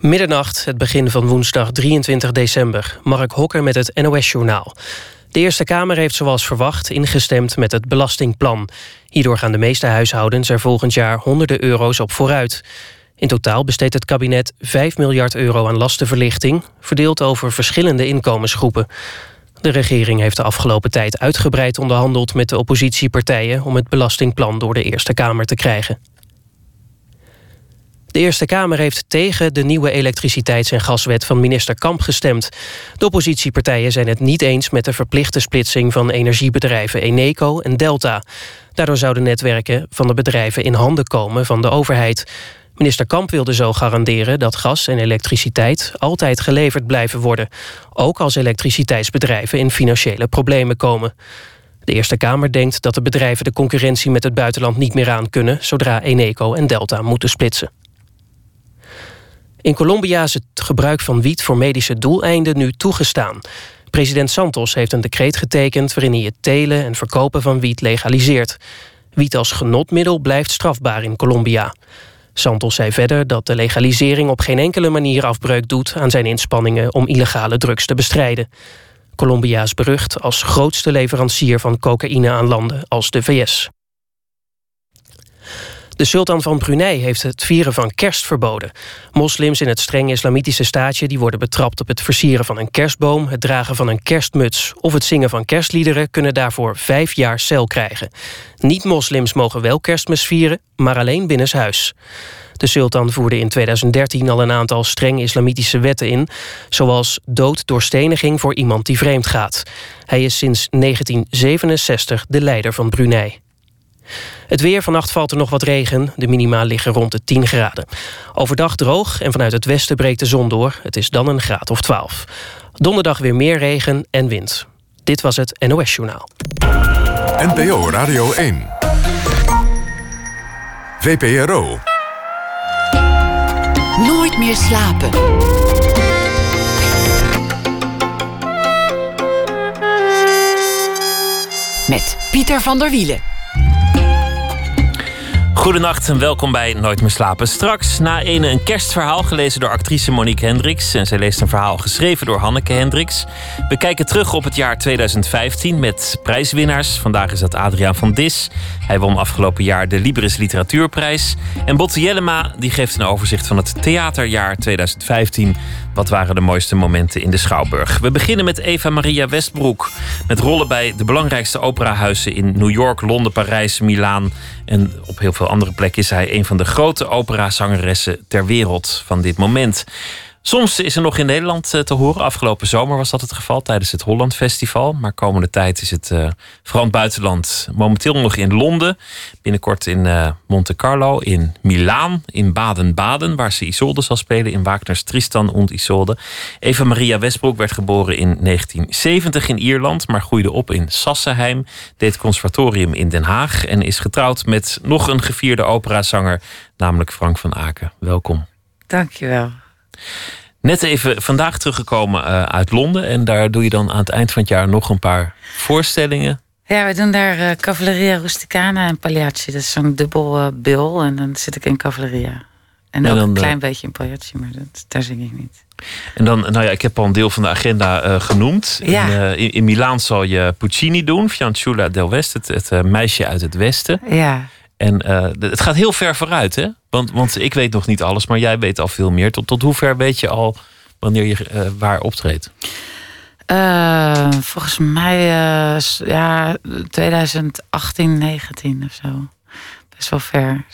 Middernacht, het begin van woensdag 23 december. Mark Hokker met het NOS-journaal. De Eerste Kamer heeft zoals verwacht ingestemd met het belastingplan. Hierdoor gaan de meeste huishoudens er volgend jaar honderden euro's op vooruit. In totaal besteedt het kabinet 5 miljard euro aan lastenverlichting... verdeeld over verschillende inkomensgroepen. De regering heeft de afgelopen tijd uitgebreid onderhandeld... met de oppositiepartijen om het belastingplan door de Eerste Kamer te krijgen. De Eerste Kamer heeft tegen de nieuwe elektriciteits- en gaswet van minister Kamp gestemd. De oppositiepartijen zijn het niet eens met de verplichte splitsing van energiebedrijven Eneco en Delta. Daardoor zouden netwerken van de bedrijven in handen komen van de overheid. Minister Kamp wilde zo garanderen dat gas en elektriciteit altijd geleverd blijven worden. Ook als elektriciteitsbedrijven in financiële problemen komen. De Eerste Kamer denkt dat de bedrijven de concurrentie met het buitenland niet meer aan kunnen... zodra Eneco en Delta moeten splitsen. In Colombia is het gebruik van wiet voor medische doeleinden nu toegestaan. President Santos heeft een decreet getekend... waarin hij het telen en verkopen van wiet legaliseert. Wiet als genotmiddel blijft strafbaar in Colombia. Santos zei verder dat de legalisering op geen enkele manier afbreuk doet... aan zijn inspanningen om illegale drugs te bestrijden. Colombia is berucht als grootste leverancier van cocaïne aan landen als de VS. De sultan van Brunei heeft het vieren van kerst verboden. Moslims in het streng islamitische staatje die worden betrapt op het versieren van een kerstboom, het dragen van een kerstmuts of het zingen van kerstliederen kunnen daarvoor vijf jaar cel krijgen. Niet-moslims mogen wel kerstmis vieren, maar alleen binnenshuis. De sultan voerde in 2013 al een aantal streng islamitische wetten in... zoals dood door steniging voor iemand die vreemd gaat. Hij is sinds 1967 de leider van Brunei. Het weer, vannacht valt er nog wat regen. De minima liggen rond de 10 graden. Overdag droog en vanuit het westen breekt de zon door. Het is dan een graad of 12. Donderdag weer meer regen en wind. Dit was het NOS Journaal. NPO Radio 1. VPRO. Nooit meer slapen. Met Pieter van der Wielen. Goedenacht en welkom bij Nooit meer slapen. Straks na ene een kerstverhaal gelezen door actrice Monique Hendricks. En zij leest een verhaal geschreven door Hanneke Hendricks. We kijken terug op het jaar 2015 met prijswinnaars. Vandaag is dat Adriaan van Dis. Hij won afgelopen jaar de Libris Literatuurprijs. En Botte Jellema die geeft een overzicht van het theaterjaar 2015. Wat waren de mooiste momenten in de Schouwburg? We beginnen met Eva Maria Westbroek. Met rollen bij de belangrijkste operahuizen in New York, Londen, Parijs, Milaan. En op heel veel andere plekken is hij een van de grote operazangeressen ter wereld van dit moment. Soms is er nog in Nederland eh, te horen. Afgelopen zomer was dat het geval tijdens het Holland Festival. Maar komende tijd is het uh, vooral het buitenland. Momenteel nog in Londen. Binnenkort in uh, Monte Carlo. In Milaan. In Baden-Baden. Waar ze Isolde zal spelen. In Wagner's Tristan und Isolde. Eva Maria Westbroek werd geboren in 1970 in Ierland. Maar groeide op in Sassenheim. Deed conservatorium in Den Haag. En is getrouwd met nog een gevierde operazanger. Namelijk Frank van Aken. Welkom. Dankjewel. Net even vandaag teruggekomen uh, uit Londen. En daar doe je dan aan het eind van het jaar nog een paar voorstellingen. Ja, we doen daar uh, Cavalleria Rusticana en Pagliacci. Dat is zo'n dubbel uh, bil. En dan zit ik in Cavalleria. En, en ook dan, een klein beetje in Pagliacci, maar dat, daar zing ik niet. En dan, nou ja, ik heb al een deel van de agenda genoemd. Ja. In, in, in Milaan zal je Puccini doen, Fiancula del West, het, het meisje uit het Westen. Ja. En uh, het gaat heel ver vooruit, hè? Want, want ik weet nog niet alles, maar jij weet al veel meer. Tot, tot hoe ver weet je al wanneer je uh, waar optreedt? Uh, volgens mij ja, 2018, 19 of zo. Best wel ver.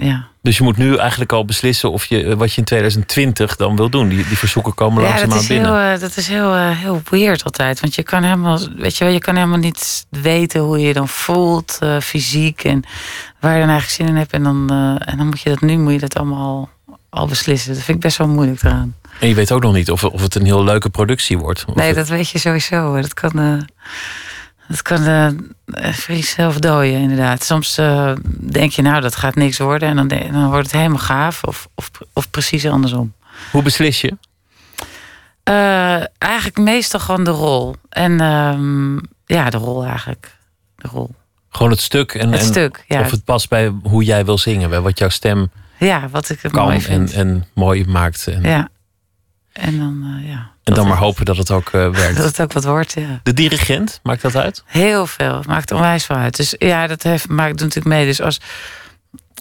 Ja. Dus je moet nu eigenlijk al beslissen of je, wat je in 2020 dan wil doen. Die, die verzoeken komen ja, langzaamaan binnen. Heel, dat is heel, heel weird altijd. Want je kan helemaal, weet je wel, je kan helemaal niet weten hoe je je dan voelt, uh, fysiek en waar je dan eigenlijk zin in hebt. En dan, en dan moet je dat nu moet je dat allemaal al beslissen. Dat vind ik best wel moeilijk eraan. En je weet ook nog niet of, of het een heel leuke productie wordt. Nee, dat weet je sowieso. Dat kan. Dat kan uh, zelf dooien, inderdaad. Soms uh, denk je, nou, dat gaat niks worden. En dan, dan wordt het helemaal gaaf. Of, of, of precies andersom. Hoe beslis je? Uh, eigenlijk meestal gewoon de rol. En um, ja, de rol eigenlijk. De rol. Gewoon het stuk. En, het en stuk, ja. Of het past bij hoe jij wil zingen. Bij wat jouw stem Ja, wat ik kalm mooi en, vind. en mooi maakt. En, ja. En dan, eh, ja. En dan maar hopen dat het ook eh, werkt. Dat het ook wat wordt, ja. De dirigent, maakt dat uit? Heel veel. Maakt onwijs veel uit. Dus ja, dat heeft, maakt natuurlijk mee. Dus als,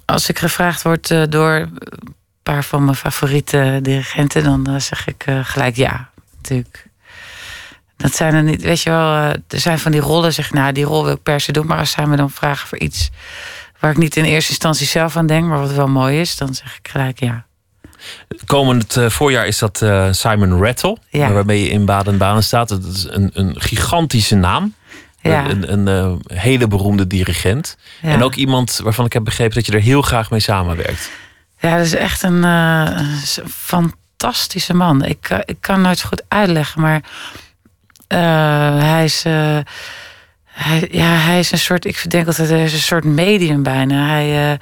als ik gevraagd word eh, door een paar van mijn favoriete dirigenten, dan eh, zeg ik gelijk ja, natuurlijk. Dat zijn er niet, weet je wel, er zijn van die rollen, zeg nou, die rol wil ik per se doen. Maar als zij me dan vragen voor iets waar ik niet in eerste instantie zelf aan denk, maar wat wel mooi is, dan zeg ik gelijk ja. Komend eh, voorjaar is dat eh, Simon Rattle, Ja. waarmee je in Baden-Baden staat. Dat is een, een gigantische naam. Ja. Een, een, eh, hele beroemde dirigent. ja. En ook iemand waarvan ik heb begrepen dat je er heel graag mee samenwerkt. Ja, dat is echt een fantastische man. Ik, ik kan nooit goed uitleggen, maar hij is. Hij, ja, hij is een soort, ik denk altijd, hij is een soort medium bijna. Hij, eh,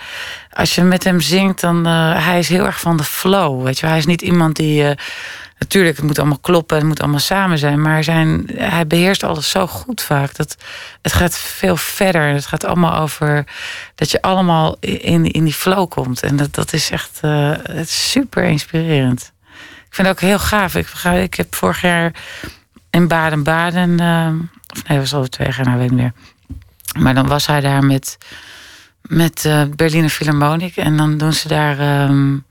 als je met hem zingt, dan uh, hij is heel erg van de flow. Weet je, hij is niet iemand die. Uh, natuurlijk, het moet allemaal kloppen, het moet allemaal samen zijn. Maar zijn, hij beheerst alles zo goed vaak. Dat het gaat veel verder. Het gaat allemaal over dat je allemaal in, in die flow komt. En dat, dat is echt super inspirerend. Ik vind het ook heel gaaf. Ik, ik heb vorig jaar in Baden-Baden. Of nee, dat was al twee jaar, nou weet ik meer. Maar dan was hij daar met, met uh, Berliner Philharmonic. En dan doen ze daar. Um,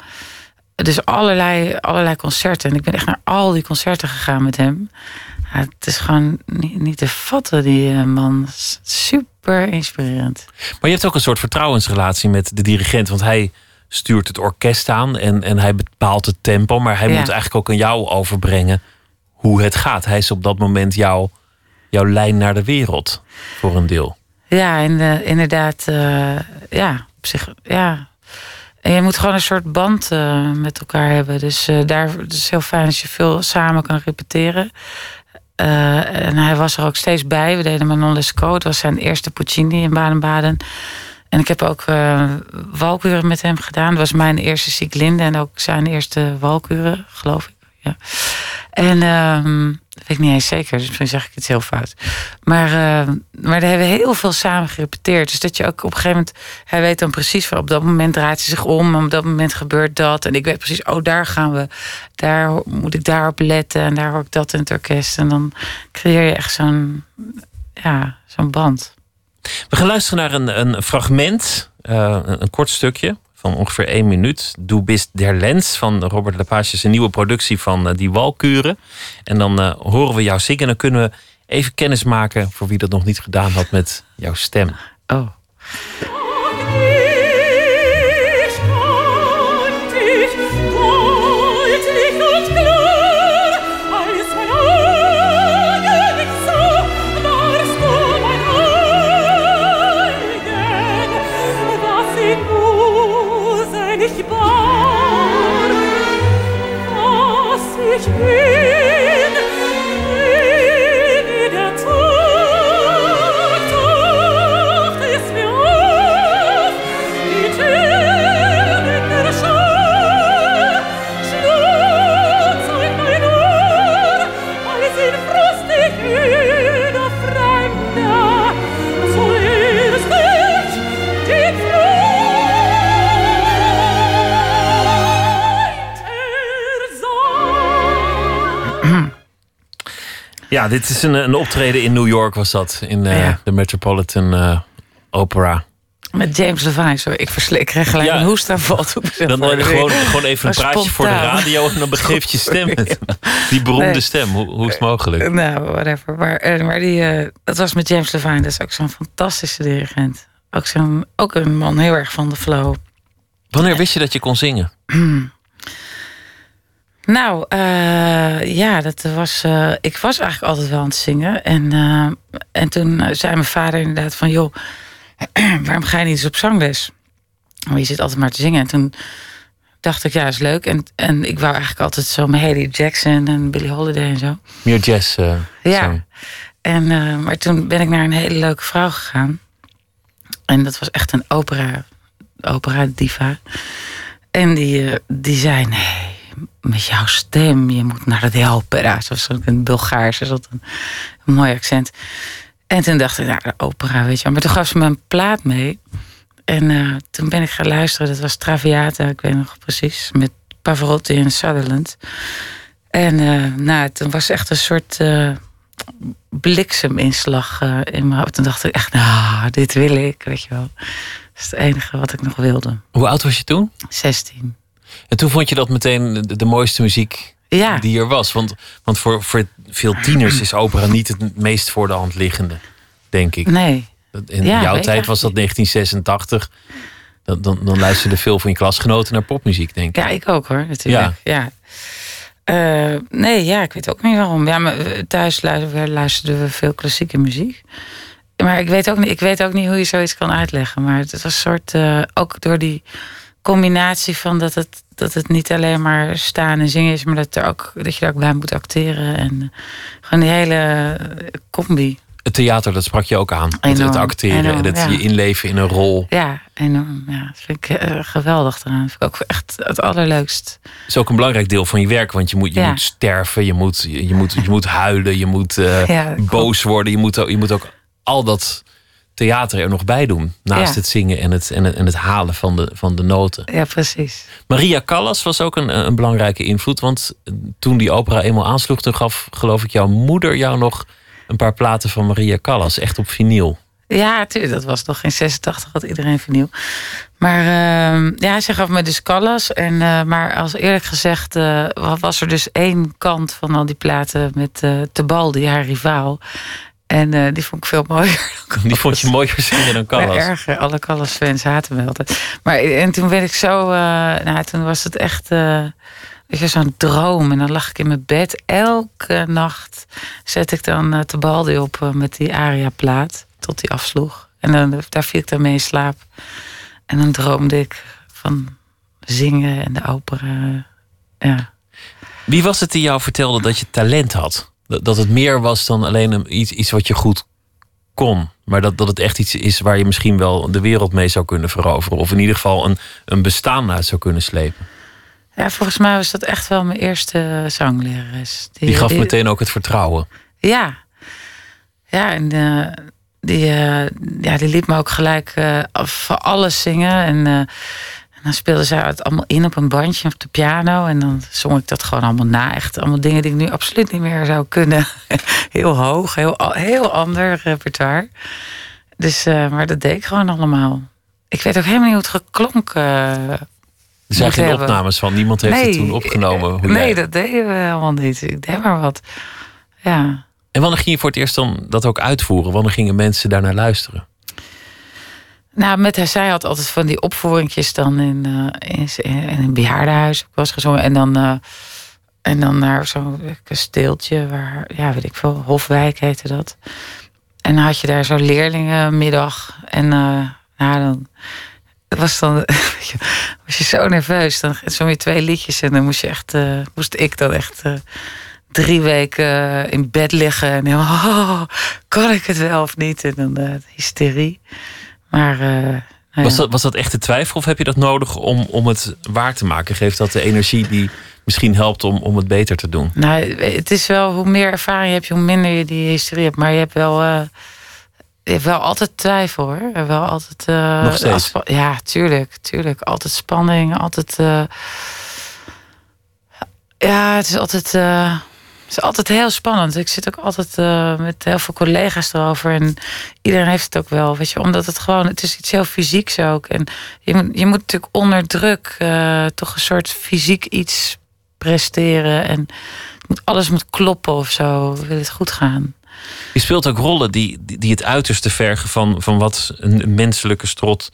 dus allerlei, allerlei concerten. En ik ben echt naar al die concerten gegaan met hem. Ja, het is gewoon niet, niet te vatten, die uh, man. Super inspirerend. Maar je hebt ook een soort vertrouwensrelatie met de dirigent. Want hij stuurt het orkest aan en, en hij bepaalt het tempo. Maar hij ja. moet eigenlijk ook aan jou overbrengen hoe het gaat. Hij is op dat moment jouw, jouw lijn naar de wereld, voor een deel. Ja, uh, inderdaad. Uh, ja, op zich, ja. En je moet gewoon een soort band uh, met elkaar hebben. Dus daar het is heel fijn als je veel samen kan repeteren. en hij was er ook steeds bij. We deden Manon Lescaut. Dat was zijn eerste Puccini in Baden-Baden. En ik heb ook uh, walkuren met hem gedaan. Dat was mijn eerste Sieglinde en ook zijn eerste walkuren, geloof ik. Ja. En um, dat weet ik niet eens zeker, dus misschien zeg ik iets heel fout. Maar, uh, maar daar hebben we heel veel samen gerepeteerd. Dus dat je ook op een gegeven moment, hij weet dan precies van op dat moment draait hij zich om, op dat moment gebeurt dat. En ik weet precies, oh, daar gaan we, daar moet ik daarop letten en daar hoor ik dat in het orkest. En dan creëer je echt zo'n, ja, zo'n band. We gaan luisteren naar een, een fragment, een, een kort stukje ongeveer één minuut. Du bist der Lens van Robert Lepage. een nieuwe productie van uh, die Walkuren. En dan uh, horen we jou zingen. En dan kunnen we even kennis maken, voor wie dat nog niet gedaan had, met jouw stem. Oh. Ja, dit is een, een optreden in New York was dat. In uh, Ja. de Metropolitan uh, Opera. Met James Levine, zo. Ik verslik krijg gelijk Ja. een hoestaanval. toen ik Dan eh, gewoon, gewoon even een praatje voor de radio en dan begeeft je stem het. Die beroemde Nee. stem, hoe, hoe is het mogelijk? Nou, whatever. Maar, eh, maar die, eh, dat was met James Levine. Dat is ook zo'n fantastische dirigent. Ook, zo'n, ook een man heel erg van de flow. Wanneer wist je dat je kon zingen? Nou, eh, ja, dat was. eh, ik was eigenlijk altijd wel aan het zingen. En, eh, en toen zei mijn vader inderdaad van: joh, waarom ga je niet eens op zangles? Maar je zit altijd maar te zingen. En toen dacht ik, ja, is leuk. En, en ik wou eigenlijk altijd zo met Haley Jackson en Billie Holiday en zo. Meer jazz. Ja. En, maar toen ben ik naar een hele leuke vrouw gegaan. En dat was echt een opera, opera diva. En die, die zei, nee, met jouw stem, je moet naar de opera. Zo was ook een Bulgaars, dus dat een, een mooi accent. En toen dacht ik, nou, de opera, weet je wel. Maar toen gaf ze me een plaat mee. En eh, toen ben ik gaan luisteren. Dat was Traviata, ik weet nog precies. Met Pavarotti en Sutherland. En eh, nou, toen was echt een soort eh, blikseminslag in mijn hoofd. Toen dacht ik echt, nou, dit wil ik, weet je wel. Dat is het enige wat ik nog wilde. Hoe oud was je toen? 16. En toen vond je dat meteen de, de mooiste muziek Ja, die er was. Want, want voor, voor veel tieners is opera niet het meest voor de hand liggende, denk ik. nee. In Ja, jouw tijd was dat niet. 1986. Dan, dan, dan luisterde veel van je klasgenoten naar popmuziek, denk ik. Ja, ik ook hoor, natuurlijk. Ja. Eh, nee, ja, ik weet ook niet waarom. Ja, maar eh, thuis luisterden we, luisterden we veel klassieke muziek. Maar ik weet, ook niet, ik weet ook niet hoe je zoiets kan uitleggen. Maar het was een soort, eh, ook door die combinatie van dat het, dat het niet alleen maar staan en zingen is, maar dat, er ook, dat je er ook bij moet acteren. En eh, gewoon die hele combi. Het theater, dat sprak je ook aan. Het, het acteren enorm, en het ja. je inleven in een rol. Ja, enorm. Ja, dat vind ik eh, geweldig eraan. Dat vind ik ook echt het allerleukst. Dat is ook een belangrijk deel van je werk. Want je moet, je Ja. moet sterven, je moet, je, moet, je moet huilen, je moet eh, Ja, boos worden. Je moet, je moet ook al dat theater er nog bij doen. Naast Ja. het zingen en het, en het, en het halen van de, van de noten. Ja, precies. Maria Callas was ook een, een belangrijke invloed. Want toen die opera eenmaal aansloeg, toen gaf geloof ik jouw moeder jou nog een paar platen van Maria Callas. Echt op vinyl. Ja, tuurlijk, dat was nog geen 86, had iedereen vernieuw. Maar ehm, ja, ze gaf me dus Callas. En, eh, maar als eerlijk gezegd eh, was er dus één kant van al die platen met eh Tebaldi, haar rivaal. En eh, die vond ik veel mooier. Die vond je mooier zingen dan Callas. erger, alle Callas-fans haten me altijd. Maar en toen werd ik zo... eh, nou, toen was het echt... eh weet je, zo'n droom. En dan lag ik in mijn bed. Elke nacht zet ik dan uh, Tebaldi op eh, met die aria-plaat. Tot die afsloeg. En dan, daar viel ik dan mee in slaap. En dan droomde ik van zingen en de opera. Ja. Wie was het die jou vertelde dat je talent had? Dat, het meer was dan alleen een, iets, iets wat je goed kon. Maar dat, dat het echt iets is waar je misschien wel de wereld mee zou kunnen veroveren. Of in ieder geval een, een bestaan uit zou kunnen slepen. ja, volgens mij was dat echt wel mijn eerste zanglerares. Die gaf meteen ook het vertrouwen. Ja. Ja, en eh, die, eh, ja, die liet me ook gelijk eh, van alles zingen. En, eh, en dan speelde zij het allemaal in op een bandje op de piano. En dan zong ik dat gewoon allemaal na. Echt allemaal dingen die ik nu absoluut niet meer zou kunnen. heel hoog, heel, heel ander repertoire. Dus, eh, maar dat deed ik gewoon allemaal. Ik weet ook helemaal niet hoe het geklonk. eh, Er zijn geen hebben. opnames van. Niemand heeft het toen opgenomen. Hoe nee, jij- dat deden we helemaal niet. Ik deed maar wat. Ja. En wanneer ging je voor het eerst dan dat ook uitvoeren? Wanneer gingen mensen daarnaar luisteren? Nou, met haar, zij had altijd van die opvoeringjes dan in, eh, in, een bejaardenhuis. Was gezongen. En dan, eh, en dan naar zo'n kasteeltje waar, ja, weet ik veel, Hofwijk heette dat. En dan had je daar zo'n leerlingenmiddag. En eh, nou, dan was dan, was je zo nerveus. Dan zong je twee liedjes en dan moest je echt, moest ik dan echt drie weken in bed liggen. En dan, oh, kan ik het wel of niet? En dan eh, hysterie. Maar eh, nou Was, dat, was dat echt de twijfel of heb je dat nodig om, om het waar te maken? Geeft dat de energie die misschien helpt om, om het beter te doen? Nou, het is wel, hoe meer ervaring je hebt, hoe minder je die hysterie hebt. Maar je hebt wel, eh, je hebt wel altijd twijfel hoor. Je wel altijd. eh, Nog steeds? Ja, tuurlijk, tuurlijk. Altijd spanning, altijd. ja, het is altijd. Is altijd heel spannend. Ik zit ook altijd eh, met heel veel collega's erover. En iedereen heeft het ook wel. Weet je, omdat het gewoon. Het is iets heel fysieks ook. En je moet, je moet natuurlijk onder druk eh, toch een soort fysiek iets presteren. En alles moet kloppen of zo. Wil het goed gaan. Je speelt ook rollen die, die, die het uiterste vergen van, van wat een menselijke strot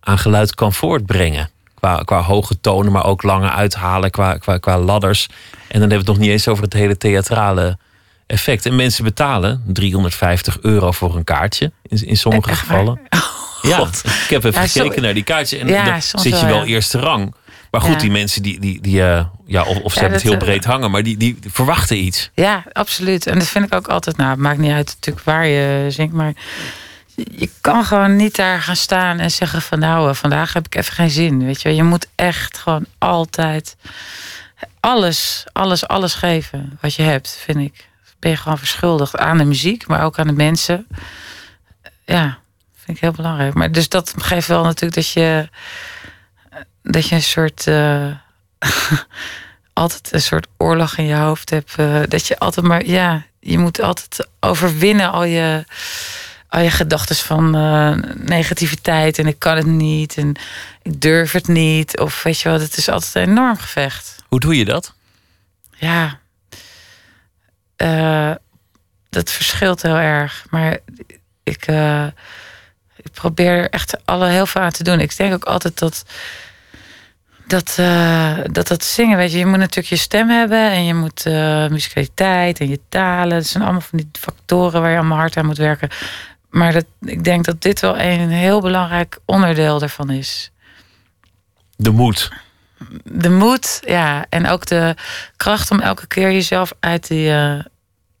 aan geluid kan voortbrengen. Qua, qua hoge tonen, maar ook lange uithalen, qua, qua, qua ladders. En dan hebben we het nog niet eens over het hele theatrale effect. En mensen betalen 350 euro voor een kaartje, in, in sommige Echt gevallen. Ja, ik heb even Ja, zo- gekeken naar die kaartjes en Ja, dan zit je wel, ja. eerste rang. Maar goed, die mensen die, die, die eh, ja, of, of ze hebben het heel eh, breed hangen, maar die, die verwachten iets. Ja, absoluut. En dat vind ik ook altijd. Nou, het maakt niet uit natuurlijk waar je zingt. Maar je kan gewoon niet daar gaan staan en zeggen van nou, eh, vandaag heb ik even geen zin. Weet je, je moet echt gewoon altijd alles, alles, alles geven wat je hebt, vind ik. Ben je gewoon verschuldigd aan de muziek, maar ook aan de mensen. Ja, vind vind ik heel belangrijk. Maar dus dat geeft wel natuurlijk dat je, dat je een soort. eh, altijd een soort oorlog in je hoofd hebt. eh, dat je altijd maar. Ja, je moet altijd overwinnen al je. Al je gedachten van eh, negativiteit en ik kan het niet en ik durf het niet. Of weet je wel, het is altijd een enorm gevecht. Hoe doe je dat? Ja, Eh, dat verschilt heel erg. Maar ik, eh, ik probeer er echt alle heel veel aan te doen. Ik denk ook altijd dat dat, dat dat zingen, weet je, je moet natuurlijk je stem hebben en je moet eh musicaliteit en je talen. Dat zijn allemaal van die factoren waar je allemaal hard aan moet werken. Maar dat, ik denk dat dit wel een heel belangrijk onderdeel daarvan is De moed. de moed, ja. En ook de kracht om elke keer jezelf uit die, eh,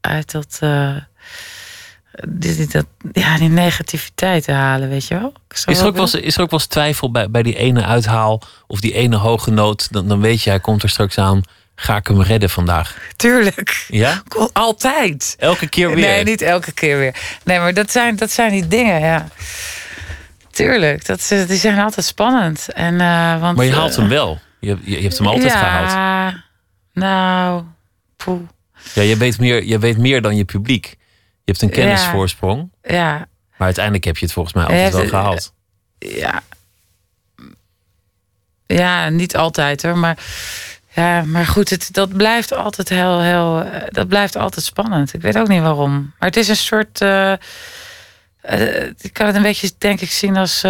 uit dat, eh, die, die- dat, ja, die negativiteit te halen, weet je wel? Is er, ook wel wel eens, is er ook wel eens twijfel bij, bij die ene uithaal of die ene hoge noot? Dan, dan weet je, hij komt er straks aan. Ga ik hem redden vandaag? Tuurlijk. Ja? Altijd. Elke keer weer. Nee, niet elke keer weer. Nee, maar dat zijn, dat zijn die dingen, ja. Tuurlijk, dat, die zijn altijd spannend. En, eh, want, maar je haalt eh, hem wel. Je, je, je hebt hem altijd ja, gehaald. nou, poeh. Ja, je weet, meer, je weet meer dan je publiek. Je hebt een Ja. kennisvoorsprong. Ja, Maar uiteindelijk heb je het volgens mij altijd wel gehaald. ja. Ja, niet altijd hoor. Maar, ja, maar goed, het, dat blijft altijd heel, heel. eh, Dat blijft altijd spannend. Ik weet ook niet waarom. Maar het is een soort. eh, eh, ik kan het een beetje, denk ik, zien als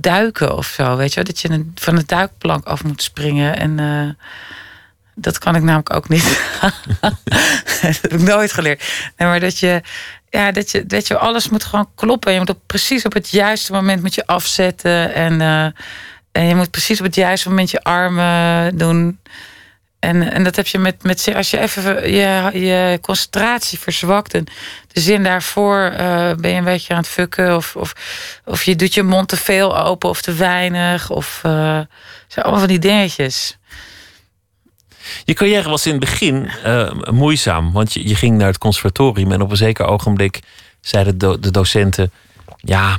duiken of zo. Weet je? Dat je van de duikplank af moet springen. En dat kan ik namelijk ook niet. dat heb ik nooit geleerd. Nee, maar dat je, ja, dat je, dat je alles moet gewoon kloppen. Je moet op, precies op het juiste moment moet je afzetten. En, en je moet precies op het juiste moment je armen doen. En, en dat heb je met, met als je even je, je concentratie verzwakt. En de zin daarvoor eh, ben je een beetje aan het fucken. Of, of, of je doet je mond te veel open of te weinig. Of uh, allemaal van die dingetjes. Je carrière was in het begin uh, moeizaam. Want je, je ging naar het conservatorium. En op een zeker ogenblik zeiden de, de docenten... Ja,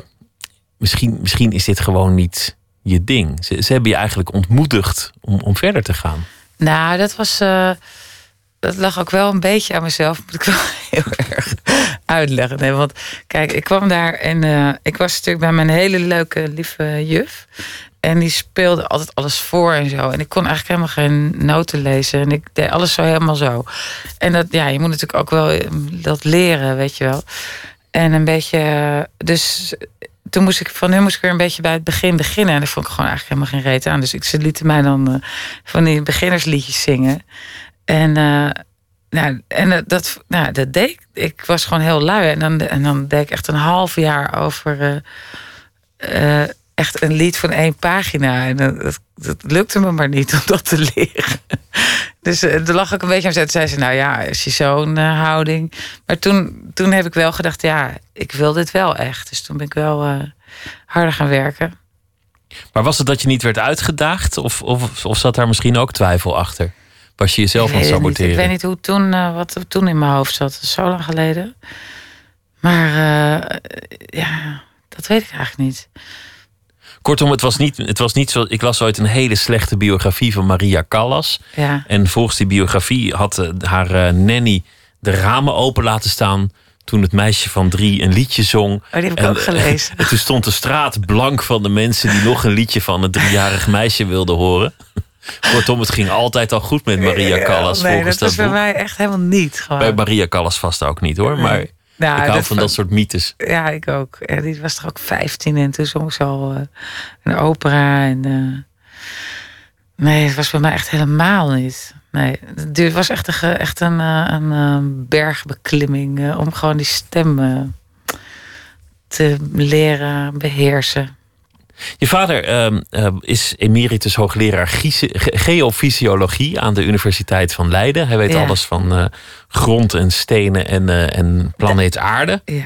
misschien, misschien is dit gewoon niet je ding. Ze, hebben je eigenlijk ontmoedigd om, om verder te gaan. Nou, dat was. Uh, dat lag ook wel een beetje aan mezelf, moet ik wel heel erg uitleggen. Nee, want kijk, ik kwam daar en uh, ik was natuurlijk bij mijn hele leuke, lieve juf. En die speelde altijd alles voor en zo. En ik kon eigenlijk helemaal geen noten lezen. En ik deed alles zo helemaal zo. En dat, ja, je moet natuurlijk ook wel dat leren, weet je wel. En een beetje. Dus toen moest ik van hun moest ik weer een beetje bij het begin beginnen. En daar vond ik gewoon eigenlijk helemaal geen reet aan. Dus ik, ze lieten mij dan uh, van die beginnersliedjes zingen. En, uh, nou, en dat, nou, dat deed ik. Was gewoon heel lui. En dan, en dan deed ik echt een half jaar over uh, echt een lied van één pagina. En dat, dat lukte me maar niet om dat te leren. Dus uh, er lag ik een beetje aan zet. zei ze, nou ja, is je zo'n uh, houding. Maar toen, toen heb ik wel gedacht, ja, ik wil dit wel echt. Dus toen ben ik wel uh, harder gaan werken. Maar was het dat je niet werd uitgedaagd? Of, of, of zat daar misschien ook twijfel achter? Was je jezelf aan het saboteren? Ik weet niet hoe toen, wat er toen in mijn hoofd zat. Dat is zo lang geleden. Maar ja, dat weet ik eigenlijk niet. Kortom, het was niet, het was niet zo. Ik las ooit een hele slechte biografie van Maria Callas. Ja. En volgens die biografie had uh, haar uh, nanny de ramen open laten staan. toen het meisje van drie een liedje zong. Oh, die heb ik en, ook gelezen. En toen stond de straat blank van de mensen die nog een liedje van het driejarig meisje wilden horen. Kortom, het ging altijd al goed met Maria Callas. nee, volgens dat, dat boek. bij mij echt helemaal niet. Gewoon. Bij Maria Callas vast ook niet hoor. Maar. Nou, ik hou dat van dat soort mythes. Ja, ik ook. Ja, die was toch ook 15 en toen zong ze al uh, een opera. En, uh... Nee, het was bij mij echt helemaal niet. Nee, het was echt een, echt een, uh, een, een bergbeklimming om gewoon die stem te leren beheersen. Je vader uh, is emeritus hoogleraar geofysiologie aan de Universiteit van Leiden. Hij weet Ja. alles van uh, grond en stenen en, uh, en planeet Aarde. Ja.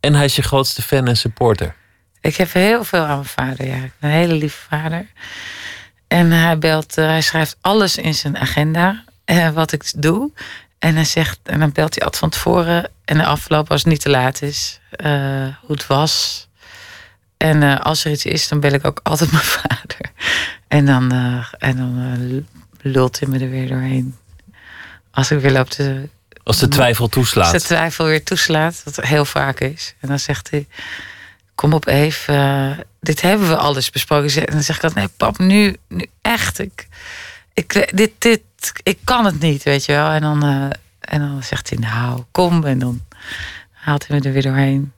En hij is je grootste fan en supporter. Ik heb heel veel aan mijn vader. Ja. Ik ben een hele lieve vader. En hij belt, hij schrijft alles in zijn agenda. Wat ik doe. En dan, zegt, en dan belt hij altijd van tevoren. En de afloop, als het niet te laat is, eh, hoe het was. En eh, als er iets is, dan bel ik ook altijd mijn vader. En dan, eh, en dan eh, lult hij me er weer doorheen. Als ik weer loop te, Als de twijfel als toeslaat. de twijfel weer toeslaat, wat heel vaak is. En dan zegt hij: Kom op, Eve, eh, dit hebben we alles besproken. En dan zeg ik altijd: Nee, pap, nu, nu echt. Ik, ik, dit, dit, ik kan het niet, weet je wel. En dan, en dan zegt hij: Nou, kom. En dan haalt hij me er weer doorheen.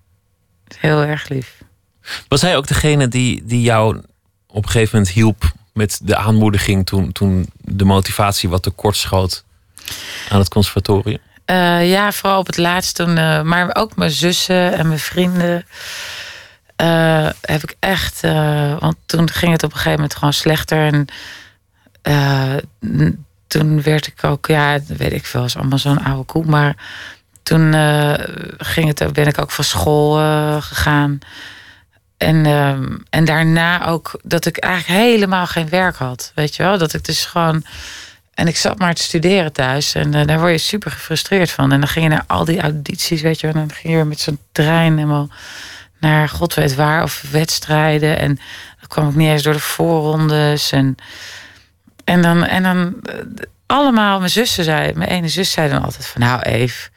Heel erg lief. Was hij ook degene die, die jou op een gegeven moment hielp met de aanmoediging toen, toen de motivatie wat tekort schoot aan het conservatorium? Eh, ja, vooral op het laatst toen. eh, maar ook mijn zussen en mijn vrienden. eh, heb ik echt. want toen ging het op een gegeven moment gewoon slechter. En toen werd ik ook. Ja, weet ik veel. is allemaal zo'n oude koe. Maar toen ging het, ben ik ook van school gegaan. En, ehm, en daarna ook dat ik eigenlijk helemaal geen werk had. Weet je wel? Dat ik dus gewoon. En ik zat maar te studeren thuis. En eh, daar word je super gefrustreerd van. En dan ging je naar al die audities, weet je wel. En dan ging je met zo'n trein helemaal naar god weet waar. Of wedstrijden. En dan kwam ik niet eens door de voorrondes. En, en dan, en dan eh, allemaal mijn zussen zei, mijn ene zus zei dan altijd van... Nou Eve,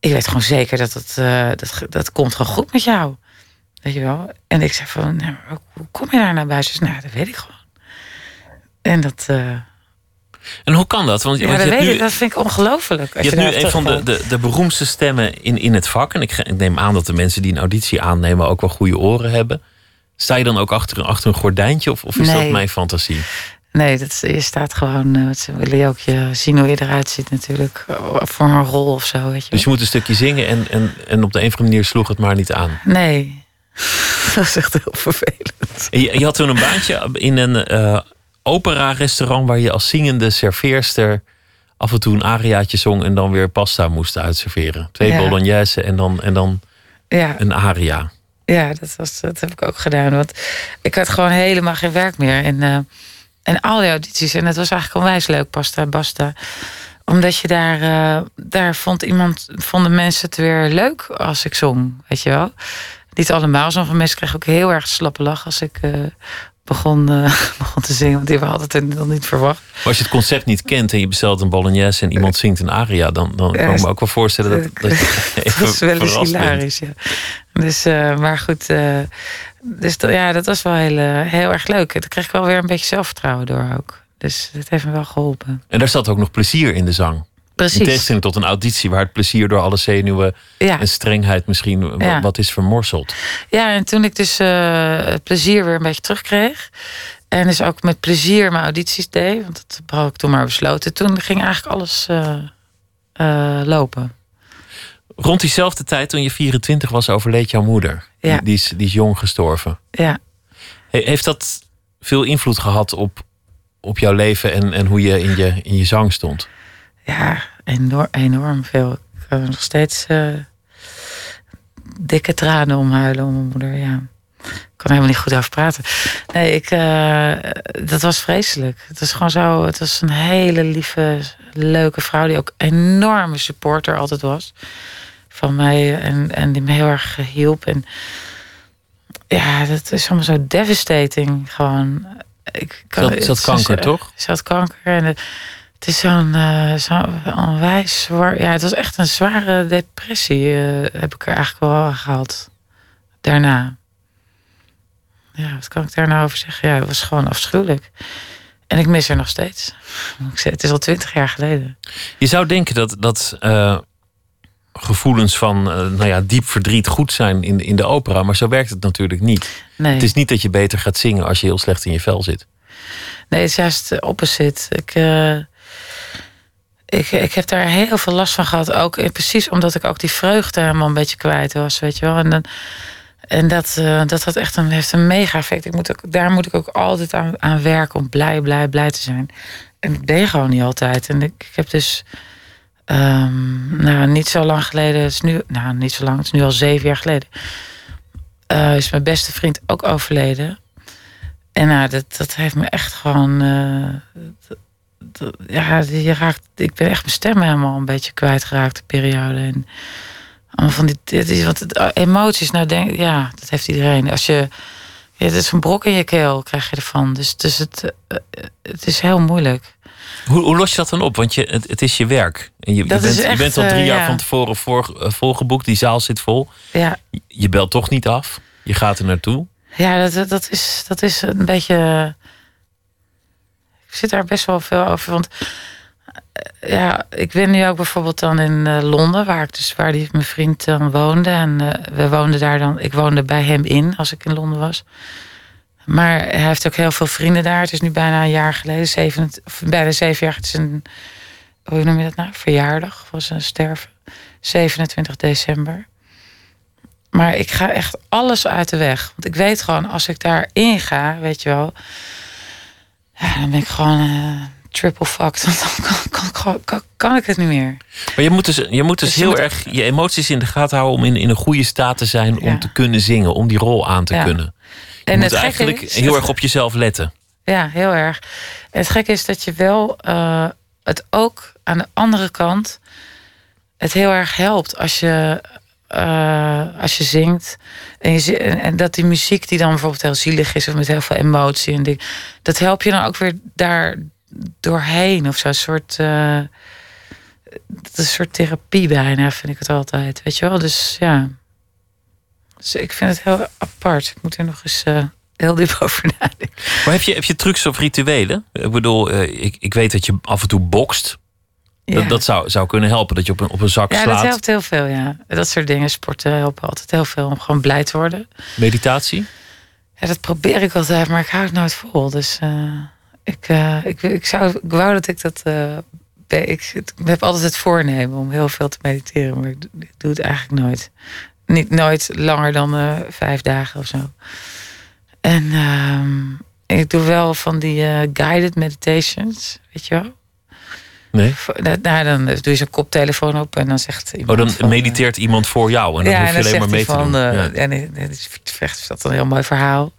ik weet gewoon zeker dat het, eh, dat, dat komt gewoon goed met jou. Weet je wel? En ik zei van, nou, hoe kom je daar bij? Ze zei, nou, dat weet ik gewoon. En dat... eh, En hoe kan dat? Want, ja, want dat, weet nu, ik, dat vind ik ongelooflijk. je hebt nu een van de, de, de beroemdste stemmen in, in het vak. En ik, ik neem aan dat de mensen die een auditie aannemen ook wel goede oren hebben. Sta je dan ook achter, een- achter een gordijntje of, of is dat mijn fantasie? Nee, dat, je staat gewoon... eh, ze willen je ook je zien hoe je eruit ziet natuurlijk. Voor een rol of zo, weet je Dus je moet een stukje zingen en, en, en op de een of andere manier sloeg het maar niet aan. Nee, dat is echt heel vervelend. En je, je had toen een baantje in een eh, opera-restaurant waar je als zingende serveerster af en toe een ariaatje zong en dan weer pasta moest uitserveren. Twee Ja. bolognese en dan, en dan Ja, een aria. ja dat, was, dat heb ik ook gedaan. Want ik had gewoon helemaal geen werk meer. En, eh, en al die audities. En het was eigenlijk onwijs leuk, pasta, basta. Omdat je daar... eh, daar vond iemand... Vonden mensen het weer leuk als ik zong, weet je wel. Niet allemaal. Sommige mensen kregen ook heel erg slappe lach als ik... eh, begon, eh, begon te zingen, want die hadden het dan niet verwacht. Maar als je het concept niet kent en je bestelt een bolognese en iemand zingt een aria, dan, dan kan ik me ook wel voorstellen dat, dat je Dat even is wel eens verrast bent. hilarisch, ja. Dus, eh, maar goed, eh, dus dat- ja, dat was wel heel, eh, heel erg leuk. Daar kreeg ik wel weer een beetje zelfvertrouwen door ook. Dus dat heeft me wel geholpen. En daar zat ook nog plezier in de zang. In Precies. tegenstelling tot een auditie waar het plezier door alle zenuwen Ja. en strengheid misschien Ja. wat is vermorseld. ja, en toen ik dus eh, het plezier weer een beetje terugkreeg. En dus ook met plezier mijn audities deed. Want dat had ik toen maar besloten. Toen ging eigenlijk alles eh, eh, lopen. Rond diezelfde tijd, toen je 24 was, overleed jouw moeder. Ja. Die, die, is, die is jong gestorven. Ja. He- Heeft dat veel invloed gehad op, op jouw leven en, en hoe je in, je in je zang stond? Ja, enorm, enorm veel. Ik kan er nog steeds eh, dikke tranen omhuilen om mijn moeder. Ja. Ik kan er helemaal niet goed over praten. Nee, ik, eh, dat was vreselijk. Het was gewoon zo. Het was een hele lieve, leuke vrouw die ook enorme supporter altijd was van mij en, en die me heel erg hielp. En ja, dat is allemaal zo devastating. Gewoon. Ik het ze kanker, toch? Ze had kanker en het, het is zo'n eh, zo'n onwijs zwaar. Ja, het was echt een zware depressie. eh, heb ik er eigenlijk wel gehad. Daarna. Ja, wat kan ik daar nou over zeggen? Ja, het was gewoon afschuwelijk. En ik mis haar nog steeds. Het is al twintig jaar geleden. Je zou denken dat, dat eh, gevoelens van nou ja, diep verdriet goed zijn in, in de opera, maar zo werkt het natuurlijk niet. Nee, Het is niet dat je beter gaat zingen als je heel slecht in je vel zit. nee het is juist de opposite. Ik, eh, ik, ik heb daar heel veel last van gehad. Ook eh, precies omdat ik ook die vreugde helemaal een beetje kwijt was, weet je wel. En, dan, en dat, eh, dat had echt een, heeft een mega effect. Ik moet ook, daar moet ik ook altijd aan, aan werken om blij, blij, blij te zijn. En ben je gewoon niet altijd. En ik, ik heb dus, ehm, nou, niet zo lang geleden, is nu, nou, niet zo lang, het is nu al zeven jaar geleden, eh, is mijn beste vriend ook overleden. En nou, dat, dat heeft me echt gewoon. Ja, je raakt, ik ben echt mijn stem helemaal een beetje kwijtgeraakt de periode. En allemaal van die, dit is, want het, emoties, nou denk ja, dat heeft iedereen. Als je, ja, het is een brok in je keel, krijg je ervan. Dus, dus het, eh, eh, het is heel moeilijk. Hoe, hoe los je dat dan op? Want je, het, het is je werk. En je, bent, je bent al drie eh, jaar ja. van tevoren voor, volgeboekt. Die zaal zit vol. Ja, Je belt toch niet af. Je gaat er naartoe. Ja, dat, dat, is, dat is een beetje. Ik zit daar best wel veel over. Want eh, ja, ik ben nu ook bijvoorbeeld dan in eh, Londen, waar ik dus waar die, mijn vriend dan woonde. En eh, we woonden daar dan. Ik woonde bij hem in als ik in Londen was. Maar hij heeft ook heel veel vrienden daar. Het is nu bijna een jaar geleden, zeven, of bijna zeven jaar. Het is een, hoe noem je dat nou? Verjaardag was een sterven. 27 december. Maar ik ga echt alles uit de weg. Want ik weet gewoon, als ik daarin ga, weet je wel. Ja, dan ben ik gewoon eh, triple fucked. Want dan kan, kan, kan, kan, ik het niet meer. Maar je moet dus, je moet dus Dus je heel moet- erg je emoties in de gaten houden... om in, in een goede staat te zijn om te kunnen zingen. Om die rol aan te Ja. kunnen. Je En moet het eigenlijk is- heel erg op jezelf letten. Ja, heel erg. En het gekke is dat je wel eh, het ook aan de andere kant het heel erg helpt als je, eh, als je zingt. En, en, dat die muziek die dan bijvoorbeeld heel zielig is of met heel veel emotie en ding, dat help je dan ook weer daar doorheen of zo. Een soort, is een soort therapie bijna, vind ik het altijd. Weet je wel? Dus ja. Dus ik vind het heel apart. Ik moet er nog eens eh, heel diep over nadenken. Maar heb je, heb je trucs of rituelen? Ik bedoel, ik, ik weet dat je af en toe bokst. Ja. Dat, dat zou, zou kunnen helpen. Dat je op een, op een zak Ja, dat slaat. helpt heel veel, ja. Dat soort dingen, sporten helpen altijd heel veel om gewoon blij te worden. Meditatie? Ja, dat probeer ik altijd, maar ik hou het nooit vol. Dus eh, ik, eh, ik, ik, zou, ik wou dat ik dat... eh, ik, ik heb altijd het voornemen om heel veel te mediteren, maar ik doe, ik doe het eigenlijk nooit. Niet nooit langer dan vijf dagen of zo. En ehm, ik doe wel van die guided meditations, weet je wel? Nee? Nou, dan doe je zo'n koptelefoon op en dan zegt Oh, iemand dan van, eh, mediteert iemand voor jou. En dan hoef je en alleen maar mee te doen. eh, Ja. En hij vecht dat een heel mooi verhaal.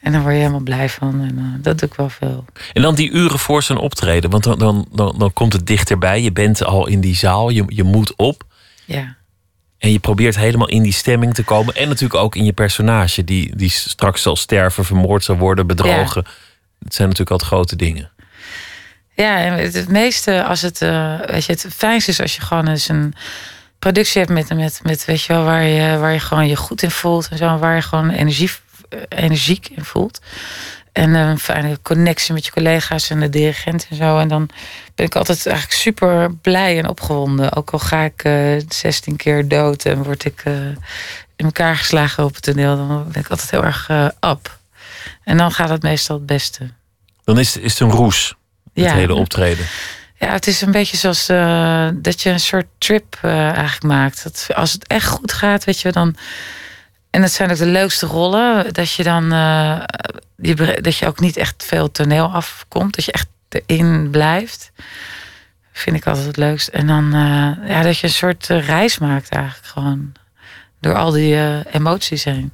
En dan word je helemaal blij van. En eh, dat doe ik wel veel. En dan die uren voor zijn optreden. Want dan, dan, dan, dan komt het dichterbij. Je bent al in die zaal. Je, je moet op. Ja. En je probeert helemaal in die stemming te komen. En natuurlijk ook in je personage. Die, die straks zal sterven, vermoord zal worden, bedrogen. Het zijn natuurlijk altijd grote dingen. Ja, het, het meeste als het, eh, weet je, het fijnste is als je gewoon eens een productie hebt met, met, met weet je wel, waar je, waar je gewoon je goed in voelt en zo, waar je gewoon energie, eh, energiek in voelt. En eh, een fijne connectie met je collega's en de dirigent en zo. En dan ben ik altijd eigenlijk super blij en opgewonden. Ook al ga ik eh 16 keer dood en word ik in elkaar geslagen op het toneel, dan ben ik altijd heel erg eh up. En dan gaat het meestal het beste. Dan is, is het een roes. Het Ja. hele optreden. Ja, het is een beetje zoals eh, dat je een soort trip eh, eigenlijk maakt. Dat, als het echt goed gaat, weet je, dan. En dat zijn ook de leukste rollen. Dat je dan. eh, je, bre- dat je ook niet echt veel toneel afkomt. Dat je echt erin blijft. Vind ik altijd het leukst. En dan. eh, ja, dat je een soort reis maakt eigenlijk gewoon. Door al die emoties heen.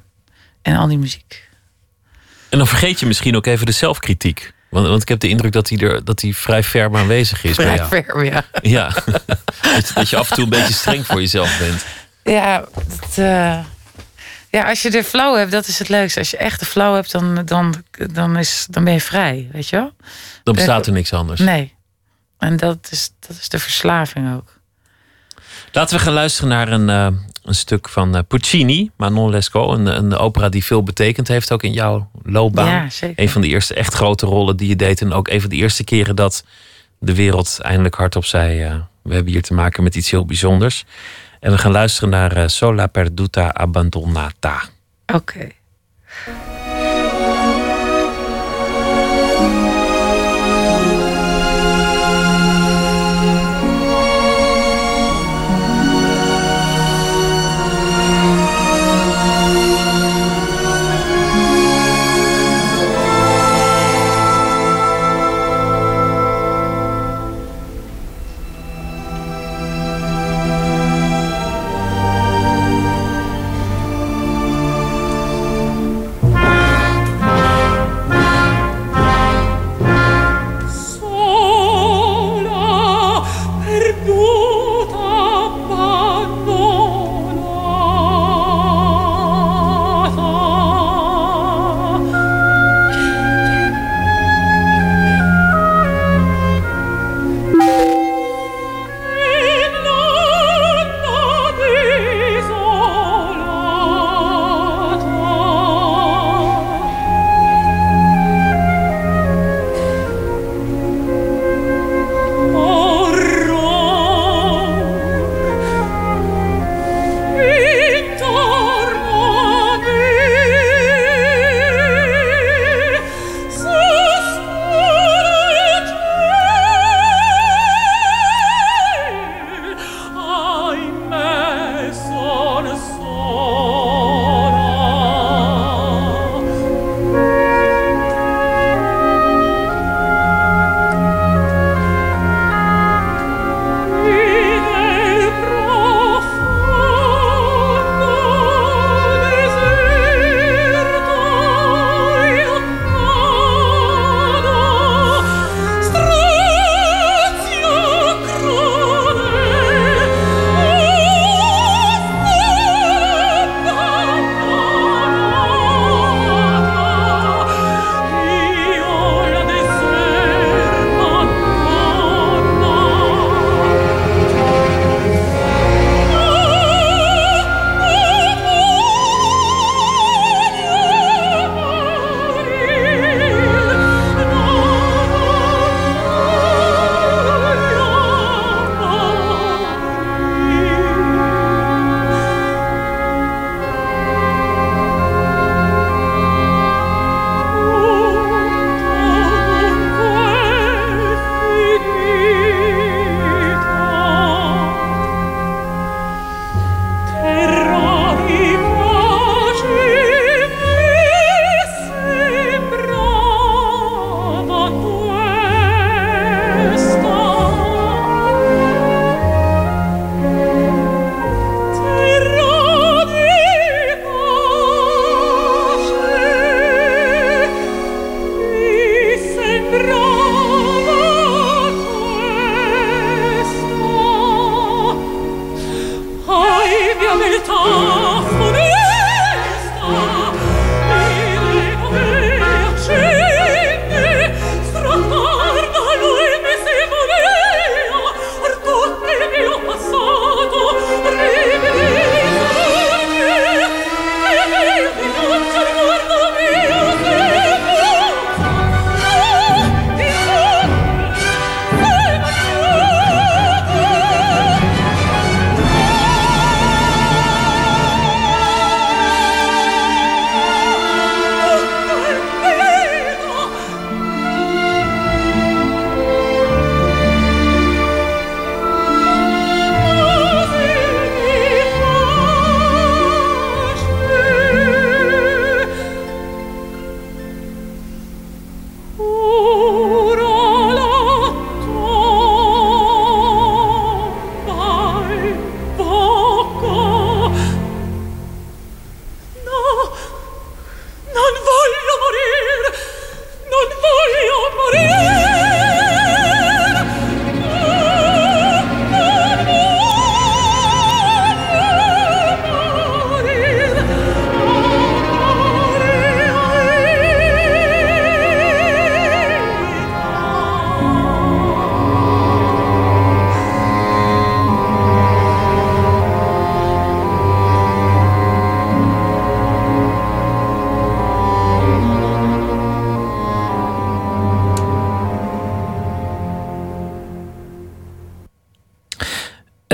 En al die muziek. En dan vergeet je misschien ook even de zelfkritiek. Want, want ik heb de indruk dat hij, er, dat hij vrij ferm aanwezig is Vrij ver, ja. Ja, dat, je- dat je af en toe een beetje streng voor jezelf bent. Ja, dat, eh, ja, als je de flow hebt, dat is het leukste. Als je echt de flow hebt, dan, dan, dan, is, dan ben je vrij, weet je wel? Dan bestaat er niks anders. Nee. En dat is, dat is de verslaving ook. Laten we gaan luisteren naar een, eh, een stuk van eh, Puccini, Manon Lescaut. Een, een opera die veel betekend heeft ook in jouw loopbaan. Ja. Een van de eerste echt grote rollen die je deed. En ook een van de eerste keren dat de wereld eindelijk hardop zei... eh, we hebben hier te maken met iets heel bijzonders. En we gaan luisteren naar Sola Perduta Abbandonata. Oké.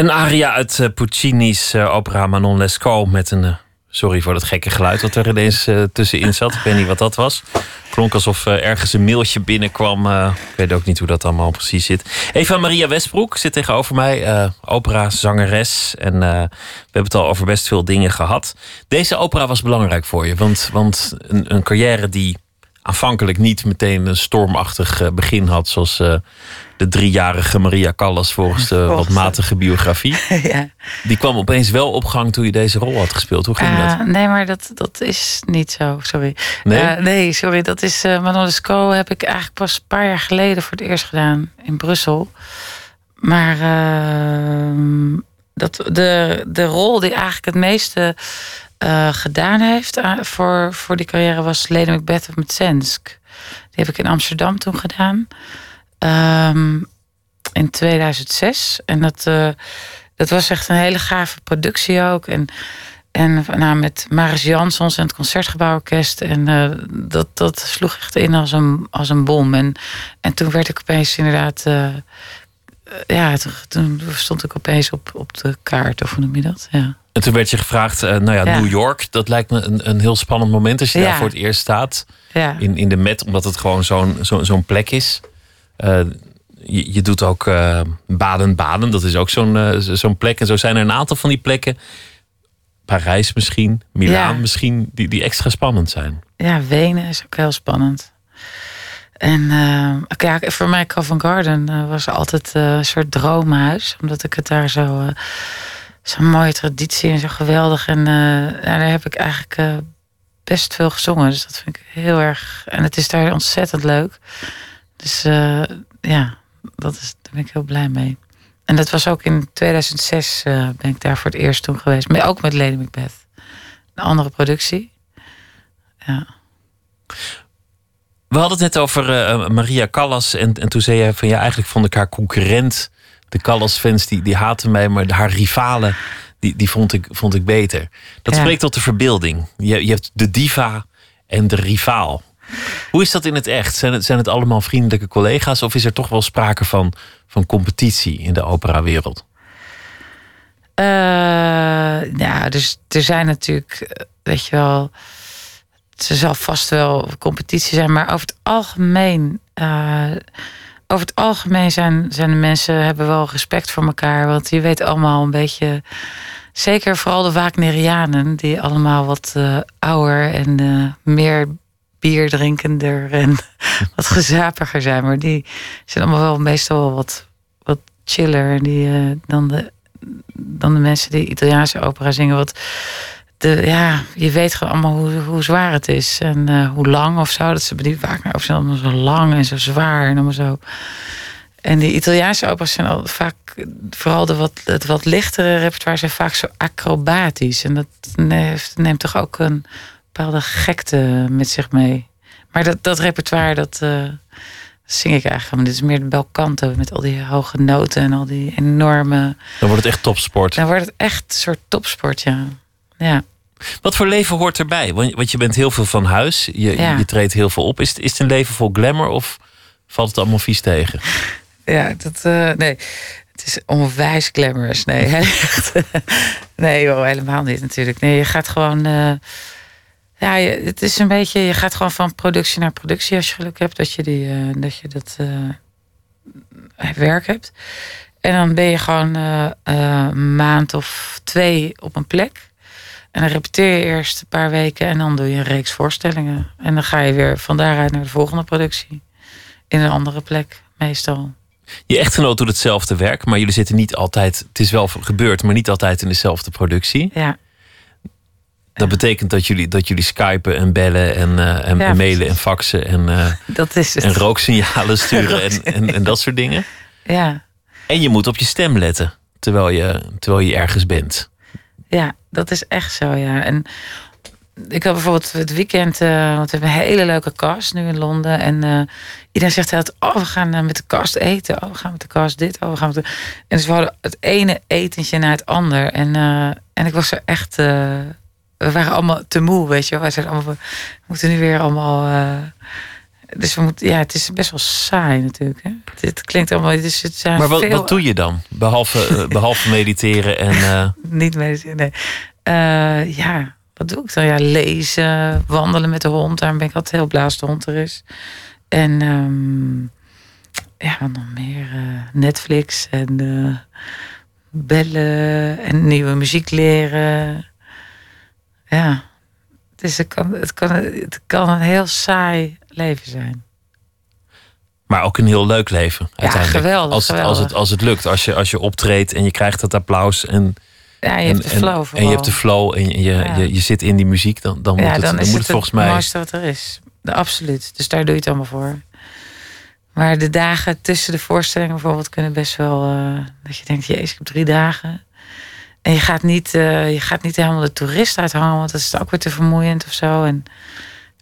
Een aria uit eh, Puccini's eh, opera Manon Lescaut met een... eh, sorry voor dat gekke geluid wat er ineens tussenin zat. Ik weet niet wat dat was. Klonk alsof ergens een mailtje binnenkwam. ik weet ook niet hoe dat allemaal precies zit. Eva Maria Westbroek zit tegenover mij. opera, zangeres. En we hebben het al over best veel dingen gehad. Deze opera was belangrijk voor je. Want, want een, een carrière die aanvankelijk niet meteen een stormachtig eh, begin had... zoals eh, de driejarige Maria Callas volgens de wat Volgens matige biografie. ja. Die kwam opeens wel op gang toen je deze rol had gespeeld. Hoe ging Eh, dat? nee, maar dat, dat is niet zo. Sorry. Nee? Eh, nee, sorry. Dat is eh Manon heb ik eigenlijk pas een paar jaar geleden voor het eerst gedaan in Brussel. Maar ehm, dat, de, de rol die eigenlijk het meeste eh, gedaan heeft eh, voor, voor die carrière was Lady Macbeth of Metsensk. Die heb ik in Amsterdam toen gedaan. Ehm, in 2006. En dat, eh, dat was echt een hele gave productie ook. En, en nou, met Maris Jansons en het Concertgebouworkest. En dat, dat sloeg echt in als een, als een bom. En, en toen werd ik opeens inderdaad... ja, toen, toen stond ik opeens op, op de kaart, of hoe noem je dat? Ja. En toen werd je gevraagd, eh, nou ja, Ja. New York. Dat lijkt me een, een heel spannend moment als je Ja. daar voor het eerst staat. Ja. In, in de Met, omdat het gewoon zo'n zo, zo'n plek is. Eh, je, je doet ook eh, Baden-Baden. Dat is ook zo'n eh, zo- zo'n plek. En zo zijn er een aantal van die plekken. Parijs misschien, Milaan misschien. Die, die extra spannend zijn. Ja, Wenen is ook heel spannend. En eh, oké, ja, voor mij Covent Garden eh, was altijd eh, een soort droomhuis. Omdat ik het daar zo... Zo'n mooie traditie en zo geweldig. En eh, ja, daar heb ik eigenlijk eh, best veel gezongen. Dus dat vind ik heel erg... En het is daar ontzettend leuk. Dus eh, ja, dat is, ben ik heel blij mee. En dat was ook in 2006 eh, ben ik daar voor het eerst toen geweest. Maar ook met Lady Macbeth. Een andere productie. Ja. We hadden het net over Maria Callas. En, en toen zei je van ja, eigenlijk vond ik haar concurrent. De Callas-fans die, die haten mij, maar haar rivalen, die, die vond, ik, vond ik beter. Dat Ja. spreekt tot de verbeelding. Je, je hebt de diva en de rivaal. Hoe is dat in het echt? Zijn het, zijn het allemaal vriendelijke collega's? Of is er toch wel sprake van, van competitie in de operawereld? Eh, ja, dus er zijn natuurlijk, eh, weet je wel, er zal vast wel competitie zijn, maar over het algemeen, eh, over het algemeen zijn, zijn de mensen hebben wel respect voor elkaar, want je weet allemaal een beetje, zeker vooral de Wagnerianen, die allemaal wat eh, ouder en eh, meer bier drinkender en wat gezapiger zijn, maar die zijn allemaal wel meestal wel wat, wat chiller die eh, dan de dan de mensen die Italiaanse opera zingen. Wat de, ja, je weet gewoon allemaal hoe, hoe zwaar het is. En eh, hoe lang of zo. Dat ze die vaak of zijn allemaal zo lang en zo zwaar. En allemaal zo. En die Italiaanse opera's zijn al vaak, vooral de wat, het wat lichtere repertoire, zijn vaak zo acrobatisch. En dat neemt, neemt toch ook een bepaalde gekte met zich mee. Maar dat, dat repertoire, dat eh, zing ik eigenlijk helemaal. Dit is meer de belcanto met al die hoge noten en al die enorme. Dan wordt het echt topsport. Dan wordt het echt een soort topsport, ja. Ja. Wat voor leven hoort erbij? Want, je bent heel veel van huis. Je, Ja. je treedt heel veel op. Is, het- is het een leven vol glamour of valt het allemaal vies tegen? Ja, dat, eh, nee. Het is onwijs glamorous. Nee, nee joh, helemaal niet natuurlijk. Nee, je gaat gewoon... eh, ja, je, het is een beetje... Je gaat gewoon van productie naar productie als je geluk hebt. Dat je, die, eh, dat, je dat werk hebt. En dan ben je gewoon een maand of twee op een plek. En dan repeteer je eerst een paar weken. En dan doe je een reeks voorstellingen. En dan ga je weer van daaruit naar de volgende productie. In een andere plek, meestal. Je echtgenoot doet hetzelfde werk, maar jullie zitten niet altijd. Het is wel gebeurd, maar niet altijd in dezelfde productie. Ja, Dat betekent dat jullie, dat jullie skypen en bellen en, eh, en Ja, mailen en faxen en, eh, dat is het. en rooksignalen sturen en, en, en dat soort dingen. Ja, En je moet op je stem letten terwijl je, terwijl je ergens bent. Ja, dat is echt zo, ja. En ik had bijvoorbeeld het weekend, eh, want we hebben een hele leuke cast nu in Londen. En eh, iedereen zegt altijd, oh, we gaan eh, met de cast eten. Oh, we gaan met de cast dit. Oh, we gaan met de... En dus we hadden het ene etentje na het ander. En, en ik was er echt... we waren allemaal te moe, weet je zeiden allemaal, we moeten nu weer allemaal... Dus we moeten, ja, het is best wel saai natuurlijk. Hè? Het, klinkt allemaal. Het is, het zijn Maar wat, veel, wat doe je dan? Behalve, eh, behalve mediteren en. eh, Niet mediteren, nee. Eh, ja, wat doe ik dan? Ja, lezen, wandelen met de hond. Daarom ben ik altijd heel blij als de hond er is. En ehm, ja, wat nog meer? Netflix en bellen en nieuwe muziek leren. Ja, dus het kan, het, kan, het kan een heel saai leven zijn. maar ook een heel leuk leven. Uiteindelijk. geweldig, Als, het, als, het, als het lukt. Als je, als je optreedt en je krijgt dat applaus. En, Ja, je en, hebt de en- flow en, je hebt de flow en je, je, Ja. je, je zit in die muziek. Dan, dan moet ja, het, dan dan is moet het het volgens het mij. mooiste wat er is. De, absoluut. Dus daar doe je het allemaal voor. Maar de dagen tussen de voorstellingen bijvoorbeeld kunnen best wel... eh, dat je denkt, jezus, ik heb drie dagen. En je gaat niet, eh, je gaat niet helemaal de toerist uithangen... want dat is ook weer te vermoeiend of zo. En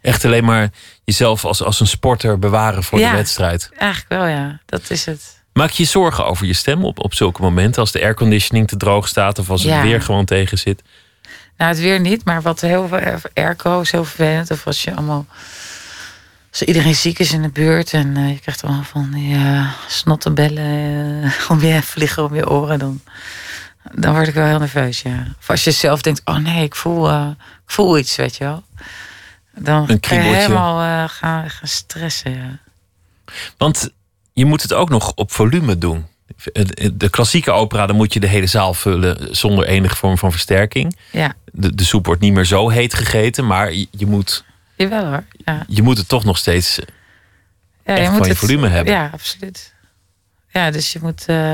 Echt alleen maar jezelf als, als een sporter bewaren voor Ja. de wedstrijd. eigenlijk wel, ja. Dat is het. Maak je zorgen over je stem op, op zulke momenten? Als de airconditioning te droog staat of als het Ja. weer gewoon tegen zit? Nou, het weer niet, maar wat heel veel airco is heel vervelend. Of als je allemaal. Als iedereen ziek is in de buurt en eh, je krijgt allemaal van die uh, snottenbellen eh, om je vliegen om je oren, dan, dan word ik wel heel nerveus, ja. Of als je zelf denkt, oh nee, ik voel, eh, ik voel iets, weet je wel. Dan Een kan je helemaal eh, gaan, gaan stressen, ja. Want je moet het ook nog op volume doen. De klassieke opera, dan moet je de hele zaal vullen zonder enige vorm van versterking. Ja, De, de soep wordt niet meer zo heet gegeten, maar je, je moet, jawel hoor. Ja. je moet het toch nog steeds. Ja, van je volume hebben. Ja, absoluut. Ja, dus je moet. eh,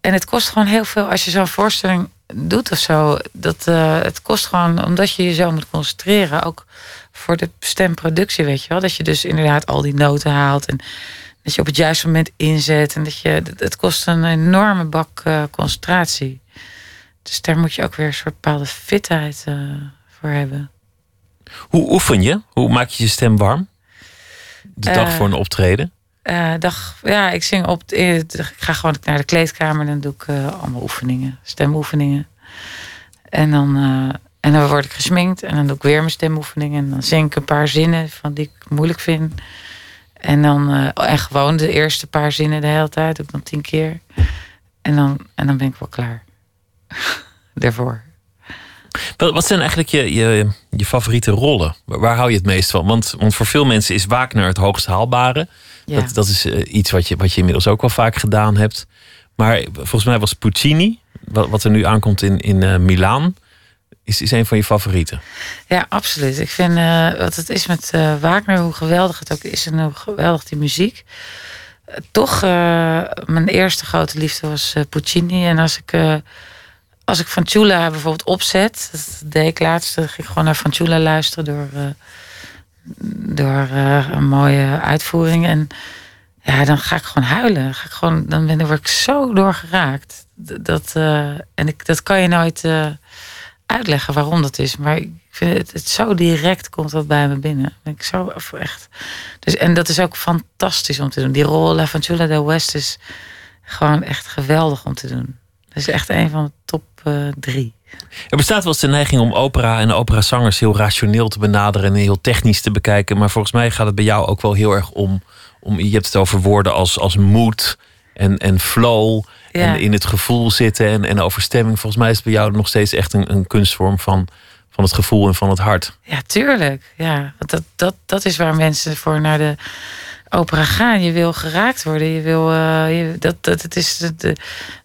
en het kost gewoon heel veel als je zo'n voorstelling doet of zo. Dat, eh, het kost gewoon, omdat je je zo moet concentreren, ook voor de stemproductie, weet je wel. Dat je dus inderdaad al die noten haalt en dat je op het juiste moment inzet. En dat je, het kost een enorme bak eh, concentratie. Dus daar moet je ook weer een soort bepaalde fitheid eh, voor hebben. Hoe oefen je? Hoe maak je je stem warm? De dag Eh, voor een optreden? Dag, ja, ik zing op. Ik ga gewoon naar de kleedkamer en dan doe ik allemaal oefeningen, stemoefeningen. En dan, en dan word ik gesminkt en dan doe ik weer mijn stemoefeningen. En dan zing ik een paar zinnen van die ik moeilijk vind. En dan eh, en gewoon de eerste paar zinnen de hele tijd, ik dan tien keer. En dan, en dan ben ik wel klaar. Daarvoor. Wat, zijn eigenlijk je, je, je favoriete rollen? Waar, waar hou je het meest van? Want, want voor veel mensen is Wagner het hoogst haalbare. Ja. Dat, dat is eh, iets wat je, wat je inmiddels ook wel vaak gedaan hebt. Maar volgens mij was Puccini, wat, wat er nu aankomt in, in eh, Milaan, is, is een van je favorieten. Ja, absoluut. Ik vind eh, wat het is met eh, Wagner, hoe geweldig het ook is en hoe geweldig die muziek. Toch, eh, mijn eerste grote liefde was Puccini. En als ik, als ik Fanciulla bijvoorbeeld opzet, dat deed ik laatst, dan ging ik gewoon naar Fanciulla luisteren door, door een mooie uitvoering. En ja, dan ga ik gewoon huilen. Dan Ga ik gewoon, dan ben, dan word ik zo doorgeraakt. Dat, en ik, dat kan je nooit uitleggen waarom dat is. Maar ik vind het, zo direct komt dat bij me binnen. Ik zo echt. Dus, en dat is ook fantastisch om te doen. Die rol La Fanciulla del West is gewoon echt geweldig om te doen. Dat is echt een van de top eh, drie. Er bestaat wel eens de neiging om opera en operazangers heel rationeel te benaderen en heel technisch te bekijken. Maar volgens mij gaat het bij jou ook wel heel erg om. om je hebt het over woorden als, als mood en, en flow. Ja. En in het gevoel zitten en, en overstemming. Volgens mij is het bij jou nog steeds echt een, een kunstvorm van, van het gevoel en van het hart. Ja, tuurlijk. Ja, want dat, dat, dat is waar mensen voor naar de opera gaan. Je wil geraakt worden. Je wil, eh, je, dat, dat, het is de, de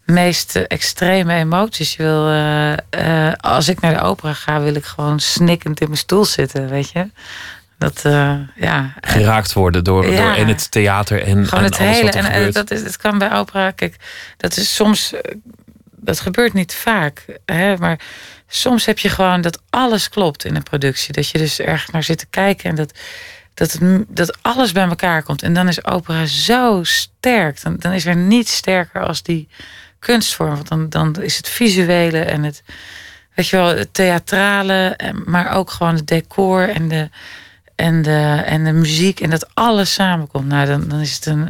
meest extreme emoties. Je wil, eh, eh, als ik naar de opera ga, wil ik gewoon snikkend in mijn stoel zitten, weet je. Dat, eh, ja, Geraakt worden door, Ja. door en het theater en, gewoon en het alles hele. wat er En eh, dat, is, het kan bij opera, kijk, dat is soms, eh, dat gebeurt niet vaak, hè, maar soms heb je gewoon dat alles klopt in een productie. Dat je dus erg naar zit te kijken en dat, dat, het, dat alles bij elkaar komt. En dan is opera zo sterk. Dan, dan is er niets sterker als die kunstvorm. Want dan, dan is het visuele en het, weet je wel, het theatrale, maar ook gewoon het decor en de, en de, en de muziek en dat alles samenkomt. Nou, dan, dan is het een,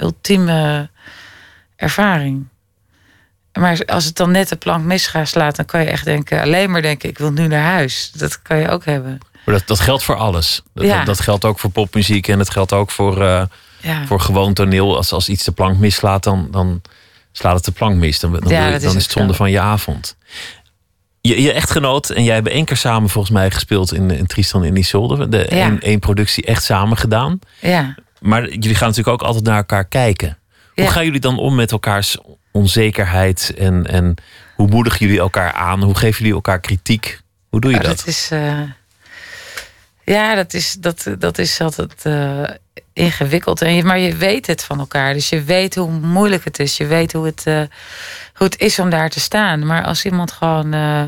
ultieme ervaring. Maar als het dan net de plank misgaat slaat, dan kan je echt denken, alleen maar denken, ik wil nu naar huis. Dat kan je ook hebben. Maar dat, dat geldt voor alles. Dat, Ja. dat, dat geldt ook voor popmuziek en dat geldt ook voor, eh, Ja. voor gewoon toneel. Als, als iets de plank mislaat, dan, dan slaat het de plank mis. Dan, dan, Ja, je- is dan is ook het zonde zo. van je avond. Je, je echtgenoot en jij hebben één keer samen volgens mij gespeeld in, in Tristan in Isolde. De Ja. één, één productie echt samen gedaan. ja. Maar jullie gaan natuurlijk ook altijd naar elkaar kijken. Hoe Ja. gaan jullie dan om met elkaars onzekerheid? En, en hoe moedigen jullie elkaar aan? Hoe geven jullie elkaar kritiek? Hoe doe je dat? dat is, eh, ja, dat is, dat, dat is altijd eh, ingewikkeld. En je, maar je weet het van elkaar. Dus je weet hoe moeilijk het is. Je weet hoe het, eh, het is om daar te staan. Maar als iemand gewoon eh,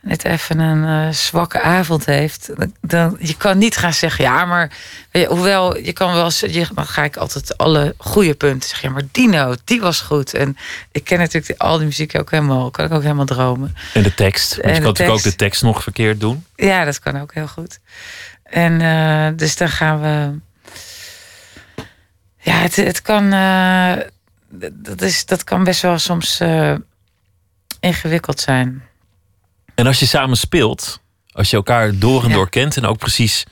net even een eh, zwakke avond heeft... Dan, je kan niet gaan zeggen... ja, maar je, hoewel je kan wel... Je, dan ga ik altijd alle goede punten zeggen. Ja, maar die noot, die was goed. En ik ken natuurlijk die- al die muziek ook helemaal... kan ik ook helemaal dromen. En de tekst. Want En je kan natuurlijk ook de tekst nog verkeerd doen. Ja, dat kan ook heel goed. En eh, dus dan gaan we. Ja, het, het kan. Dat, is, dat kan best wel soms eh, ingewikkeld zijn. En als je samen speelt, als je elkaar door en Ja. door kent en ook precies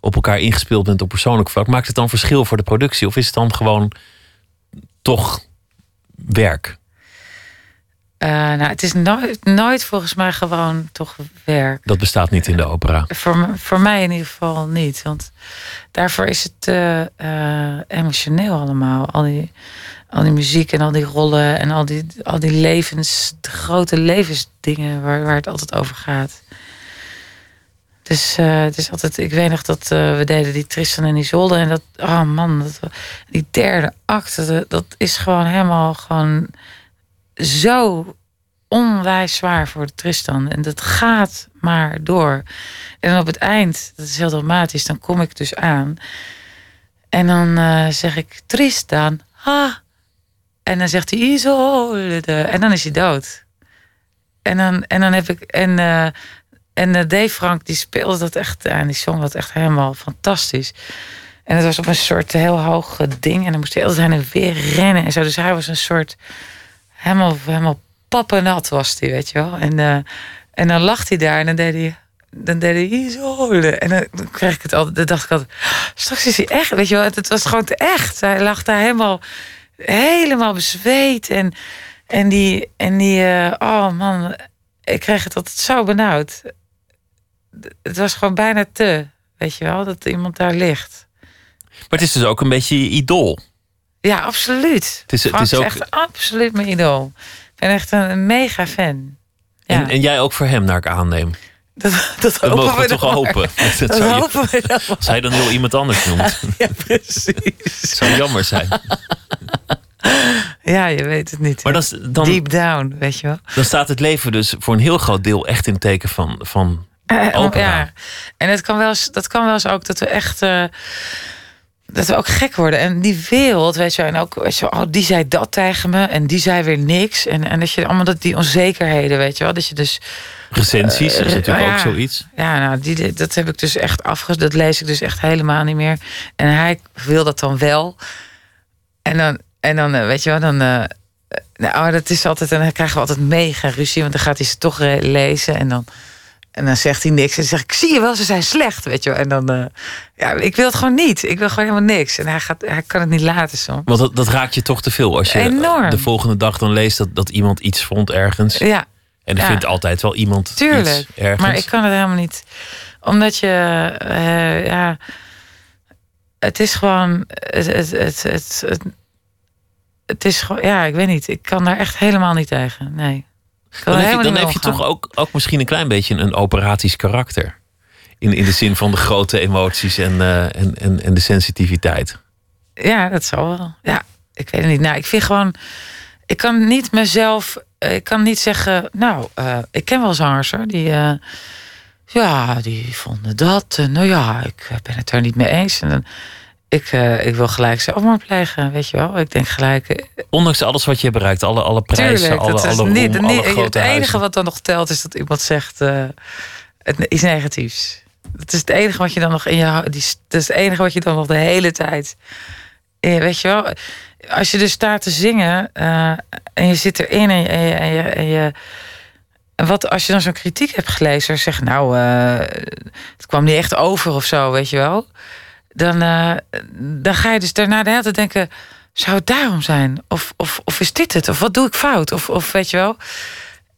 op elkaar ingespeeld bent op persoonlijk vlak, maakt het dan verschil voor de productie? Of is het dan gewoon toch werk? Eh, nou, het is nooit, nooit volgens mij gewoon toch werk. Dat bestaat niet in de opera. Voor, voor mij in ieder geval niet. Want daarvoor is het eh, emotioneel allemaal. Al die, al die muziek en al die rollen en al die, al die levens, de grote levensdingen waar, waar het altijd over gaat. Dus eh, het is altijd, ik weet nog dat eh, we deden die Tristan en Isolde. En dat, oh man, dat, die derde acte, dat, is gewoon helemaal gewoon zo onwijs zwaar voor de Tristan. En dat gaat maar door. En op het eind, dat is heel dramatisch, dan kom ik dus aan. En dan eh, zeg ik, Tristan, ah. En dan zegt hij, Isolde. En dan is hij dood. En dan, en dan heb ik, en, eh en eh, Dave Frank, die speelde dat echt, en die zong dat echt helemaal fantastisch. En het was op een soort heel hoog eh, ding. En dan moest hij heen en weer rennen en zo. Dus hij was een soort, helemaal, helemaal pappenat was hij, weet je wel. En, eh, en dan lag hij daar en dan deed hij, dan deed hij Isolde. En dan, kreeg ik het altijd, dan dacht ik altijd, straks is hij echt, weet je wel. Het, was gewoon echt. Hij lag daar helemaal, helemaal bezweet. En, en die, en die eh, oh man, ik kreeg het altijd zo benauwd. Het was gewoon bijna te, weet je wel, dat iemand daar ligt. Maar het is dus ook een beetje je idool. Ja, absoluut. Het is- het is ook- echt absoluut mijn idool. Ik ben echt een, mega fan. Ja, En, en jij ook voor hem, naar ik aanneem. dat, dat, Dat mogen we toch hopen. Dat Dat zou je- we als hij dan heel iemand anders noemt. Ja, precies. zou jammer zijn. Ja, je weet het niet. Maar dan, is- dan, Deep down, weet je wel. dan staat het leven dus voor een heel groot deel echt in het teken van, van Eh, Opera. Ja. En het kan wel eens, dat kan wel eens ook dat we echt. eh, dat we ook gek worden. En die wereld, weet je wel. En ook, weet je oh, die zei dat tegen me. En die zei weer niks. En, en dat je allemaal dat, die onzekerheden, weet je wel. Dat je dus. recensies. Dat is Eh, natuurlijk ja. ook zoiets. Ja, nou, die, dat heb ik dus echt afge... Dat lees ik dus echt helemaal niet meer. En hij wil dat dan wel. En dan, en dan eh, weet je wel, dan... eh, nou, dat is altijd... En dan krijgen we altijd mega ruzie. Want dan gaat hij ze toch lezen. En dan, en dan zegt hij niks. En dan zeg ik, zie je wel, ze zijn slecht, weet je wel. En dan... eh, ja, ik wil het gewoon niet. Ik wil gewoon helemaal niks. En hij, gaat, hij kan het niet laten soms. Want dat, dat raakt je toch te veel. Als je Enorm. de volgende dag dan leest dat, dat iemand iets vond ergens. Ja, En er ja. vindt altijd wel iemand Tuurlijk, iets ergens. maar ik kan het helemaal niet. Omdat je, eh, ja, het is gewoon, het, het, het, het, het, het is gewoon, ja, ik weet niet. Ik kan daar echt helemaal niet tegen. Nee. Dan heb je, dan heb je toch ook, ook misschien een klein beetje een operatisch karakter. In, in de zin van de grote emoties en, eh, en, en, en de sensitiviteit. Ja, dat zal wel. Ja, ik weet het niet. Nou, ik vind gewoon, ik kan niet mezelf, eh, ik kan niet zeggen, nou, eh, ik ken wel zangers hoor, die, ja, die vonden dat. Nou ja, ik ben het er niet mee eens. En dan, ik, eh, ik wil gelijk zelfmoord plegen, weet je wel. Ik denk gelijk, eh, Ondanks alles wat je bereikt, alle, alle prijzen, tuurlijk, alle, dat is alle niet, roem, alle niet- grote het enige huizen. wat dan nog telt is dat iemand zegt, eh, het is negatiefs. Dat is het enige wat je dan nog in je, die, dat is het enige wat je dan nog de hele tijd, weet je wel. Als je dus staat te zingen en je zit erin en je, en je, en je, en je En wat als je dan zo'n kritiek hebt gelezen, zeg nou, het kwam niet echt over of zo, weet je wel. Dan, eh, dan ga je dus daarna de hele tijd denken, zou het daarom zijn? Of, of, of is dit het? Of wat doe ik fout? Of, of weet je wel.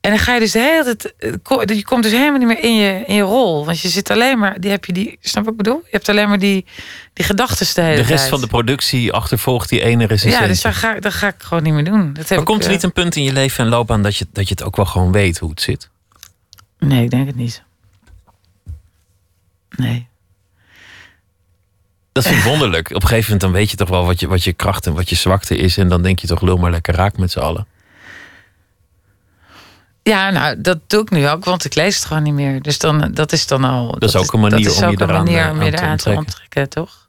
En dan ga je dus de hele tijd, eh, je komt dus helemaal niet meer in je, in je rol. Want je zit alleen maar, die heb je die, snap wat ik bedoel? Je hebt alleen maar die, die gedachten de hele De rest tijd. van de productie achtervolgt die ene recensent. Ja, dus dat ga, dat ga ik gewoon niet meer doen. Dat heb maar komt er eh, niet een punt in je leven en loopbaan dat je, dat je het ook wel gewoon weet hoe het zit? Nee, ik denk het niet. Nee. Dat vind ik wonderlijk. Op een gegeven moment dan weet je toch wel wat je, wat je kracht en wat je zwakte is. En dan denk je toch, lul maar lekker raak met z'n allen. Ja, nou, dat doe ik nu ook, want ik lees het gewoon niet meer. Dus dan, dat is dan al. is ook een manier dat is om je ook een eraan, manier eh, om aan je te eraan te onttrekken. onttrekken, toch?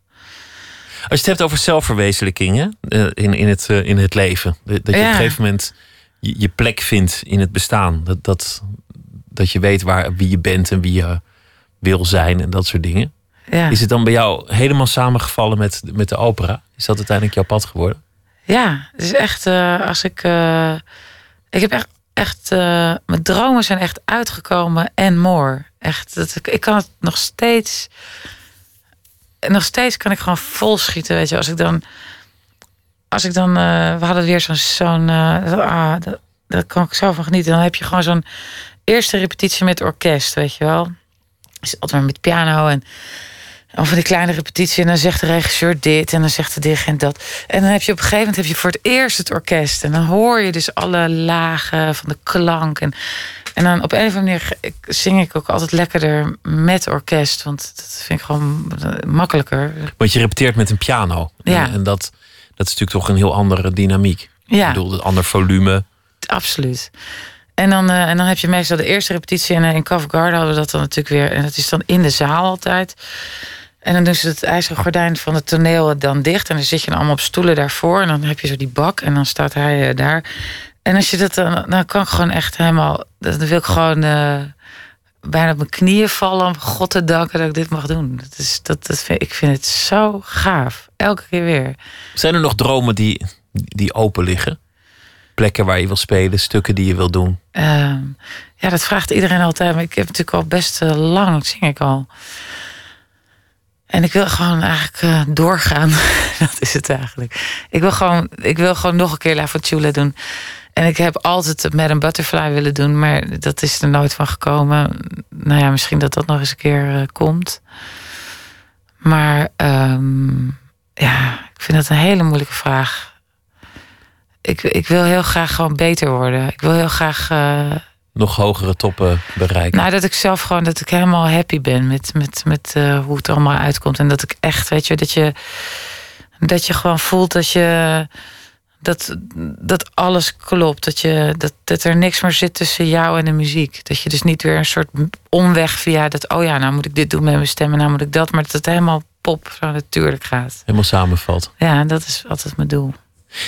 Als je het hebt over zelfverwezenlijkingen eh, in, in, het, eh, in het leven. Dat dat je op een gegeven moment je, je plek vindt in het bestaan. Dat, dat, dat je weet waar, wie je bent en wie je wil zijn en dat soort dingen. Ja. Is het dan bij jou helemaal samengevallen met, met de opera? Is dat uiteindelijk jouw pad geworden? Ja, het is echt eh, als ik. eh, ik heb echt. echt eh, mijn dromen zijn echt uitgekomen en more. Echt, dat, ik, ik kan het nog steeds. Nog steeds kan ik gewoon vol schieten. Weet je, als ik dan. Als ik dan. we hadden weer zo'n. zo'n ah, dat, daar kan ik zo van genieten. Dan heb je gewoon zo'n eerste repetitie met orkest, weet je wel. Is altijd maar met piano en. Of van die kleine repetitie. En dan zegt de regisseur dit. En dan zegt de dirigent dat. En dan heb je op een gegeven moment heb je voor het eerst het orkest. En dan hoor je dus alle lagen van de klank. En, en dan op een of andere manier zing ik ook altijd lekkerder met orkest. Want dat vind ik gewoon eh, makkelijker. Want je repeteert met een piano. Ja. En, en dat, dat is natuurlijk toch een heel andere dynamiek. Ja. Ik bedoel, een ander volume. Absoluut. En dan, eh, en dan heb je meestal de eerste repetitie. En eh, in Covent Garden hadden we dat dan natuurlijk weer. En dat is dan in de zaal altijd. En dan doen ze het ijzeren gordijn van het toneel dan dicht. En dan zit je dan allemaal op stoelen daarvoor. En dan heb je zo die bak. En dan staat hij eh, daar. En als je dat dan... Dan kan ik gewoon echt helemaal... Dan wil ik gewoon eh, bijna op mijn knieën vallen... om God te danken dat ik dit mag doen. Dat is, dat, dat vind, ik vind het zo gaaf. Elke keer weer. Zijn er nog dromen die, die open liggen? Plekken waar je wil spelen, stukken die je wil doen. Ehm, ja, dat vraagt iedereen altijd. Maar ik heb natuurlijk al best eh, lang, zing ik al. En ik wil gewoon eigenlijk eh, doorgaan. dat is het eigenlijk. Ik wil, gewoon, ik wil gewoon nog een keer La Fanciulla doen. En ik heb altijd met een butterfly willen doen. Maar dat is er nooit van gekomen. Nou ja, misschien dat dat nog eens een keer eh, komt. Maar ehm, ja, ik vind dat een hele moeilijke vraag. Ik, ik wil heel graag gewoon beter worden. Ik wil heel graag. eh, Nog hogere toppen bereiken. nou, dat ik zelf gewoon dat ik helemaal happy ben met, met, met eh, hoe het allemaal uitkomt. En dat ik echt, weet je, dat je, dat je gewoon voelt dat je. Dat, dat alles klopt. Dat, je, dat, dat er niks meer zit tussen jou en de muziek. Dat je dus niet weer een soort omweg via dat. Oh ja, nou moet ik dit doen met mijn stem en nou moet ik dat. Maar dat het helemaal pop zo natuurlijk gaat. Helemaal samenvalt. Ja, dat is altijd mijn doel.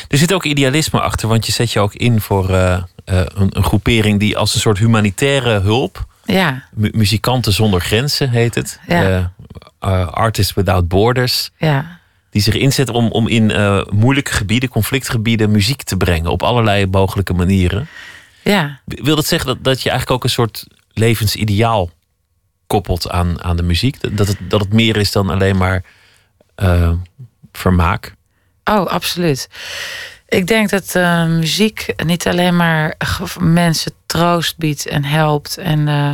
Er zit ook idealisme achter, want je zet je ook in voor eh, eh, een, een groepering die als een soort humanitaire hulp. Ja, mu- muzikanten zonder grenzen heet het. Ja. Eh, Artists Without Borders. ja. Die zich inzet om, om in moeilijke gebieden, conflictgebieden, muziek te brengen. Op allerlei mogelijke manieren. Ja, Wil dat zeggen dat, dat je eigenlijk ook een soort levensideaal koppelt aan, aan de muziek? Dat het, dat het meer is dan alleen maar vermaak? Oh, absoluut. Ik denk dat eh, muziek niet alleen maar mensen troost biedt en helpt en eh,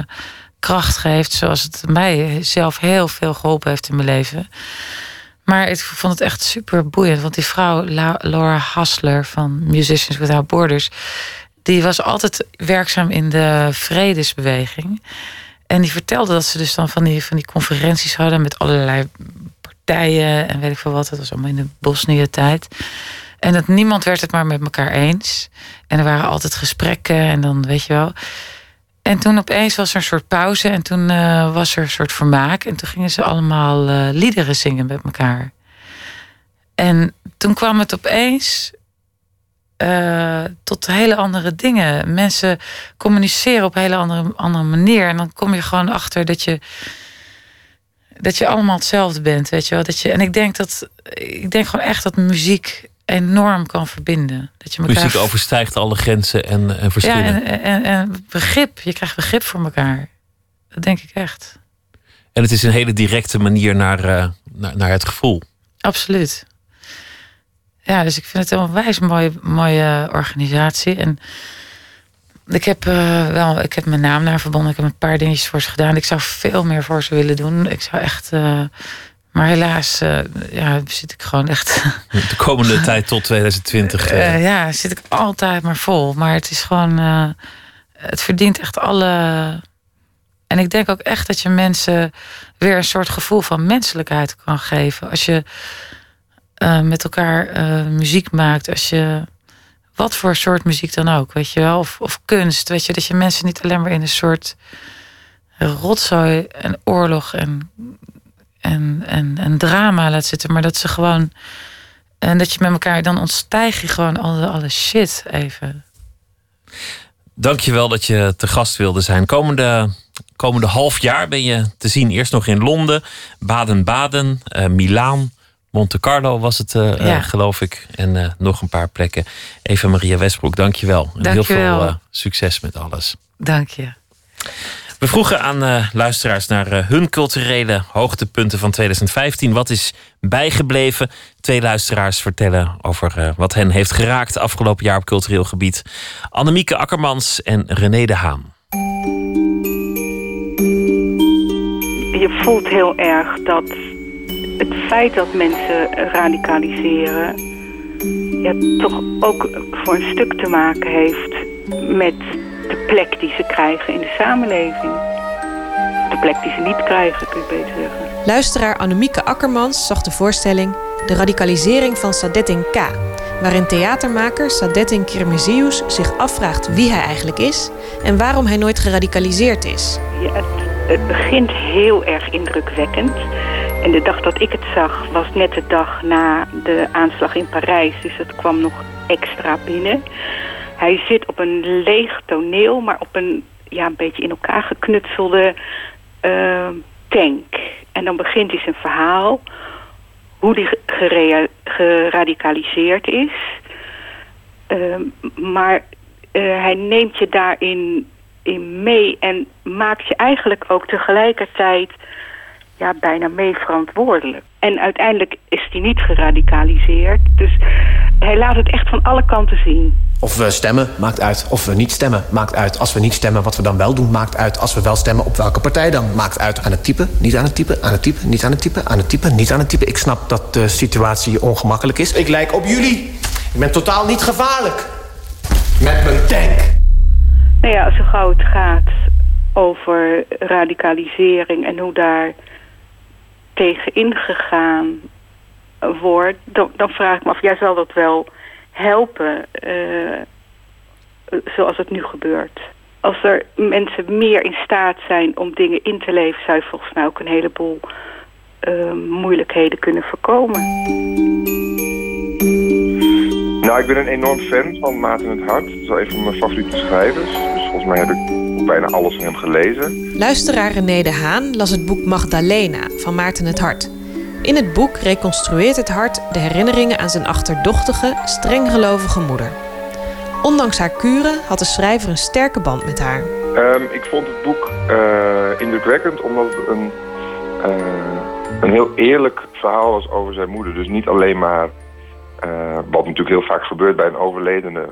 kracht geeft, zoals het mij zelf heel veel geholpen heeft in mijn leven. Maar ik vond het echt super boeiend, want die vrouw La- Laura Hassler van Musicians Without Borders, die was altijd werkzaam in de vredesbeweging. En die vertelde dat ze dus dan van die, van die conferenties hadden met allerlei partijen en weet ik veel wat. Dat was allemaal in de Bosnië-tijd. En dat niemand werd het maar met elkaar eens. En er waren altijd gesprekken en dan weet je wel. En toen opeens was er een soort pauze en toen eh, was er een soort vermaak. En toen gingen ze allemaal eh, liederen zingen met elkaar. En toen kwam het opeens eh, tot hele andere dingen. Mensen communiceren op een hele andere, andere manier. En dan kom je gewoon achter dat je dat je allemaal hetzelfde bent, weet je wel. Dat je, en ik denk dat ik denk gewoon echt dat muziek enorm kan verbinden. Dat je elkaar Muziek overstijgt alle grenzen en, en ja, verschillen. en, en, en begrip. Je krijgt begrip voor elkaar. Dat denk ik echt. En het is een hele directe manier naar, eh, naar, naar het gevoel. Absoluut. Ja, dus ik vind het een onwijs mooie, mooie organisatie. En ik heb, eh, wel, ik heb mijn naam naar verbonden. Ik heb een paar dingetjes voor ze gedaan. Ik zou veel meer voor ze willen doen. Ik zou echt. eh, maar helaas eh, ja, zit ik gewoon echt. De komende tijd tot 2020. eh, Eh, ja, zit ik altijd maar vol. Maar het is gewoon. het verdient echt alle. En ik denk ook echt dat je mensen weer een soort gevoel van menselijkheid kan geven. Als je met elkaar muziek maakt. Als je. Wat voor soort muziek dan ook, weet je wel? Of, of kunst, weet je, dat je mensen niet alleen maar in een soort rotzooi en oorlog en, en, en, en drama laat zitten, maar dat ze gewoon. En dat je met elkaar, dan ontstijg je gewoon alle, alle shit even. Dankjewel dat je te gast wilde zijn. Komende, komende half jaar ben je te zien. Eerst nog in Londen, Baden-Baden, eh, Milaan, Monte Carlo was het, eh, eh, geloof ik. En eh, nog een paar plekken. Eva Maria Westbroek, dankjewel. En heel veel eh, succes met alles. Dank je. We vroegen aan eh, luisteraars naar eh, hun culturele hoogtepunten van 2015. Wat is bijgebleven? Twee luisteraars vertellen over eh, wat hen heeft geraakt afgelopen jaar op cultureel gebied. Annemieke Akkermans en René de Haan. Je voelt heel erg dat het feit dat mensen radicaliseren... Ja, toch ook voor een stuk te maken heeft met de plek die ze krijgen in de samenleving. De plek die ze niet krijgen, kun je beter zeggen. Luisteraar Annemieke Akkermans zag de voorstelling De radicalisering van Sadettin K. Waarin theatermaker Sadettin Kirmizius zich afvraagt wie hij eigenlijk is en waarom hij nooit geradicaliseerd is. Ja, het, het begint heel erg indrukwekkend. En de dag dat ik het zag was net de dag na de aanslag in Parijs. Dus dat kwam nog extra binnen. Hij zit op een leeg toneel, maar op een ja, een beetje in elkaar geknutselde eh, tank. En dan begint hij zijn verhaal. Hoe hij geradicaliseerd is. Ehm, maar eh, hij neemt je daarin in mee en maakt je eigenlijk ook tegelijkertijd ja, bijna mee verantwoordelijk. En uiteindelijk is hij niet geradicaliseerd. Dus hij laat het echt van alle kanten zien. Of we stemmen, maakt uit. Of we niet stemmen, maakt uit. Als we niet stemmen, wat we dan wel doen, maakt uit. Als we wel stemmen, op welke partij dan, maakt uit. Aan het typen, niet aan het typen, aan het typen, niet aan het typen, aan het typen, niet aan het typen. Ik snap dat de situatie ongemakkelijk is. Ik lijk op jullie. Ik ben totaal niet gevaarlijk. Met mijn tank. Nou ja, zo gauw het gaat over radicalisering en hoe daar tegen ingegaan wordt, dan, vraag ik me af, jij zal dat wel helpen eh, zoals het nu gebeurt. Als er mensen meer in staat zijn om dingen in te leven, zou je volgens mij ook een heleboel eh, moeilijkheden kunnen voorkomen. Nou, ik ben een enorm fan van Maarten het Hart. Dat is wel een van mijn favoriete schrijvers. Volgens mij heb ik bijna alles van hem gelezen. Luisteraar René de Haan las het boek Magdalena van Maarten het Hart. In het boek reconstrueert het hart de herinneringen aan zijn achterdochtige, strenggelovige moeder. Ondanks haar kuren had de schrijver een sterke band met haar. Ehm, ik vond het boek eh, indrukwekkend omdat het een, eh, een heel eerlijk verhaal was over zijn moeder. Dus niet alleen maar, eh, wat natuurlijk heel vaak gebeurt bij een overledene,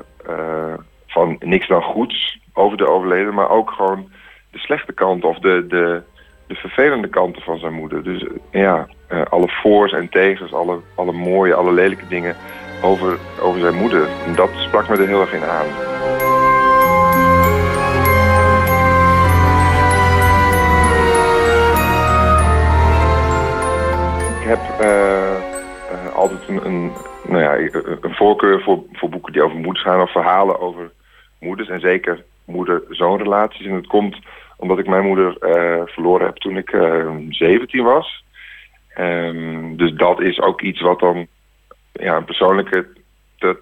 van niks dan goeds over de overledene, maar ook gewoon de slechte kant of de, de, de vervelende kanten van zijn moeder. Dus ja, eh, alle voor's en tegens, alle, alle mooie, alle lelijke dingen over, over zijn moeder. En dat sprak me er heel erg in aan. Ik heb eh, eh, altijd een, een, nou ja, een voorkeur voor, voor boeken die over moeders gaan of verhalen over moeders en zeker moeder-zoon-relaties. En dat komt omdat ik mijn moeder eh, verloren heb toen ik eh 17 was. Ehm, dus dat is ook iets wat dan ja, een persoonlijke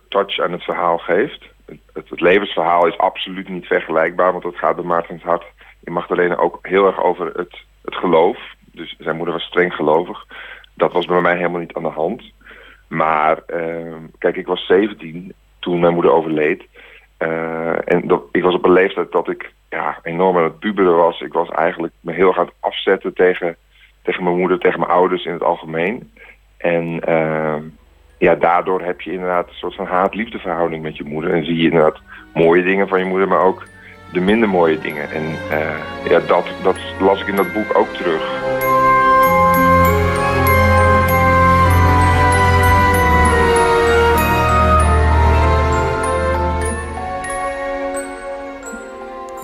touch aan het verhaal geeft. Het, het levensverhaal is absoluut niet vergelijkbaar, want dat gaat bij Maartens hart in Magdalena ook heel erg over het, het geloof. Dus zijn moeder was streng gelovig. Dat was bij mij helemaal niet aan de hand. Maar ehm, kijk, ik was 17 toen mijn moeder overleed. Eh, en dat, ik was op een leeftijd dat ik ja, enorm aan het puberen was. Ik was eigenlijk me heel erg afzetten tegen, tegen mijn moeder, tegen mijn ouders in het algemeen. En ehm, ja, daardoor heb je inderdaad een soort van haat-liefdeverhouding met je moeder. En zie je inderdaad mooie dingen van je moeder, maar ook de minder mooie dingen. En eh, ja, dat, dat las ik in dat boek ook terug.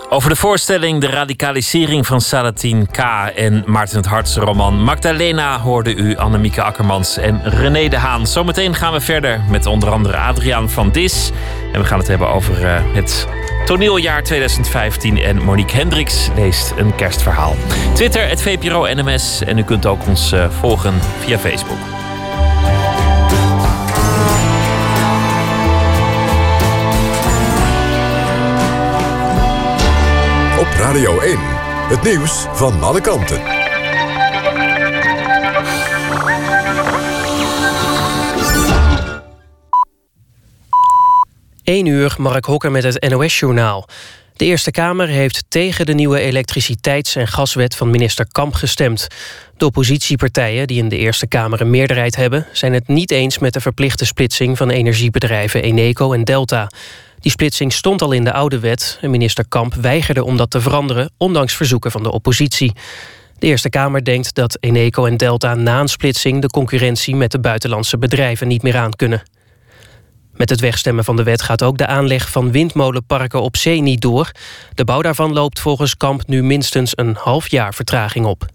Over de voorstelling De radicalisering van Salatien K. en Maarten het Hartse roman Magdalena hoorde u Annemieke Akkermans en René de Haan. Zometeen gaan we verder met onder andere Adriaan van Dis. En we gaan het hebben over uh, het toneeljaar 2015. En Monique Hendricks leest een kerstverhaal. Twitter, het VPRO NMS. En u kunt ook ons uh, volgen via Facebook. Radio 1, het nieuws van alle kanten. 1 uur, Mark Hokker met het NOS-journaal. De Eerste Kamer heeft tegen de nieuwe elektriciteits- en gaswet van minister Kamp gestemd. De oppositiepartijen, die in de Eerste Kamer een meerderheid hebben... zijn het niet eens met de verplichte splitsing van energiebedrijven Eneco en Delta. Die splitsing stond al in de oude wet en minister Kamp weigerde om dat te veranderen... ondanks verzoeken van de oppositie. De Eerste Kamer denkt dat Eneco en Delta na een splitsing... de concurrentie met de buitenlandse bedrijven niet meer aan kunnen. Met het wegstemmen van de wet gaat ook de aanleg van windmolenparken op zee niet door. De bouw daarvan loopt volgens Kamp nu minstens een half jaar vertraging op.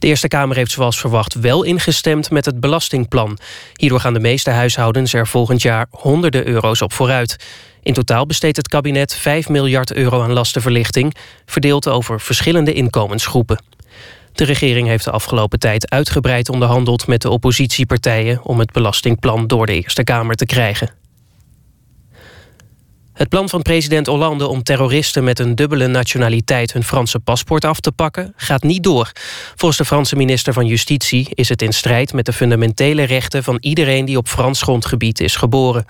De Eerste Kamer heeft zoals verwacht wel ingestemd met het belastingplan. Hierdoor gaan de meeste huishoudens er volgend jaar honderden euro's op vooruit. In totaal besteedt het kabinet 5 miljard euro aan lastenverlichting... verdeeld over verschillende inkomensgroepen. De regering heeft de afgelopen tijd uitgebreid onderhandeld met de oppositiepartijen om het belastingplan door de Eerste Kamer te krijgen. Het plan van president Hollande om terroristen met een dubbele nationaliteit hun Franse paspoort af te pakken gaat niet door. Volgens de Franse minister van Justitie is het in strijd met de fundamentele rechten van iedereen die op Frans grondgebied is geboren.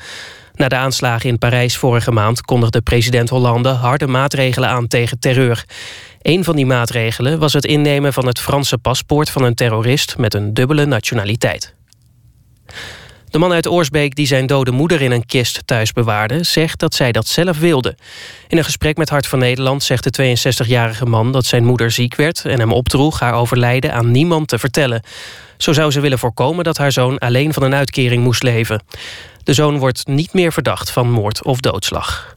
Na de aanslagen in Parijs vorige maand kondigde president Hollande harde maatregelen aan tegen terreur. Een van die maatregelen was het innemen van het Franse paspoort van een terrorist met een dubbele nationaliteit. De man uit Oorsbeek die zijn dode moeder in een kist thuis bewaarde... zegt dat zij dat zelf wilde. In een gesprek met Hart van Nederland zegt de 62-jarige man... dat zijn moeder ziek werd en hem opdroeg haar overlijden aan niemand te vertellen. Zo zou ze willen voorkomen dat haar zoon alleen van een uitkering moest leven. De zoon wordt niet meer verdacht van moord of doodslag.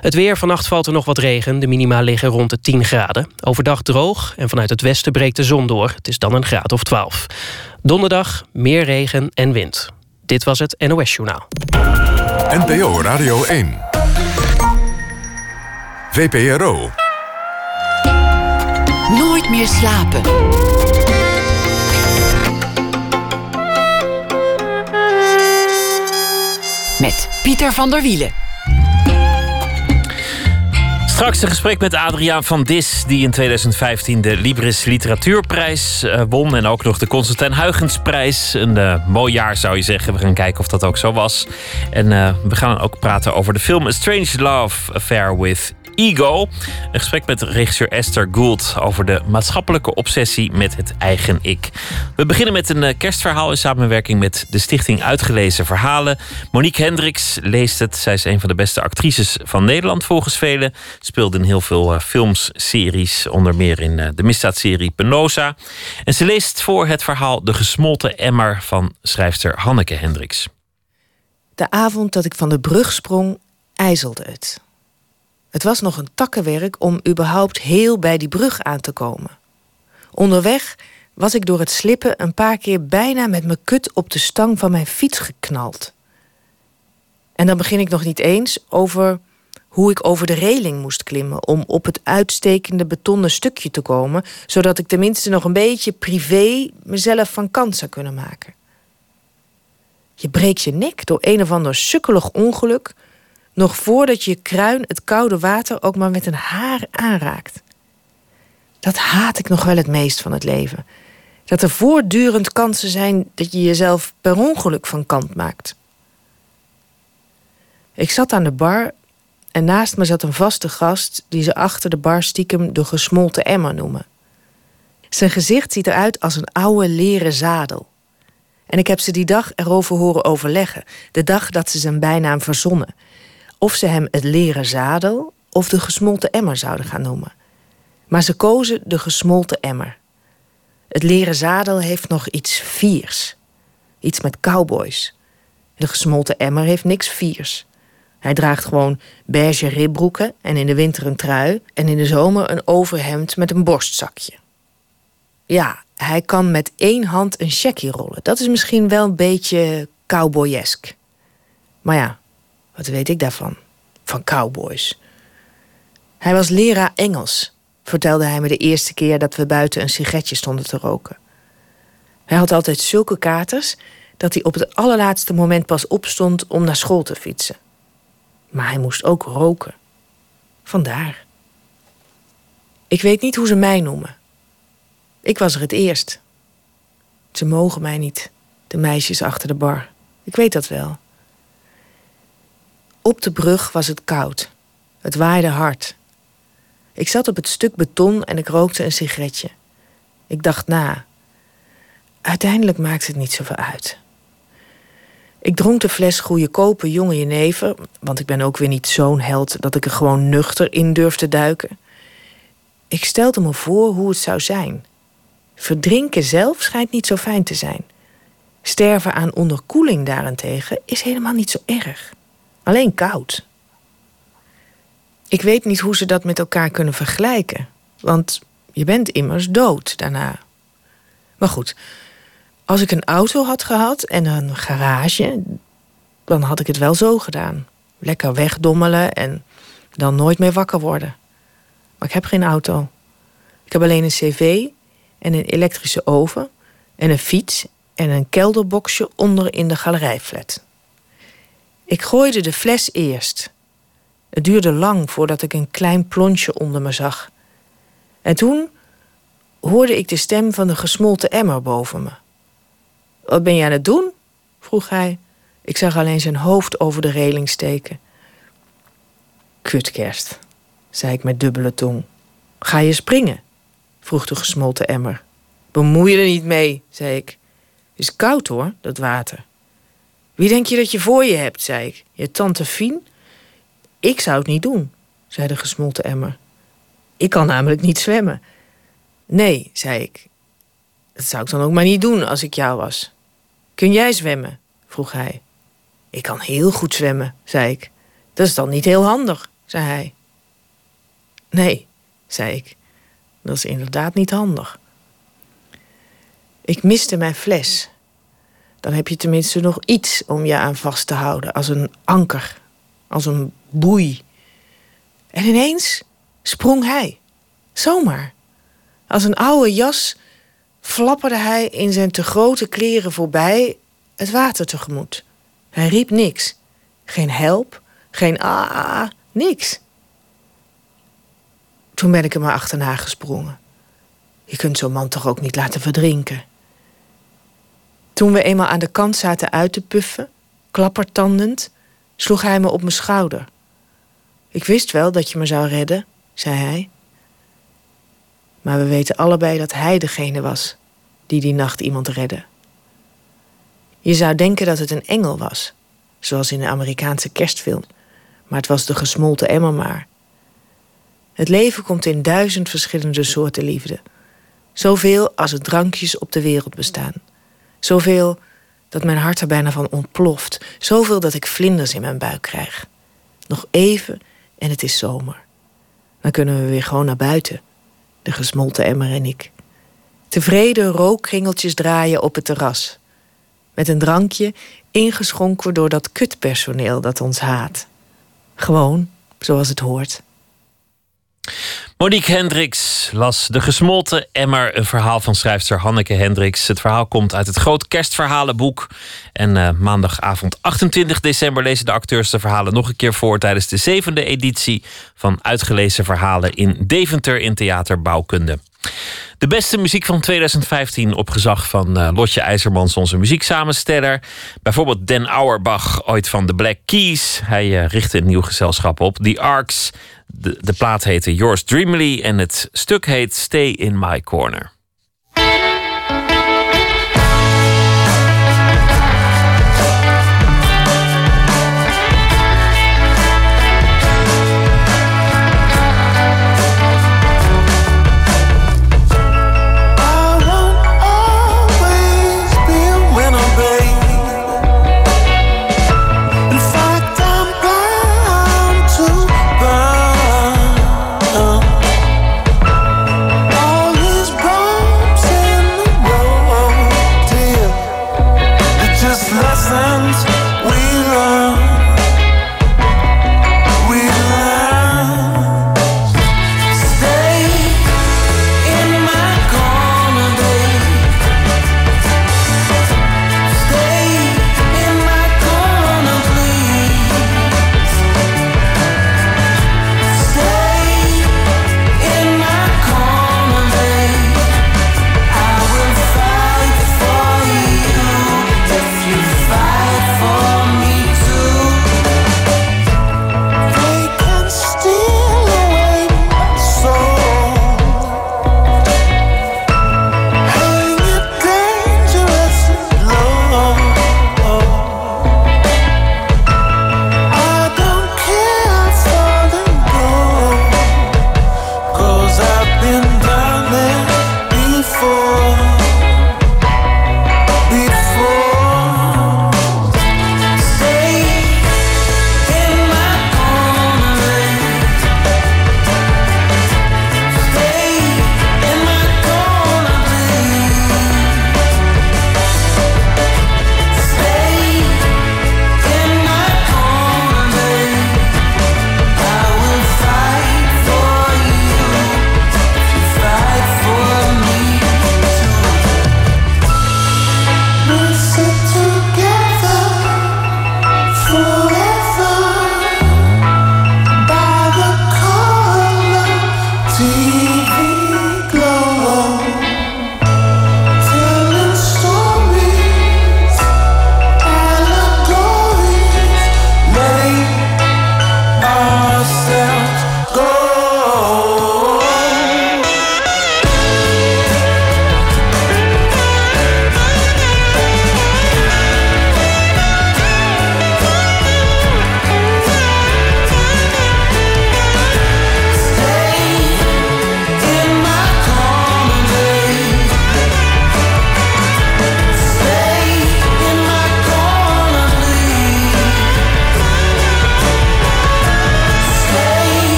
Het weer, vannacht valt er nog wat regen. De minima liggen rond de 10 graden. Overdag droog en vanuit het westen breekt de zon door. Het is dan een graad of 12. Donderdag meer regen en wind. Dit was het NOS Journaal. NPO Radio 1. VPRO. Nooit meer slapen. Met Pieter van der Wielen. Straks een gesprek met Adriaan van Dis, die in 2015 de Libris Literatuurprijs uh, won. En ook nog de Constantijn Huygensprijs. Een uh, mooi jaar zou je zeggen. We gaan kijken of dat ook zo was. En uh, we gaan ook praten over de film A Strange Love Affair with Ego. Een gesprek met regisseur Esther Gould over de maatschappelijke obsessie met het eigen ik. We beginnen met een kerstverhaal in samenwerking met de Stichting Uitgelezen Verhalen. Monique Hendricks leest het. Zij is een van de beste actrices van Nederland volgens velen. Speelde in heel veel films, series, onder meer in de misdaadserie Penosa. En ze leest voor het verhaal De gesmolten emmer van schrijfster Hanneke Hendricks. De avond dat ik van de brug sprong, ijzelde het. Het was nog een takkenwerk om überhaupt heel bij die brug aan te komen. Onderweg was ik door het slippen een paar keer bijna met mijn kut op de stang van mijn fiets geknald. En dan begin ik nog niet eens over hoe ik over de reling moest klimmen om op het uitstekende betonnen stukje te komen, zodat ik tenminste nog een beetje privé mezelf van kant zou kunnen maken. Je breekt je nek door een of ander sukkelig ongeluk nog voordat je kruin het koude water ook maar met een haar aanraakt. Dat haat ik nog wel het meest van het leven. Dat er voortdurend kansen zijn dat je jezelf per ongeluk van kant maakt. Ik zat aan de bar en naast me zat een vaste gast die ze achter de bar stiekem de gesmolten emmer noemen. Zijn gezicht ziet eruit als een oude leren zadel. En ik heb ze die dag erover horen overleggen, de dag dat ze zijn bijnaam verzonnen. Of ze hem het leren zadel of de gesmolten emmer zouden gaan noemen. Maar ze kozen de gesmolten emmer. Het leren zadel heeft nog iets viers. Iets met cowboys. De gesmolten emmer heeft niks viers. Hij draagt gewoon beige ribbroeken en in de winter een trui en in de zomer een overhemd met een borstzakje. Ja, hij kan met één hand een checkie rollen. Dat is misschien wel een beetje cowboyesk. Maar ja, wat weet ik daarvan? Van cowboys. Hij was leraar Engels, vertelde hij me de eerste keer dat we buiten een sigaretje stonden te roken. Hij had altijd zulke katers dat hij op het allerlaatste moment pas opstond om naar school te fietsen. Maar hij moest ook roken. Vandaar. Ik weet niet hoe ze mij noemen. Ik was er het eerst. Ze mogen mij niet, de meisjes achter de bar. Ik weet dat wel. Op de brug was het koud. Het waaide hard. Ik zat op het stuk beton en ik rookte een sigaretje. Ik dacht na. Uiteindelijk maakt het niet zoveel uit. Ik dronk de fles goede kopen jonge jenever, want ik ben ook weer niet zo'n held dat ik er gewoon nuchter in durf te duiken. Ik stelde me voor hoe het zou zijn. Verdrinken zelf schijnt niet zo fijn te zijn. Sterven aan onderkoeling daarentegen is helemaal niet zo erg. Alleen koud. Ik weet niet hoe ze dat met elkaar kunnen vergelijken, want je bent immers dood daarna. Maar goed, als ik een auto had gehad en een garage, dan had ik het wel zo gedaan. Lekker wegdommelen en dan nooit meer wakker worden. Maar ik heb geen auto. Ik heb alleen een cv en een elektrische oven en een fiets en een kelderboxje onder in de galerijflat. Ik gooide de fles eerst. Het duurde lang voordat ik een klein plontje onder me zag. En toen hoorde ik de stem van de gesmolten emmer boven me. Wat ben je aan het doen? vroeg hij. Ik zag alleen zijn hoofd over de reling steken. Kutkerst, zei ik met dubbele tong. Ga je springen? vroeg de gesmolten emmer. Bemoei je er niet mee, zei ik. Is koud hoor, dat water. Wie denk je dat je voor je hebt, zei ik. Je tante Fien? Ik zou het niet doen, zei de gesmolten emmer. Ik kan namelijk niet zwemmen. Nee, zei ik. Dat zou ik dan ook maar niet doen als ik jou was. Kun jij zwemmen? vroeg hij. Ik kan heel goed zwemmen, zei ik. Dat is dan niet heel handig, zei hij. Nee, zei ik. Dat is inderdaad niet handig. Ik miste mijn fles. Dan heb je tenminste nog iets om je aan vast te houden, als een anker, als een boei. En ineens sprong hij, zomaar. Als een oude jas flapperde hij in zijn te grote kleren voorbij het water tegemoet. Hij riep niks. Geen help, geen ah, niks. Toen ben ik er maar achterna gesprongen. Je kunt zo'n man toch ook niet laten verdrinken. Toen we eenmaal aan de kant zaten uit te puffen, klappertandend, sloeg hij me op mijn schouder. Ik wist wel dat je me zou redden, zei hij. Maar we weten allebei dat hij degene was die die nacht iemand redde. Je zou denken dat het een engel was, zoals in de Amerikaanse kerstfilm, maar het was de gesmolten emmer maar. Het leven komt in duizend verschillende soorten liefde. Zoveel als er drankjes op de wereld bestaan. Zoveel dat mijn hart er bijna van ontploft. Zoveel dat ik vlinders in mijn buik krijg. Nog even en het is zomer. Dan kunnen we weer gewoon naar buiten. De gesmolten emmer en ik. Tevreden rookkringeltjes draaien op het terras. Met een drankje ingeschonken door dat kutpersoneel dat ons haat. Gewoon zoals het hoort. Monique Hendricks las De Gesmolten Emmer, een verhaal van schrijfster Hanneke Hendricks. Het verhaal komt uit het Groot Kerstverhalenboek. En uh, maandagavond 28 december lezen de acteurs de verhalen nog een keer voor tijdens de zevende editie van Uitgelezen Verhalen in Deventer in Theater Bouwkunde. De beste muziek van 2015 op gezag van uh, Lotje IJzermans, onze muzieksamensteller. Bijvoorbeeld Den Auerbach, ooit van de Black Keys. Hij uh, richtte een nieuw gezelschap op. The Arcs. De, de plaat heette Yours Dreamily en het stuk heet Stay in My Corner.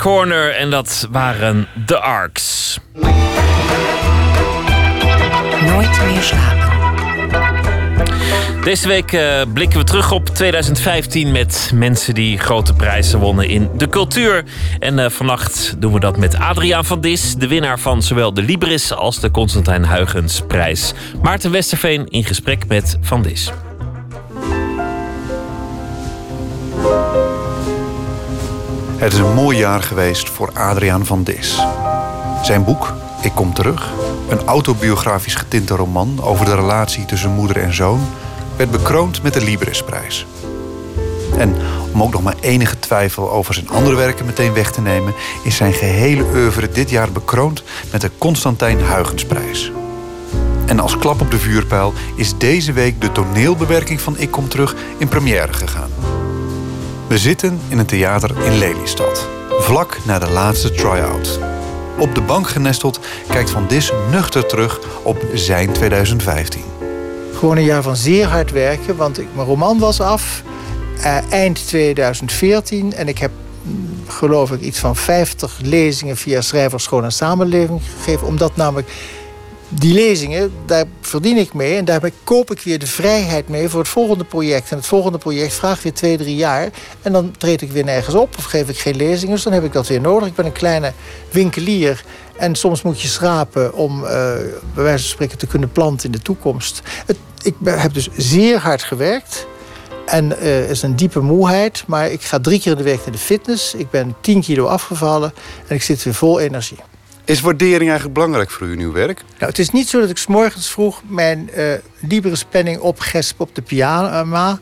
Corner en dat waren The Arcs. Nooit meer slapen. Deze week uh, blikken we terug op 2015 met mensen die grote prijzen wonnen in de cultuur. En uh, vannacht doen we dat met Adriaan van Dis, de winnaar van zowel de Libris als de Constantijn Huygens prijs. Maarten Westerveen in gesprek met Van Dis. Het is een mooi jaar geweest voor Adriaan van Dis. Zijn boek, Ik kom terug, een autobiografisch getinte roman over de relatie tussen moeder en zoon, werd bekroond met de Librisprijs. En om ook nog maar enige twijfel over zijn andere werken meteen weg te nemen, is zijn gehele oeuvre dit jaar bekroond met de Constantijn Huygensprijs. En als klap op de vuurpijl is deze week de toneelbewerking van Ik kom terug in première gegaan. We zitten in een theater in Lelystad, vlak na de laatste try-out. Op de bank genesteld kijkt Van Dis nuchter terug op zijn 2015. Gewoon een jaar van zeer hard werken, want mijn roman was af uh, eind 2014 en ik heb mm, geloof ik iets van 50 lezingen via Schrijverschool en Samenleving gegeven, omdat namelijk die lezingen, daar verdien ik mee. En daarbij koop ik weer de vrijheid mee voor het volgende project. En het volgende project vraagt weer twee, drie jaar. En dan treed ik weer nergens op of geef ik geen lezingen. Dus dan heb ik dat weer nodig. Ik ben een kleine winkelier. En soms moet je schrapen om uh, bij wijze van spreken te kunnen planten in de toekomst. Ik heb dus zeer hard gewerkt. En er uh, is een diepe moeheid. Maar ik ga drie keer in de week naar de fitness. Ik ben 10 kilo afgevallen. En ik zit weer vol energie. Is waardering eigenlijk belangrijk voor uw werk? Nou, het is niet zo dat ik s morgens vroeg mijn uh, Libris penning opgesp op de piano.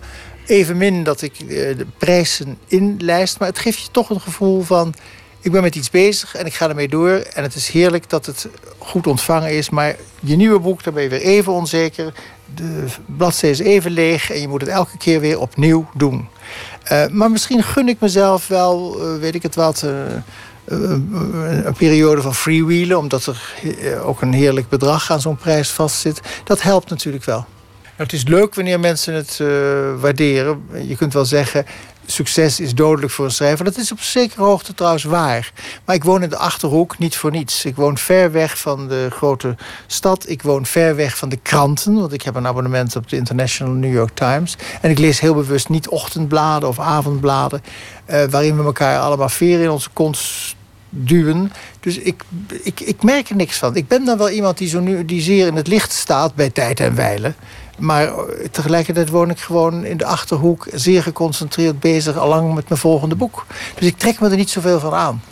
Evenmin dat ik uh, de prijzen inlijst. Maar het geeft je toch een gevoel van... ik ben met iets bezig en ik ga ermee door. En het is heerlijk dat het goed ontvangen is. Maar je nieuwe boek, daar ben je weer even onzeker. De bladzijde is even leeg en je moet het elke keer weer opnieuw doen. Uh, maar misschien gun ik mezelf wel, weet ik het wat een periode van freewheelen, omdat er ook een heerlijk bedrag aan zo'n prijs vastzit. Dat helpt natuurlijk wel. Nou, het is leuk wanneer mensen het uh, waarderen. Je kunt wel zeggen, succes is dodelijk voor een schrijver. Dat is op zekere hoogte trouwens waar. Maar ik woon in de Achterhoek niet voor niets. Ik woon ver weg van de grote stad. Ik woon ver weg van de kranten. Want ik heb een abonnement op de International New York Times. En ik lees heel bewust niet ochtendbladen of avondbladen... Uh, waarin we elkaar allemaal veren in onze kont duwen. Dus ik, ik, ik merk er niks van. Ik ben dan wel iemand die, zo nu, die zeer in het licht staat bij tijd en wijlen. Maar tegelijkertijd woon ik gewoon in de achterhoek, zeer geconcentreerd bezig, allang met mijn volgende boek. Dus ik trek me er niet zoveel van aan.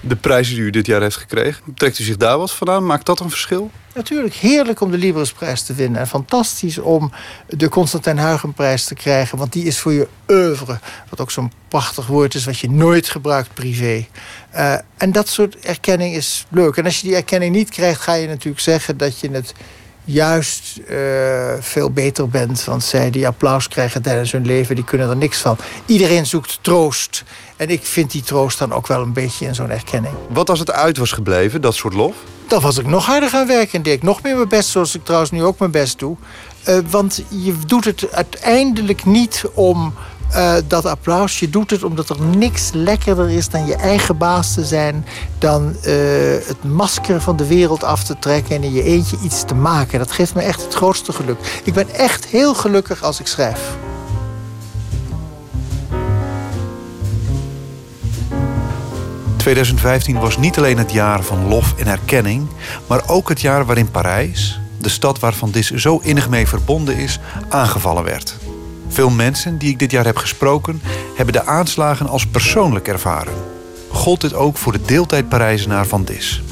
De prijzen die u dit jaar heeft gekregen, trekt u zich daar wat van aan? Maakt dat een verschil? Natuurlijk heerlijk om de Librisprijs te winnen. En fantastisch om de Constantijn Huygenprijs te krijgen. Want die is voor je oeuvre. Wat ook zo'n prachtig woord is wat je nooit gebruikt privé. Uh, en dat soort erkenning is leuk. En als je die erkenning niet krijgt, ga je natuurlijk zeggen dat je het juist uh, veel beter bent. Want zij die applaus krijgen tijdens hun leven, die kunnen er niks van. Iedereen zoekt troost. En ik vind die troost dan ook wel een beetje in zo'n erkenning. Wat als het uit was gebleven, dat soort lof? Dan was ik nog harder gaan werken en deed ik nog meer mijn best... zoals ik trouwens nu ook mijn best doe. Uh, want je doet het uiteindelijk niet om uh, dat applaus. Je doet het omdat er niks lekkerder is dan je eigen baas te zijn. Dan uh, het masker van de wereld af te trekken en in je eentje iets te maken. Dat geeft me echt het grootste geluk. Ik ben echt heel gelukkig als ik schrijf. ...2015 was niet alleen het jaar van lof en erkenning... maar ook het jaar waarin Parijs, de stad waarvan Dis zo innig mee verbonden is... aangevallen werd. Veel mensen die ik dit jaar heb gesproken... hebben de aanslagen als persoonlijk ervaren. Gold dit ook voor de deeltijdparijzenaar van Dis?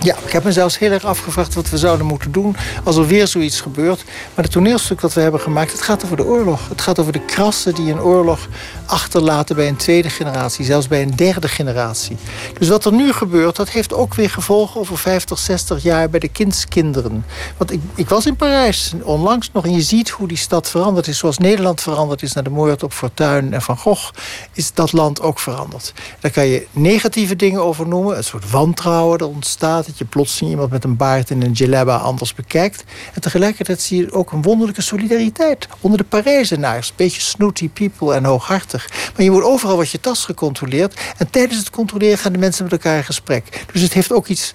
Ja, ik heb me zelfs heel erg afgevraagd wat we zouden moeten doen als er weer zoiets gebeurt. Maar het toneelstuk dat we hebben gemaakt, het gaat over de oorlog. Het gaat over de krassen die een oorlog achterlaten bij een tweede generatie, zelfs bij een derde generatie. Dus wat er nu gebeurt, dat heeft ook weer gevolgen over 50, 60 jaar bij de kindskinderen. Want ik, ik was in Parijs onlangs nog en je ziet hoe die stad veranderd is. Zoals Nederland veranderd is na de moord op Fortuyn en Van Gogh, is dat land ook veranderd. Daar kan je negatieve dingen over noemen, een soort wantrouwen dat ontstaat dat je plotseling iemand met een baard en een djellaba anders bekijkt. En tegelijkertijd zie je ook een wonderlijke solidariteit onder de Parijzenaars. Beetje snooty people en hooghartig. Maar je wordt overal wat je tas gecontroleerd. En tijdens het controleren gaan de mensen met elkaar in gesprek. Dus het heeft ook iets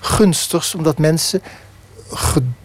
gunstigs, omdat mensen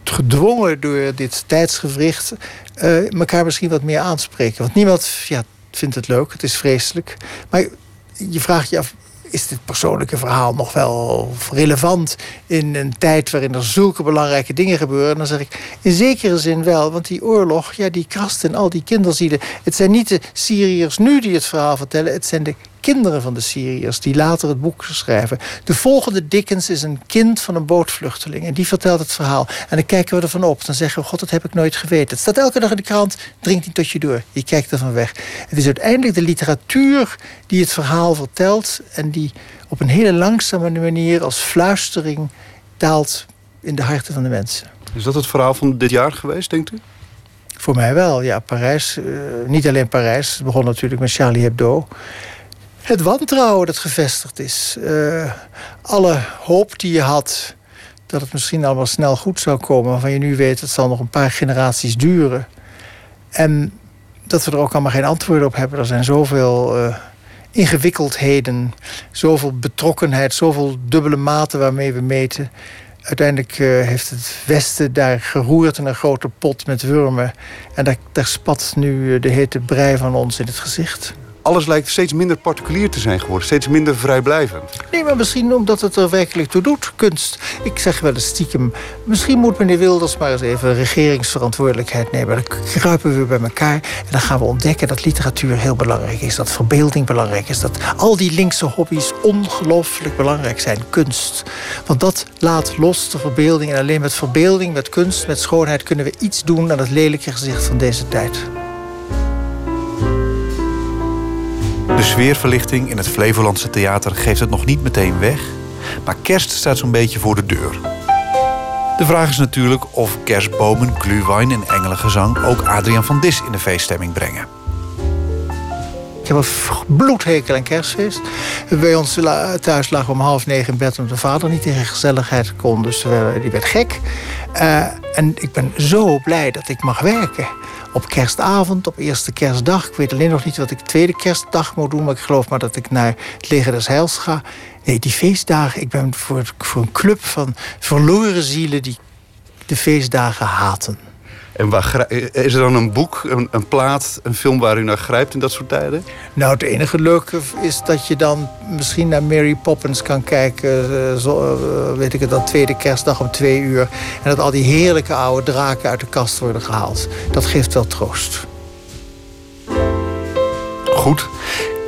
gedwongen door dit tijdsgevricht uh, elkaar misschien wat meer aanspreken. Want niemand ja, vindt het leuk, het is vreselijk. Maar je vraagt je af, is dit persoonlijke verhaal nog wel relevant in een tijd waarin er zulke belangrijke dingen gebeuren? En dan zeg ik in zekere zin wel, want die oorlog, ja, die krast in al die kinderzielen. Het zijn niet de Syriërs nu die het verhaal vertellen, het zijn de kinderen van de Syriërs die later het boek schrijven. De volgende Dickens is een kind van een bootvluchteling en die vertelt het verhaal. En dan kijken we ervan op. Dan zeggen we, god, dat heb ik nooit geweten. Het staat elke dag in de krant, dringt niet tot je door. Je kijkt ervan weg. Het is uiteindelijk de literatuur die het verhaal vertelt en die op een hele langzame manier als fluistering daalt in de harten van de mensen. Is dat het verhaal van dit jaar geweest, denkt u? Voor mij wel, ja. Parijs, uh, niet alleen Parijs. Het begon natuurlijk met Charlie Hebdo het wantrouwen dat gevestigd is. Uh, alle hoop die je had dat het misschien allemaal snel goed zou komen... waarvan je nu weet het zal nog een paar generaties duren. En dat we er ook allemaal geen antwoorden op hebben. Er zijn zoveel uh, ingewikkeldheden, zoveel betrokkenheid... zoveel dubbele maten waarmee we meten... uiteindelijk eh, heeft het Westen daar geroerd in een grote pot met wurmen. En daar, daar spat nu eh, de hete brei van ons in het gezicht alles lijkt steeds minder particulier te zijn geworden. Steeds minder vrijblijvend. Nee, maar misschien omdat het er werkelijk toe doet, kunst. Ik zeg wel eens stiekem... misschien moet meneer Wilders maar eens even regeringsverantwoordelijkheid nemen. Dan kruipen we bij elkaar en dan gaan we ontdekken... dat literatuur heel belangrijk is, dat verbeelding belangrijk is... dat al die linkse hobby's ongelooflijk belangrijk zijn, kunst. Want dat laat los de verbeelding. En alleen met verbeelding, met kunst, met schoonheid... kunnen we iets doen aan het lelijke gezicht van deze tijd. Sfeerverlichting in het Flevolandse theater geeft het nog niet meteen weg, maar kerst staat zo'n beetje voor de deur. De vraag is natuurlijk of kerstbomen, glühwein en engelengezang ook Adriaan van Dis in de feeststemming brengen. Ik heb een bloedhekel aan kerstfeest. Bij ons thuis lag om half negen in bed... omdat de vader niet tegen gezelligheid kon. Dus die werd gek. Uh, en ik ben zo blij dat ik mag werken op kerstavond, op eerste kerstdag. Ik weet alleen nog niet wat ik tweede kerstdag moet doen... maar ik geloof maar dat ik naar het leger des Heils ga. Nee, die feestdagen, ik ben voor, voor een club van verloren zielen... die de feestdagen haten. En waar, is er dan een boek, een, een, plaat, een film waar u naar grijpt in dat soort tijden? Nou, het enige leuke is dat je dan misschien naar Mary Poppins kan kijken. Eh, zo, eh, weet ik het dan, tweede kerstdag om twee uur. En dat al die heerlijke oude draken uit de kast worden gehaald. Dat geeft wel troost. Goed.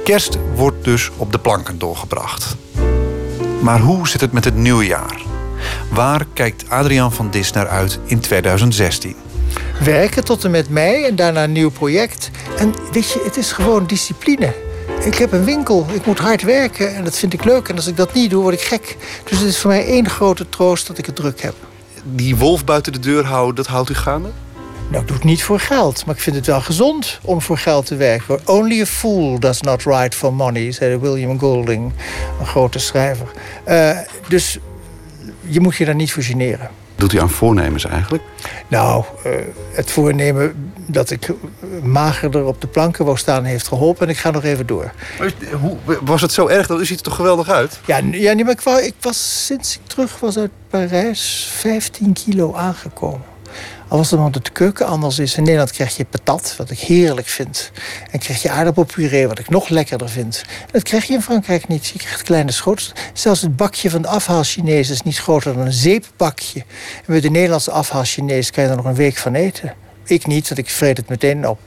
Kerst wordt dus op de planken doorgebracht. Maar hoe zit het met het nieuwjaar? Waar kijkt Adriaan van Dis naar uit in 2016? Werken tot en met mei en daarna een nieuw project. En weet je, het is gewoon discipline. Ik heb een winkel, ik moet hard werken en dat vind ik leuk. En als ik dat niet doe, word ik gek. Dus het is voor mij één grote troost dat ik het druk heb. Die wolf buiten de deur houden, dat houdt u gaande? Nou, ik doe het niet voor geld, maar ik vind het wel gezond om voor geld te werken. Only a fool does not write for money, zei William Golding, een grote schrijver. Uh, dus je moet je daar niet voor generen doet u aan voornemens eigenlijk? Nou, uh, het voornemen dat ik magerder op de planken wou staan heeft geholpen. En ik ga nog even door. Hoe, was het zo erg? Dat u ziet er toch geweldig uit? Ja, ja maar ik, wou, ik was sinds ik terug was uit Parijs 15 kilo aangekomen. Al was het de keuken anders is. In Nederland krijg je patat, wat ik heerlijk vind. En krijg je aardappelpuree, wat ik nog lekkerder vind. Dat krijg je in Frankrijk niet. Je krijgt kleine schotels. Zelfs het bakje van de afhaal Chinees is niet groter dan een zeepbakje. En bij de Nederlandse afhaal Chinees kan je er nog een week van eten. Ik niet, want ik vreet het meteen op.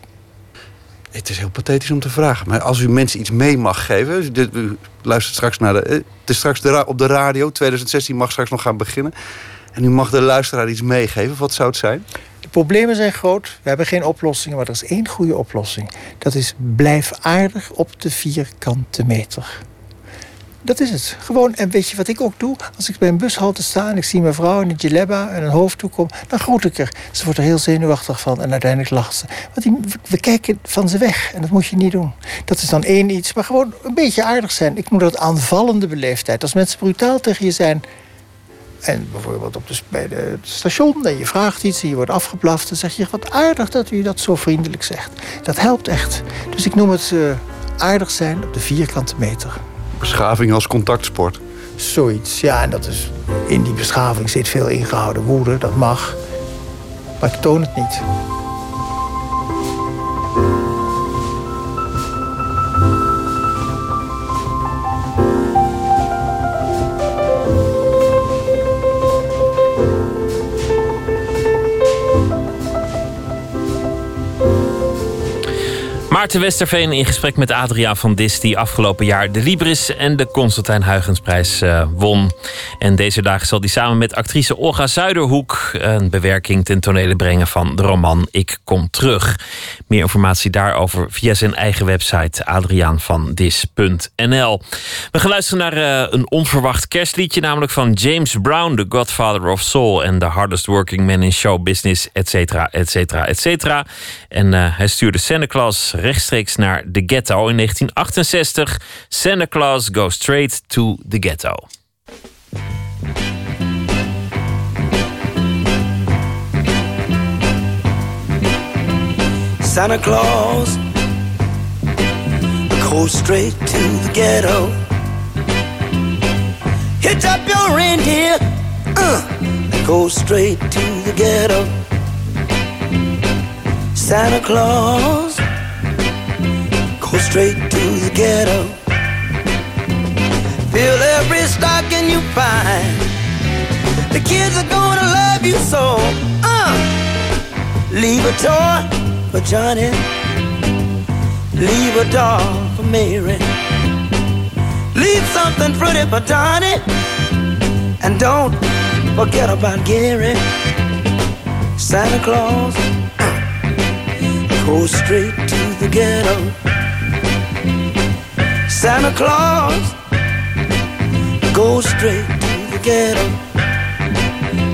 Het is heel pathetisch om te vragen. Maar als u mensen iets mee mag geven... U luistert straks naar de... Het is straks op de radio. 2016 mag straks nog gaan beginnen. En u mag de luisteraar iets meegeven. Wat zou het zijn? De problemen zijn groot. We hebben geen oplossingen, maar er is één goede oplossing. Dat is blijf aardig op de vierkante meter. Dat is het. Gewoon, en weet je wat ik ook doe? Als ik bij een bushalte sta en ik zie mijn vrouw in een jalebba en een hoofd toekom, dan groet ik er. Ze wordt er heel zenuwachtig van en uiteindelijk lacht ze. Want die, we kijken van ze weg en dat moet je niet doen. Dat is dan één iets, maar gewoon een beetje aardig zijn. Ik noem dat aanvallende beleefdheid. Als mensen brutaal tegen je zijn, en bijvoorbeeld op de, bij het station en je vraagt iets en je wordt afgeblaft... dan zeg je, wat aardig dat u dat zo vriendelijk zegt. Dat helpt echt. Dus ik noem het uh, aardig zijn op de vierkante meter. Beschaving als contactsport. Zoiets, ja. En dat is, in die beschaving zit veel ingehouden woede, dat mag. Maar ik toon het niet. Maarten Westerveen in gesprek met Adria van Dis... die afgelopen jaar de Libris en de Constantijn Huygensprijs uh, won. En deze dagen zal hij samen met actrice Olga Zuiderhoek... een bewerking ten tonele brengen van de roman Ik Kom Terug. Meer informatie daarover via zijn eigen website adriaanvandis.nl. We gaan luisteren naar uh, een onverwacht kerstliedje... namelijk van James Brown, the godfather of soul... en the hardest working man in show business, et cetera, et cetera, et cetera. En uh, hij stuurde Santa Claus rechtstreeks naar de ghetto in 1968. Santa Claus goes straight to the ghetto. Santa Claus goes straight to the ghetto. Hitch up your reindeer, uh, go straight to the ghetto. Santa Claus, straight to the ghetto. Fill every stocking you find. The kids are gonna love you so. Uh, leave a toy for Johnny. Leave a doll for Mary. Leave something pretty for Donnie. And don't forget about Gary. Santa Claus, go straight to the ghetto. Santa Claus, go straight to the ghetto.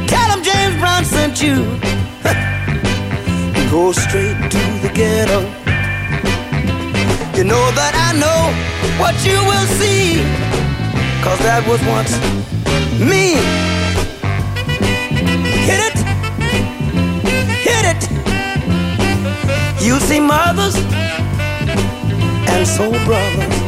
Tell him James Brown sent you. go straight to the ghetto. You know that I know what you will see. Cause that was once me. Hit it, hit it. You see mothers and soul brothers.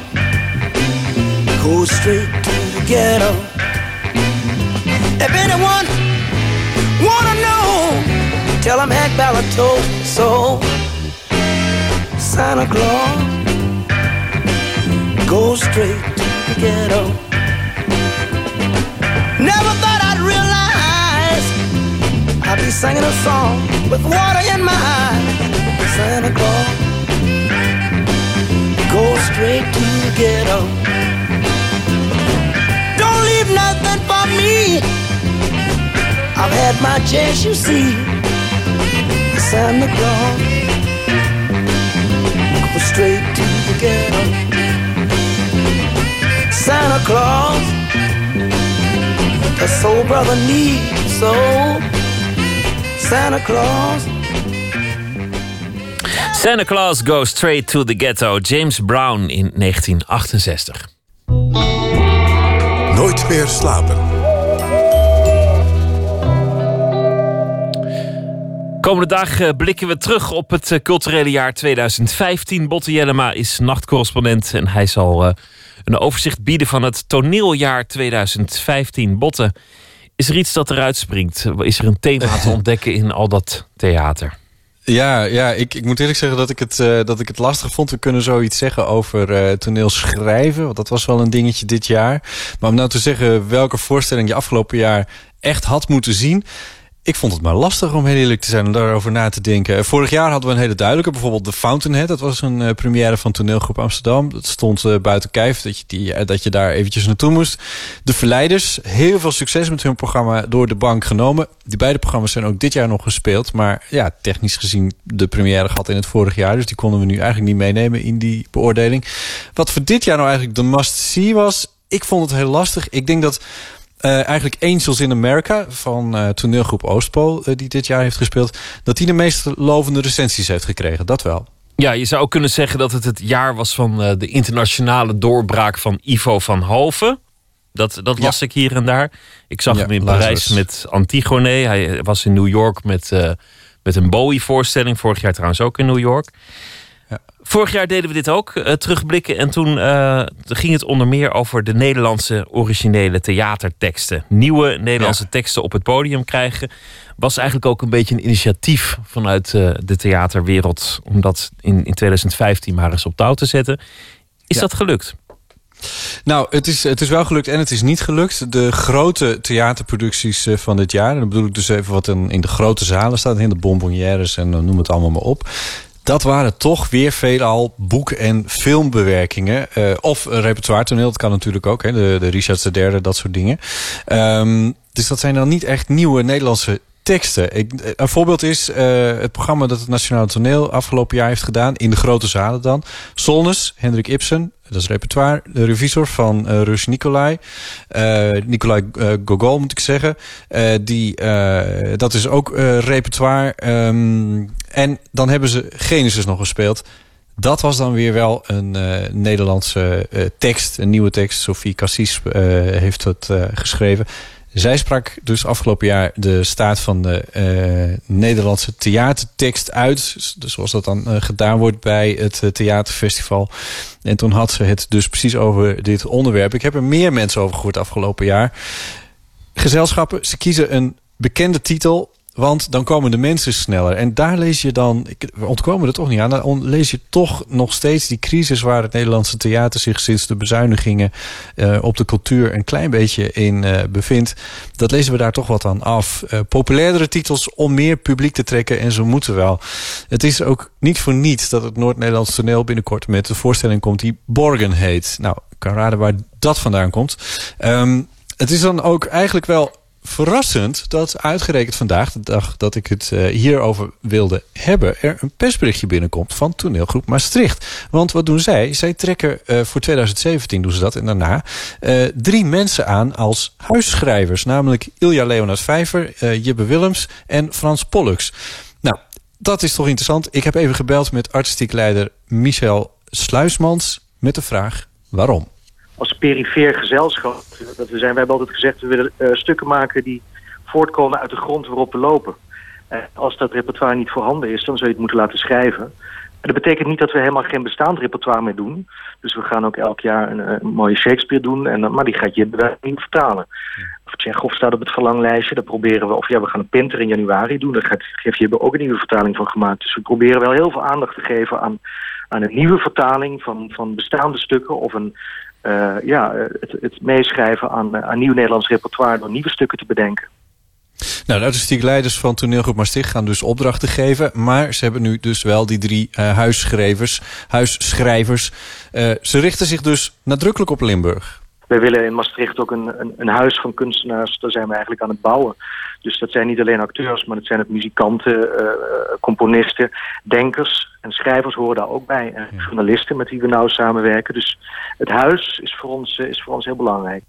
Go straight to the ghetto. If anyone wanna know, tell them Hank Ballard told so. Santa Claus, go straight to the ghetto. Never thought I'd realize I'd be singing a song with water in my eyes. Santa Claus, go straight to the ghetto. Me. I've had my chance, you see. Santa Claus, go straight to the ghetto. Santa Claus, the soul brother needs so. Santa Claus. Santa Claus Goes Straight to the Ghetto. James Brown in 1968. Nooit meer slapen. Komende dagen blikken we terug op het eh, culturele jaar 2015. Botte Jellema is nachtcorrespondent en hij zal eh, een overzicht bieden van het toneeljaar 2015. Botte, is er iets dat eruit springt? Is er een thema te ontdekken in al dat theater? Ja, ja ik, ik moet eerlijk zeggen dat ik, het, eh, dat ik het lastig vond. We kunnen zoiets zeggen over eh toneel schrijven. Want dat was wel een dingetje dit jaar. Maar om nou te zeggen welke voorstelling je afgelopen jaar echt had moeten zien. Ik vond het maar lastig om heel eerlijk te zijn om daarover na te denken. Vorig jaar hadden we een hele duidelijke. Bijvoorbeeld The Fountainhead. Dat was een eh, première van toneelgroep Amsterdam. Dat stond eh, buiten kijf. Dat je, die, eh, dat je daar eventjes naartoe moest. De Verleiders. Heel veel succes met hun programma door de bank genomen. Die beide programma's zijn ook dit jaar nog gespeeld. Maar ja, technisch gezien de première gehad in het vorig jaar. Dus die konden we nu eigenlijk niet meenemen in die beoordeling. Wat voor dit jaar nou eigenlijk de must-see was... Ik vond het heel lastig. Ik denk dat eh, eigenlijk Angels in America van eh, toneelgroep Oostpool... eh, die dit jaar heeft gespeeld... dat die de meest lovende recensies heeft gekregen. Dat wel. Ja, je zou ook kunnen zeggen dat het het jaar was van de internationale doorbraak van Ivo van Hoven. Dat, dat las ik hier en daar. Ik zag Ja, hem in Lazarus. Parijs met Antigone. Hij was in New York met, met een Bowie-voorstelling. Vorig jaar trouwens ook in New York. Vorig jaar deden we dit ook, eh, terugblikken. En toen eh, ging het onder meer over de Nederlandse originele theaterteksten. Nieuwe Nederlandse teksten op het podium krijgen. Was eigenlijk ook een beetje een initiatief vanuit eh, de theaterwereld. Om dat in, in 2015 maar eens op touw te zetten. Is dat gelukt? Nou, het is, het is wel gelukt en het is niet gelukt. De grote theaterproducties van dit jaar... en dan bedoel ik dus even wat in, in de grote zalen staat... in de bonbonnières en noem het allemaal maar op... Dat waren toch weer veelal boek- en filmbewerkingen. eh, of een repertoire toneel, dat kan natuurlijk ook. Hè, de, de Richard III, dat soort dingen. Ehm, dus dat zijn dan niet echt nieuwe Nederlandse teksten. Ik, een voorbeeld is uh, het programma dat het Nationaal Toneel afgelopen jaar heeft gedaan. In de grote zalen dan. Solnes, Hendrik Ibsen, dat is repertoire. De revisor van uh, Rus Nicolai. Uh, Nicolai Gogol moet ik zeggen. die, dat is ook repertoire. Um, en dan hebben ze Genesis nog gespeeld. Dat was dan weer wel een Nederlandse tekst. Een nieuwe tekst. Sophie Cassis heeft het geschreven. Zij sprak dus afgelopen jaar de staat van de uh, Nederlandse theatertekst uit. Dus zoals dat dan uh, gedaan wordt bij het uh, theaterfestival. En toen had ze het dus precies over dit onderwerp. Ik heb er meer mensen over gehoord afgelopen jaar. Gezelschappen, ze kiezen een bekende titel want dan komen de mensen sneller. En daar lees je dan, we ontkomen er toch niet aan... dan lees je toch nog steeds die crisis... waar het Nederlandse theater zich sinds de bezuinigingen... Uh, op de cultuur een klein beetje in uh, bevindt. Dat lezen we daar toch wat aan af. Uh, populairdere titels om meer publiek te trekken en ze moeten wel. Het is ook niet voor niets dat het Noord-Nederlands toneel... binnenkort met de voorstelling komt die Borgen heet. Nou, ik kan raden waar dat vandaan komt. Um, het is dan ook eigenlijk wel verrassend dat uitgerekend vandaag, de dag dat ik het uh, hierover wilde hebben, er een persberichtje binnenkomt van toneelgroep Maastricht. Want wat doen zij? Zij trekken uh, voor 2017 doen ze dat en daarna uh, drie mensen aan als huisschrijvers, namelijk Ilja Leonard Vijver, Jibbe Willems en Frans Pollux. Nou, dat is toch interessant. Ik heb even gebeld met artistiek leider Michel Sluismans met de vraag waarom als perifeer gezelschap. Dat we, zijn, we hebben altijd gezegd, we willen uh, stukken maken die voortkomen uit de grond waarop we lopen. Uh, als dat repertoire niet voorhanden is, dan zul je het moeten laten schrijven. En dat betekent niet dat we helemaal geen bestaand repertoire meer doen. Dus we gaan ook elk jaar een, mooie Shakespeare doen, en, maar die gaat je niet vertalen. Of Tsjechov staat op het verlanglijstje, dat proberen we. Of ja, we gaan een Pinter in januari doen, daar gaat, heeft je ook een nieuwe vertaling van gemaakt. Dus we proberen wel heel veel aandacht te geven aan, aan een nieuwe vertaling van, van bestaande stukken... of een, uh, ja, het, het, meeschrijven aan, aan nieuw Nederlands repertoire door nieuwe stukken te bedenken. Nou, de artistiek leiders van toneelgroep Maastricht gaan dus opdrachten geven. Maar ze hebben nu dus wel die drie uh, huisschrijvers. huisschrijvers. Ze richten zich dus nadrukkelijk op Limburg. Wij willen in Maastricht ook een, een, een, huis van kunstenaars. Daar zijn we eigenlijk aan het bouwen. Dus dat zijn niet alleen acteurs, maar dat zijn ook muzikanten, uh, componisten, denkers en schrijvers horen daar ook bij. En journalisten met wie we nou samenwerken. Dus het huis is voor ons, is voor ons heel belangrijk.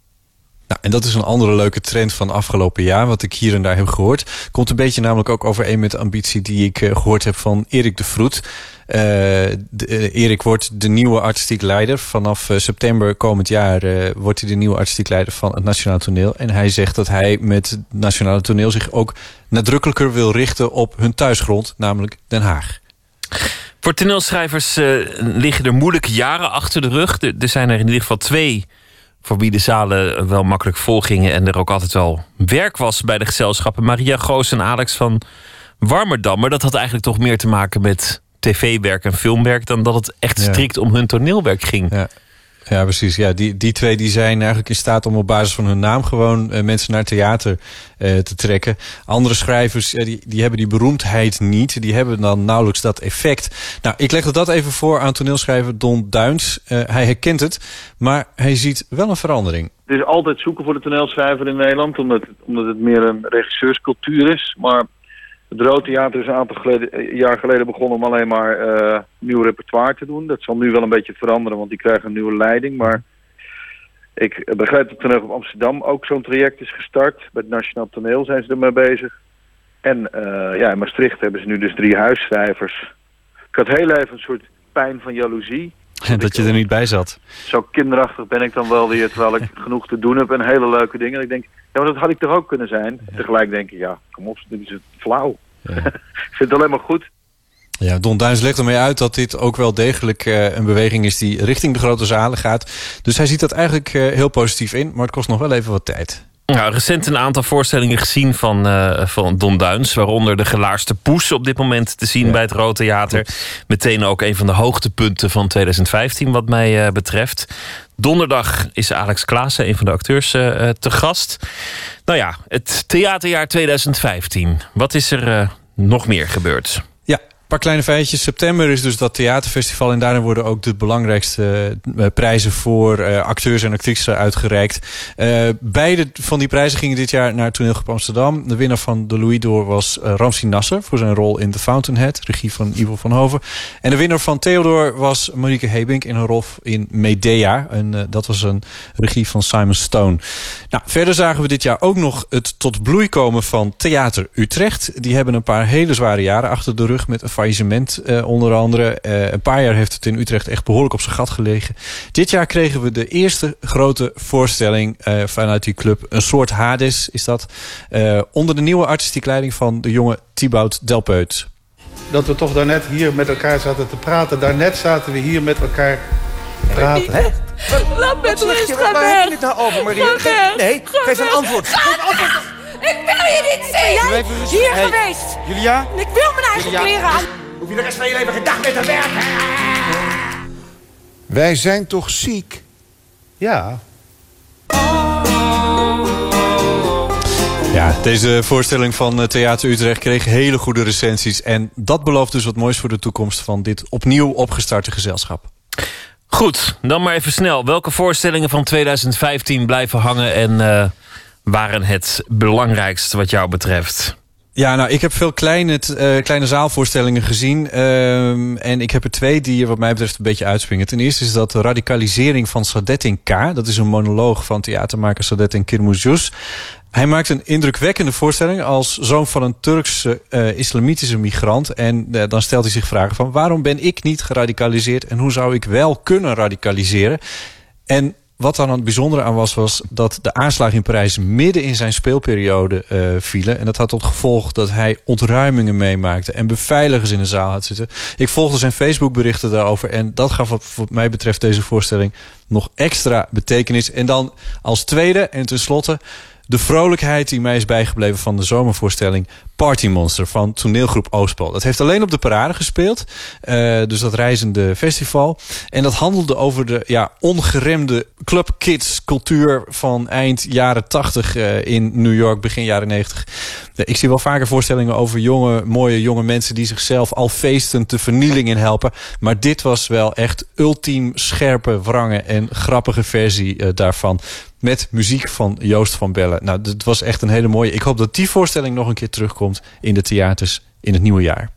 Nou, en dat is een andere leuke trend van afgelopen jaar, wat ik hier en daar heb gehoord. Komt een beetje namelijk ook overeen met de ambitie die ik uh, gehoord heb van Erik de Vroet. De, uh, Erik wordt de nieuwe artistiek leider. Vanaf september komend jaar wordt hij de nieuwe artistiek leider van het Nationaal Toneel. En hij zegt dat hij met het Nationale Toneel zich ook nadrukkelijker wil richten op hun thuisgrond, namelijk Den Haag. Voor toneelschrijvers liggen er moeilijke jaren achter de rug. Er, er zijn er in ieder geval twee voor wie de zalen wel makkelijk vol gingen en er ook altijd wel werk was bij de gezelschappen. Maria Goos en Alex van Warmerdam. Maar dat had eigenlijk toch meer te maken met tv-werk en filmwerk dan dat het echt strikt om hun toneelwerk ging. Ja. Ja, precies. Ja, die, die twee die zijn eigenlijk in staat om op basis van hun naam gewoon uh, mensen naar theater uh, te trekken. Andere schrijvers die, die hebben die beroemdheid niet. Die hebben dan nauwelijks dat effect. Nou, ik legde dat even voor aan toneelschrijver Don Duins. Hij herkent het, maar hij ziet wel een verandering. Het is altijd zoeken voor de toneelschrijver in Nederland, omdat omdat het meer een regisseurscultuur is. Maar het Rode Theater is een aantal geleden, eh, jaar geleden begonnen om alleen maar uh, nieuw repertoire te doen. Dat zal nu wel een beetje veranderen, want die krijgen een nieuwe leiding. Maar ik begrijp dat Toneel op Amsterdam ook zo'n traject is gestart. Bij het Nationaal Toneel zijn ze ermee bezig. En uh, ja, in Maastricht hebben ze nu dus drie huisschrijvers. Ik had heel even een soort pijn van jaloezie. En dat je er niet bij zat. Zo kinderachtig ben ik dan wel weer, terwijl ik genoeg te doen heb en hele leuke dingen. ik denk, ja, maar dat had ik toch ook kunnen zijn. Ja. Tegelijk denk ik, ja, kom op, dit is het flauw. Ja. ik vind het alleen maar goed. Ja, Don Duins legt ermee uit dat dit ook wel degelijk uh, een beweging is die richting de grote zalen gaat. Dus hij ziet dat eigenlijk uh, heel positief in, maar het kost nog wel even wat tijd. Ja, recent een aantal voorstellingen gezien van, uh, van Don Duins. Waaronder de gelaarste poes op dit moment te zien ja. bij het Rood Theater. Meteen ook een van de hoogtepunten van 2015 wat mij uh, betreft. Donderdag is Alex Klaassen, een van de acteurs, uh, te gast. Nou ja, het theaterjaar 2015. Wat is er nog meer gebeurd? Paar kleine feitjes. September is dus dat theaterfestival. En daarin worden ook de belangrijkste uh, prijzen voor uh, acteurs en actrices uitgereikt. Uh, beide van die prijzen gingen dit jaar naar Toneelgroep Amsterdam. De winnaar van de Louis d'Or was Ramsey Nasser voor zijn rol in The Fountainhead. Regie van Ivo van Hoven. En de winnaar van Theodor was Monique Hebink in een rol in Medea. En dat was een regie van Simon Stone. Nou, verder zagen we dit jaar ook nog het tot bloei komen van Theater Utrecht. Die hebben een paar hele zware jaren achter de rug met een faillissement uh, onder andere. Uh, een paar jaar heeft het in Utrecht echt behoorlijk op zijn gat gelegen. Dit jaar kregen we de eerste grote voorstelling uh, vanuit die club. Een soort Hades is dat. onder de nieuwe artistieke leiding van de jonge Thibaut Delpeut. Dat we toch daarnet hier met elkaar zaten te praten. Daarnet zaten we hier met elkaar te praten. Hè? Laat me rust, ga Waar weg. heb je het nou over, weg. nee, Ga geef een antwoord. Ga Geef een antwoord. Ik wil je niet zien. Jij rustig. hier Hey, geweest. Julia? Ik wil mijn eigen Julia, kleren aan. Hoef je de rest van je leven geen dag meer te werken? Wij zijn toch ziek? Ja. Ja, deze voorstelling van eh, Theater Utrecht kreeg hele goede recensies. En dat belooft dus wat moois voor de toekomst van dit opnieuw opgestarte gezelschap. Goed, dan maar even snel. Welke voorstellingen van 2015 blijven hangen en eh, waren het belangrijkst wat jou betreft? Ja, nou, ik heb veel kleine, eh, kleine zaalvoorstellingen gezien. ehm, en ik heb er twee die wat mij betreft een beetje uitspringen. Ten eerste is dat de radicalisering van Saadettin K. Dat is een monoloog van theatermaker Saadettin Kirmuzjus. Hij maakt een indrukwekkende voorstelling als zoon van een Turkse eh, islamitische migrant. En eh, dan stelt hij zich vragen van waarom ben ik niet geradicaliseerd en hoe zou ik wel kunnen radicaliseren? En wat dan het bijzondere aan was, was dat de aanslagen in Parijs midden in zijn speelperiode eh, vielen. En dat had tot gevolg dat hij ontruimingen meemaakte en beveiligers in de zaal had zitten. Ik volgde zijn Facebook-berichten daarover en dat gaf wat mij betreft deze voorstelling nog extra betekenis. En dan als tweede en tenslotte de vrolijkheid die mij is bijgebleven van de zomervoorstelling Party Monster van toneelgroep Oostpol. Dat heeft alleen op de parade gespeeld, eh, dus dat reizende festival. En dat handelde over de ja, ongeremde club kids cultuur van eind jaren 80 eh, in New York, begin jaren 90. Eh, ik zie wel vaker voorstellingen over jonge, mooie jonge mensen die zichzelf al feestend de vernieling in helpen. Maar dit was wel echt ultiem scherpe wrangen en grappige versie daarvan. Met muziek van Joost van Bellen. Nou, het was echt een hele mooie. Ik hoop dat die voorstelling nog een keer terugkomt in de theaters in het nieuwe jaar.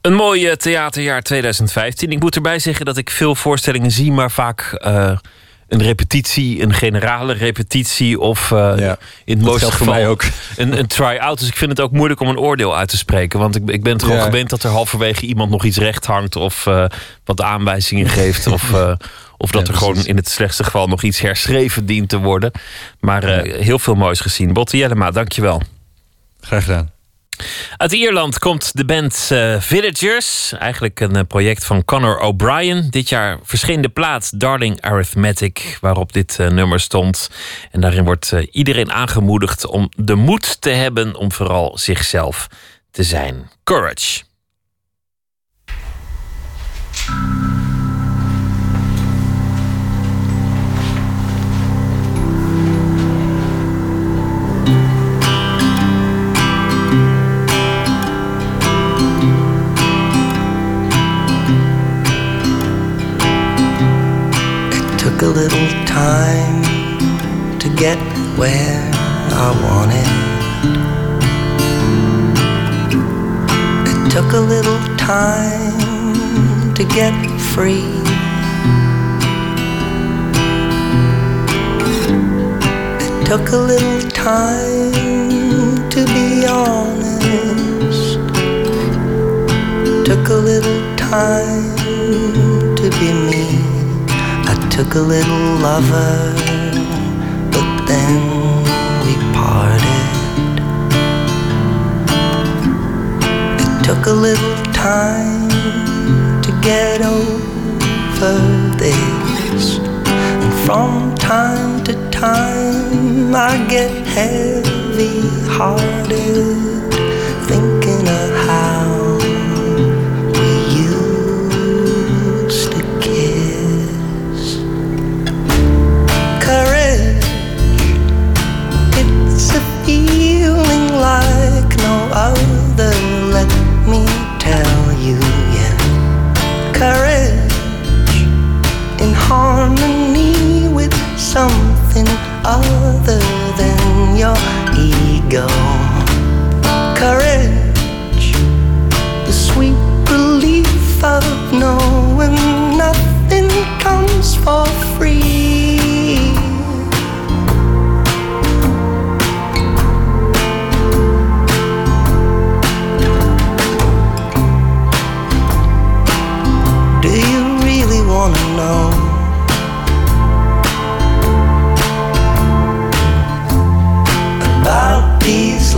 Een mooi eh, theaterjaar 2015. Ik moet erbij zeggen dat ik veel voorstellingen zie, maar vaak eh, een repetitie, een generale repetitie of eh, in het dat mooiste geldt voor geval mij ook. een, een try-out. Dus ik vind het ook moeilijk om een oordeel uit te spreken. Want ik, ik ben het gewoon Ja. gewend dat er halverwege iemand nog iets recht hangt of wat aanwijzingen geeft. Of, of dat er gewoon in het slechtste geval nog iets herschreven dient te worden. Maar eh, heel veel moois gezien. Botte Jellema, dankjewel. Graag gedaan. Uit Ierland komt de band eh, Villagers. Eigenlijk een eh, project van Conor O'Brien. Dit jaar verscheen de plaat Darling Arithmetic, waarop dit nummer stond. En daarin wordt iedereen aangemoedigd om de moed te hebben om vooral zichzelf te zijn. Courage. Took a little time to get where I wanted. It took a little time to get free. It took a little time to be honest. It Took a little time to be me. Took a little lover, but then we parted. It took a little time to get over this. And from time to time, I get heavy hearted, your ego. Courage, the sweet relief of knowing nothing comes for free. Do you really want to know?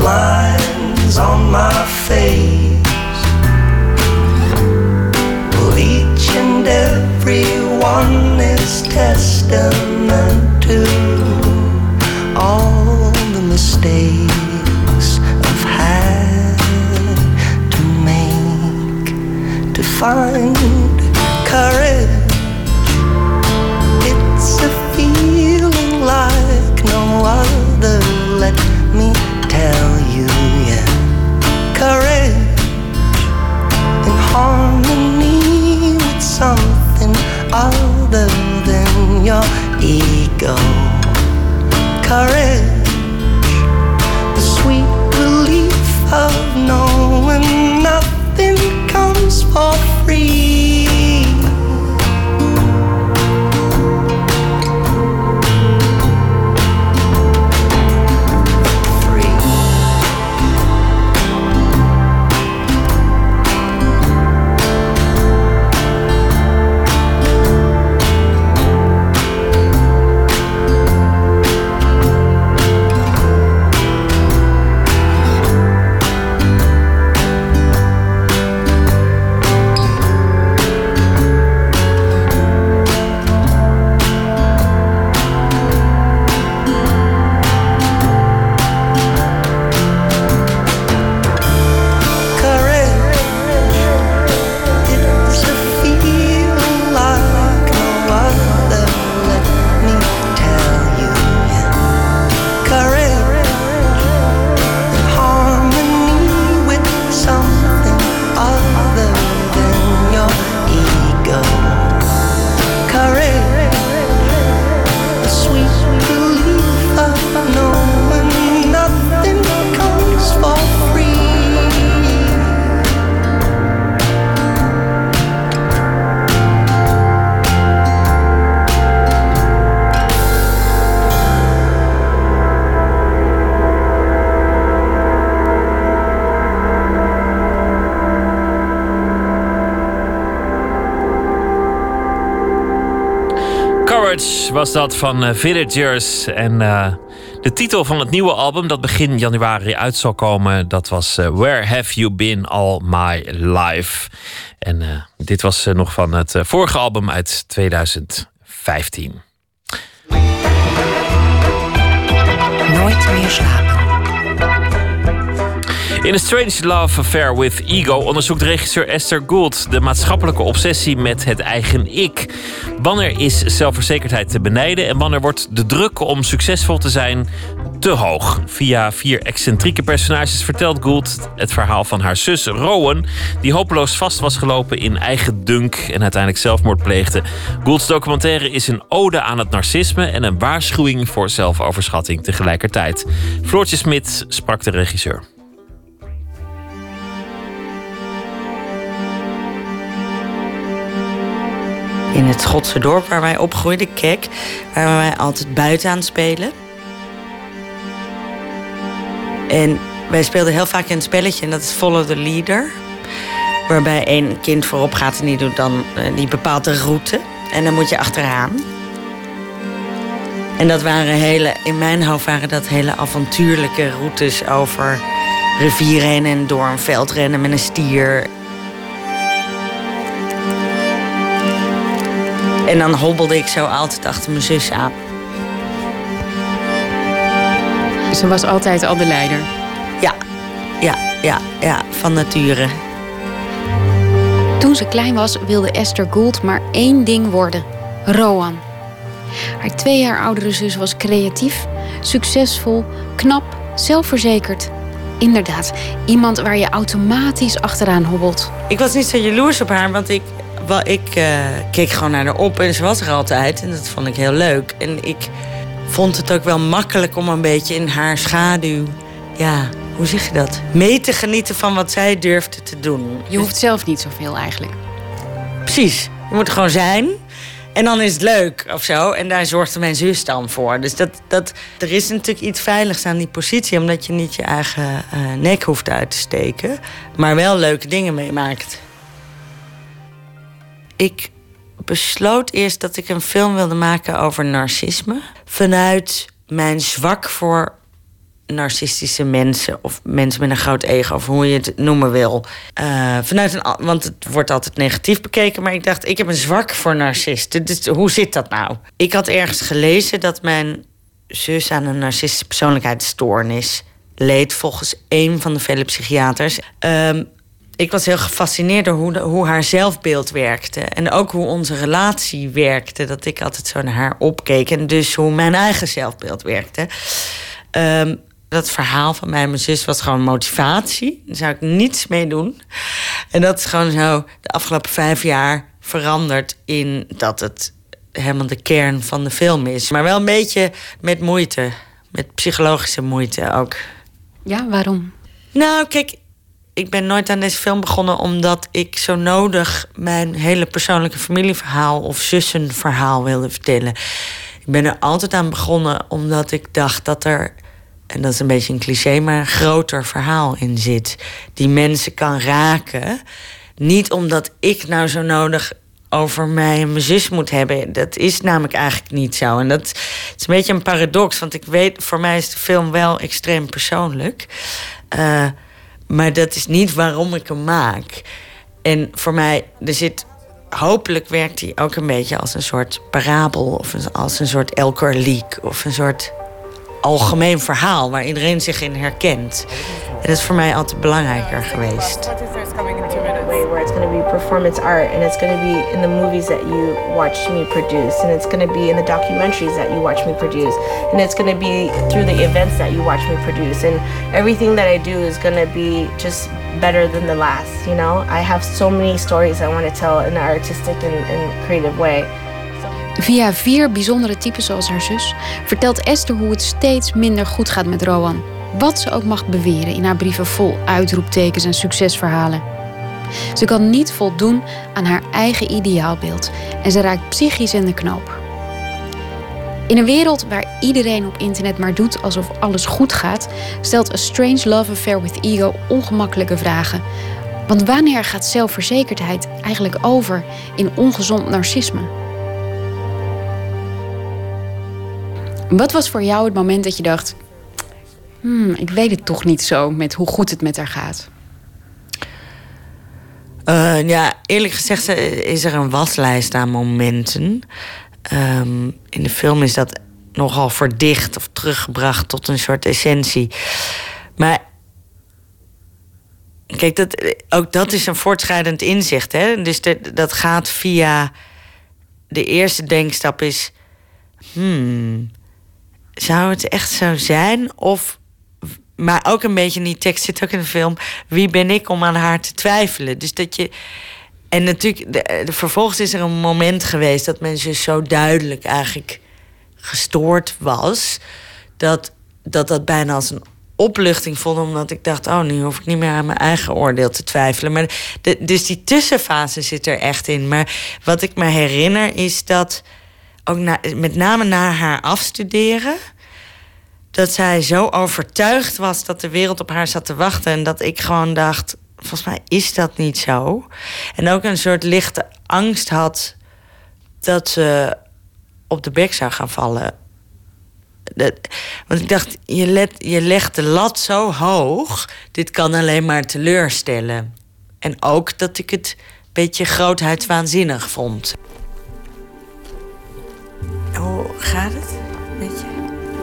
Lines on my face. Well, each and every one is testament to all the mistakes I've had to make to find courage. It's a feeling like no other. Let me tell you, yeah. Courage in harmony with something other than your ego. Courage, the sweet relief of knowing nothing comes for free. Was dat van eh, Villagers. En eh, de titel van het nieuwe album dat begin januari uit zal komen... dat was eh, Where Have You Been All My Life. En dit was nog van het vorige album uit 2015. Nooit meer. In A Strange Love Affair with Ego onderzoekt regisseur Esther Gould de maatschappelijke obsessie met het eigen ik. Wanneer is zelfverzekerdheid te benijden en wanneer wordt de druk om succesvol te zijn te hoog? Via vier excentrieke personages vertelt Gould het verhaal van haar zus Rowan, die hopeloos vast was gelopen in eigen dunk en uiteindelijk zelfmoord pleegde. Goulds documentaire is een ode aan het narcisme en een waarschuwing voor zelfoverschatting tegelijkertijd. Floortje Smit sprak de regisseur. In het Schotse dorp waar wij opgroeiden, Kek, waren wij altijd buiten aan spelen. En wij speelden heel vaak een spelletje en dat is Follow the Leader. Waarbij één kind voorop gaat en die, doet dan, eh, die bepaalt de route. En dan moet je achteraan. En dat waren hele, in mijn hoofd waren dat hele avontuurlijke routes over rivieren en door een veld rennen met een stier. En dan hobbelde ik zo altijd achter mijn zus aan. Ze was altijd al de leider. Ja, ja, ja, ja, van nature. Toen ze klein was, wilde Esther Gould maar één ding worden: Roan. Haar twee jaar oudere zus was creatief, succesvol, knap, zelfverzekerd. Inderdaad, iemand waar je automatisch achteraan hobbelt. Ik was niet zo jaloers op haar, want ik wel, ik eh, keek gewoon naar haar op en ze was er altijd. En dat vond ik heel leuk. En ik vond het ook wel makkelijk om een beetje in haar schaduw... Ja, hoe zeg je dat? Mee te genieten van wat zij durfde te doen. Je hoeft zelf niet zoveel eigenlijk. Precies. Je moet er gewoon zijn. En dan is het leuk of zo. En daar zorgde mijn zus dan voor. Dus dat, dat, er is natuurlijk iets veiligs aan die positie. Omdat je niet je eigen eh, nek hoeft uit te steken. Maar wel leuke dingen meemaakt. Ik besloot eerst dat ik een film wilde maken over narcisme. Vanuit mijn zwak voor narcistische mensen of mensen met een groot ego, of hoe je het noemen wil. Uh, vanuit een, want het wordt altijd negatief bekeken, maar ik dacht, ik heb een zwak voor narcisten. Dus hoe zit dat nou? Ik had ergens gelezen dat mijn zus aan een narcistische persoonlijkheidsstoornis leed, volgens een van de vele psychiaters. Um, ik was heel gefascineerd door hoe, hoe haar zelfbeeld werkte. En ook hoe onze relatie werkte. Dat ik altijd zo naar haar opkeek. En dus hoe mijn eigen zelfbeeld werkte. Um, dat verhaal van mij en mijn zus was gewoon motivatie. Daar zou ik niets mee doen. En dat is gewoon zo de afgelopen vijf jaar veranderd in dat het helemaal de kern van de film is. Maar wel een beetje met moeite. Met psychologische moeite ook. Ja, waarom? Nou, kijk, ik ben nooit aan deze film begonnen omdat ik zo nodig mijn hele persoonlijke familieverhaal of zussenverhaal wilde vertellen. Ik ben er altijd aan begonnen omdat ik dacht dat er en dat is een beetje een cliché, maar een groter verhaal in zit. Die mensen kan raken. Niet omdat ik nou zo nodig over mij en mijn zus moet hebben. Dat is namelijk eigenlijk niet zo. En dat is een beetje een paradox, want ik weet, voor mij is de film wel extreem persoonlijk. Uh, maar dat is niet waarom ik hem maak. En voor mij, er zit. Hopelijk werkt hij ook een beetje als een soort parabel of als een soort Elker of een soort algemeen verhaal waar iedereen zich in herkent. En dat is voor mij altijd belangrijker geweest. Performance art, and it's going to be in the movies that you watch me produce, and it's going to be in the documentaries that you watch me produce, and it's going to be through the events that you watch me produce, and everything that I do is going to be just better than the last. You know, I have so many stories I want to tell in an artistic and, and creative way. Via vier bijzondere types zoals haar zus vertelt Esther hoe het steeds minder goed gaat met Rowan. Wat ze ook mag beweren in haar brieven vol uitroeptekens en succesverhalen. Ze kan niet voldoen aan haar eigen ideaalbeeld en ze raakt psychisch in de knoop. In een wereld waar iedereen op internet maar doet alsof alles goed gaat, stelt A Strange Love Affair with Ego ongemakkelijke vragen. Want wanneer gaat zelfverzekerdheid eigenlijk over in ongezond narcisme? Wat was voor jou het moment dat je dacht: hmm, ik weet het toch niet zo met hoe goed het met haar gaat? Uh, ja, eerlijk gezegd is er een waslijst aan momenten. Um, in de film is dat nogal verdicht of teruggebracht tot een soort essentie. Maar kijk, dat, ook dat is een voortschrijdend inzicht. Hè? Dus dat gaat via. De eerste denkstap is. Hmm, zou het echt zo zijn? Of, maar ook een beetje in die tekst zit ook in de film... wie ben ik om aan haar te twijfelen? Dus dat je... En natuurlijk, de, vervolgens is er een moment geweest... dat mensen zo duidelijk eigenlijk gestoord was... dat dat, dat bijna als een opluchting vond... omdat ik dacht, oh, nu hoef ik niet meer aan mijn eigen oordeel te twijfelen. Maar dus die tussenfase zit er echt in. Maar wat ik me herinner is dat ook na, met name na haar afstuderen, dat zij zo overtuigd was dat de wereld op haar zat te wachten. En dat ik gewoon dacht: volgens mij is dat niet zo. En ook een soort lichte angst had dat ze op de bek zou gaan vallen. Want ik dacht, je, let, je legt de lat zo hoog. Dit kan alleen maar teleurstellen. En ook dat ik het een beetje grootheidswaanzinnig vond. Hoe gaat het met je?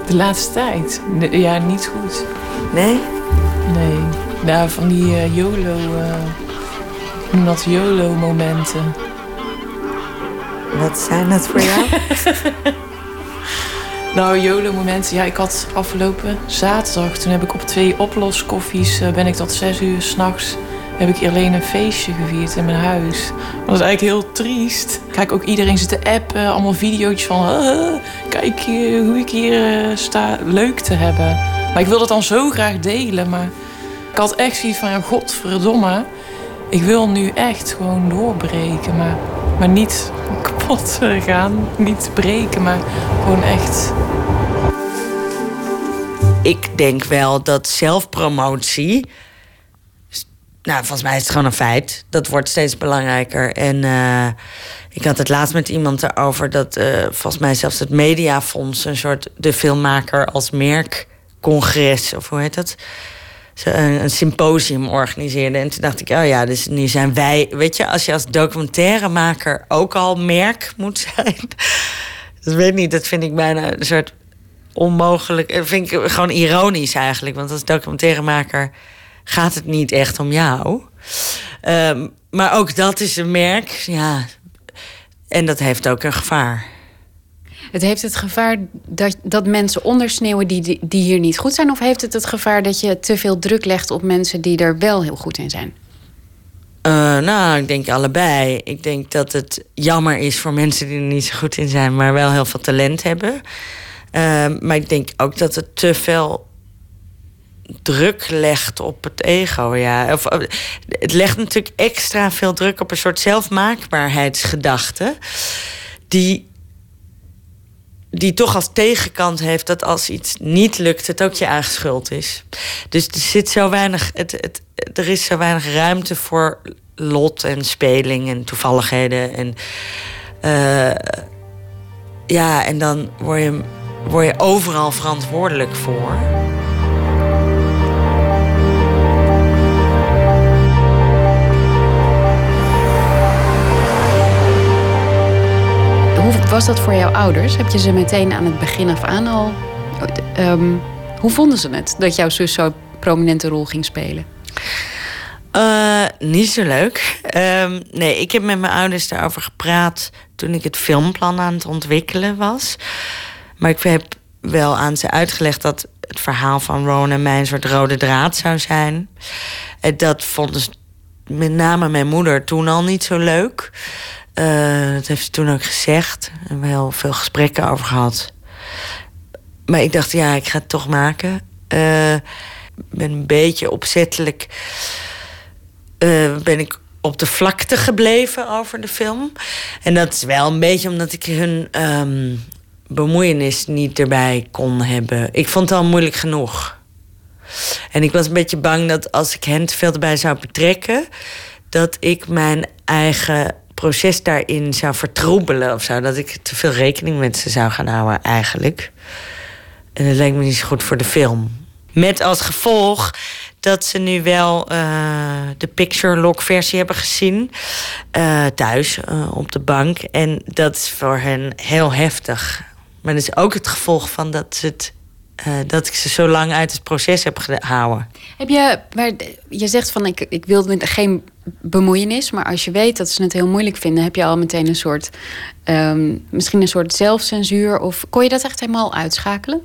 De laatste tijd? Ja, niet goed. Nee? Nee. Nou, van die uh, YOLO... Uh, dat YOLO-momenten. Wat zijn dat voor jou? nou, YOLO-momenten... Ja, ik had afgelopen zaterdag... toen heb ik op twee oploskoffies... Uh, ben ik tot zes uur s'nachts heb ik alleen een feestje gevierd in mijn huis. Dat is eigenlijk heel triest. Kijk, ook iedereen zit te appen, allemaal video's van... "Ah, kijk hoe ik hier eh, sta leuk te hebben. Maar ik wil dat dan zo graag delen, maar... Ik had echt zoiets van, ja, godverdomme. Ik wil nu echt gewoon doorbreken, maar, maar niet kapot gaan. Niet breken, maar gewoon echt Ik denk wel dat zelfpromotie. Nou, volgens mij is het gewoon een feit. Dat wordt steeds belangrijker. En eh, ik had het laatst met iemand erover dat eh, volgens mij zelfs het Mediafonds een soort de filmmaker als merkcongres, of hoe heet dat? Een, symposium organiseerde. En toen dacht ik, oh ja, dus nu zijn wij. Weet je, als je als documentairemaker ook al merk moet zijn. Dat weet niet, dat vind ik bijna een soort onmogelijk. Dat vind ik gewoon ironisch eigenlijk. Want als documentairemaker gaat het niet echt om jou. Ehm, maar ook dat is een merk, ja. En dat heeft ook een gevaar. Het heeft het gevaar dat, dat mensen ondersneeuwen die, die, hier niet goed zijn? Of heeft het het gevaar dat je te veel druk legt op mensen die er wel heel goed in zijn? Eh, nou, ik denk allebei. Ik denk dat het jammer is voor mensen die er niet zo goed in zijn, maar wel heel veel talent hebben. Ehm, maar ik denk ook dat het te veel druk legt op het ego. Ja. Of, eh, het legt natuurlijk extra veel druk op een soort zelfmaakbaarheidsgedachte. Die, die toch als tegenkant heeft dat als iets niet lukt, het ook je eigen schuld is. Dus er zit zo weinig. Het, het, er is zo weinig ruimte voor lot en speling en toevalligheden. En, eh, ja, en dan word je, word je overal verantwoordelijk voor. Was dat voor jouw ouders? Heb je ze meteen aan het begin af aan al... ehm, hoe vonden ze het dat jouw zus zo'n prominente rol ging spelen? Eh, niet zo leuk. Ehm, nee, ik heb met mijn ouders daarover gepraat toen ik het filmplan aan het ontwikkelen was. Maar ik heb wel aan ze uitgelegd dat het verhaal van Ron en mij een soort rode draad zou zijn. En dat vonden met name mijn moeder toen al niet zo leuk. Eh, dat heeft ze toen ook gezegd. We hebben heel veel gesprekken over gehad. Maar ik dacht, ja, ik ga het toch maken. Ik ben een beetje opzettelijk eh, ben ik op de vlakte gebleven over de film. En dat is wel een beetje omdat ik hun ehm, bemoeienis niet erbij kon hebben. Ik vond het al moeilijk genoeg. En ik was een beetje bang dat als ik hen te veel erbij zou betrekken, dat ik mijn eigen proces daarin zou vertroebelen of zo. Dat ik te veel rekening met ze zou gaan houden, eigenlijk. En dat lijkt me niet zo goed voor de film. Met als gevolg dat ze nu wel eh, de picture lock versie hebben gezien. eh, thuis eh, op de bank. En dat is voor hen heel heftig. Maar dat is ook het gevolg van dat, ze het, eh, dat ik ze zo lang uit het proces heb gehouden. Heb je, maar je zegt van ik, ik wil geen bemoeienis, maar als je weet dat ze het heel moeilijk vinden, heb je al meteen een soort, ehm, misschien een soort zelfcensuur of kon je dat echt helemaal uitschakelen?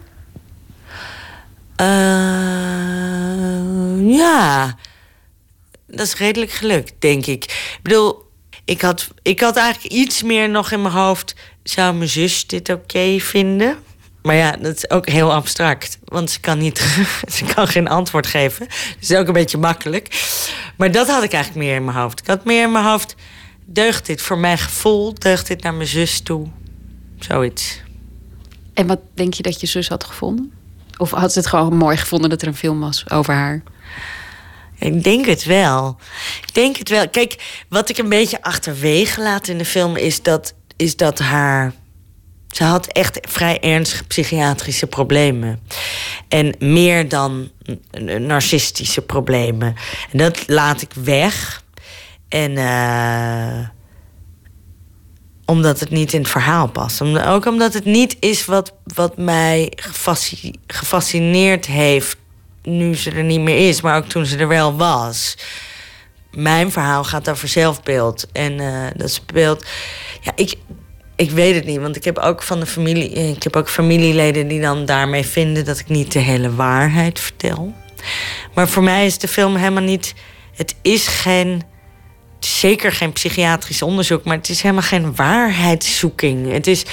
Eh, ja, dat is redelijk gelukt, denk ik. Ik bedoel, ik had, ik had eigenlijk iets meer nog in mijn hoofd. Zou mijn zus dit oké vinden? Maar ja, dat is ook heel abstract. Want ze kan, niet, ze kan geen antwoord geven. Dat is ook een beetje makkelijk. Maar dat had ik eigenlijk meer in mijn hoofd. Ik had meer in mijn hoofd. Deugt dit voor mijn gevoel? Deugt dit naar mijn zus toe? Zoiets. En wat denk je dat je zus had gevonden? Of had ze het gewoon mooi gevonden dat er een film was over haar? Ik denk het wel. Ik denk het wel. Kijk, wat ik een beetje achterwege laat in de film is dat, is dat haar. Ze had echt vrij ernstige psychiatrische problemen. En meer dan narcistische problemen. En dat laat ik weg. En eh, omdat het niet in het verhaal past. Ook omdat het niet is wat, wat mij gefasci- gefascineerd heeft nu ze er niet meer is, maar ook toen ze er wel was. Mijn verhaal gaat over zelfbeeld. En eh, dat speelt. Ja, ik, ik weet het niet, want ik heb ook van de familie. Ik heb ook familieleden die dan daarmee vinden dat ik niet de hele waarheid vertel. Maar voor mij is de film helemaal niet het is geen, zeker geen psychiatrisch onderzoek, maar het is helemaal geen waarheidszoeking. Het is,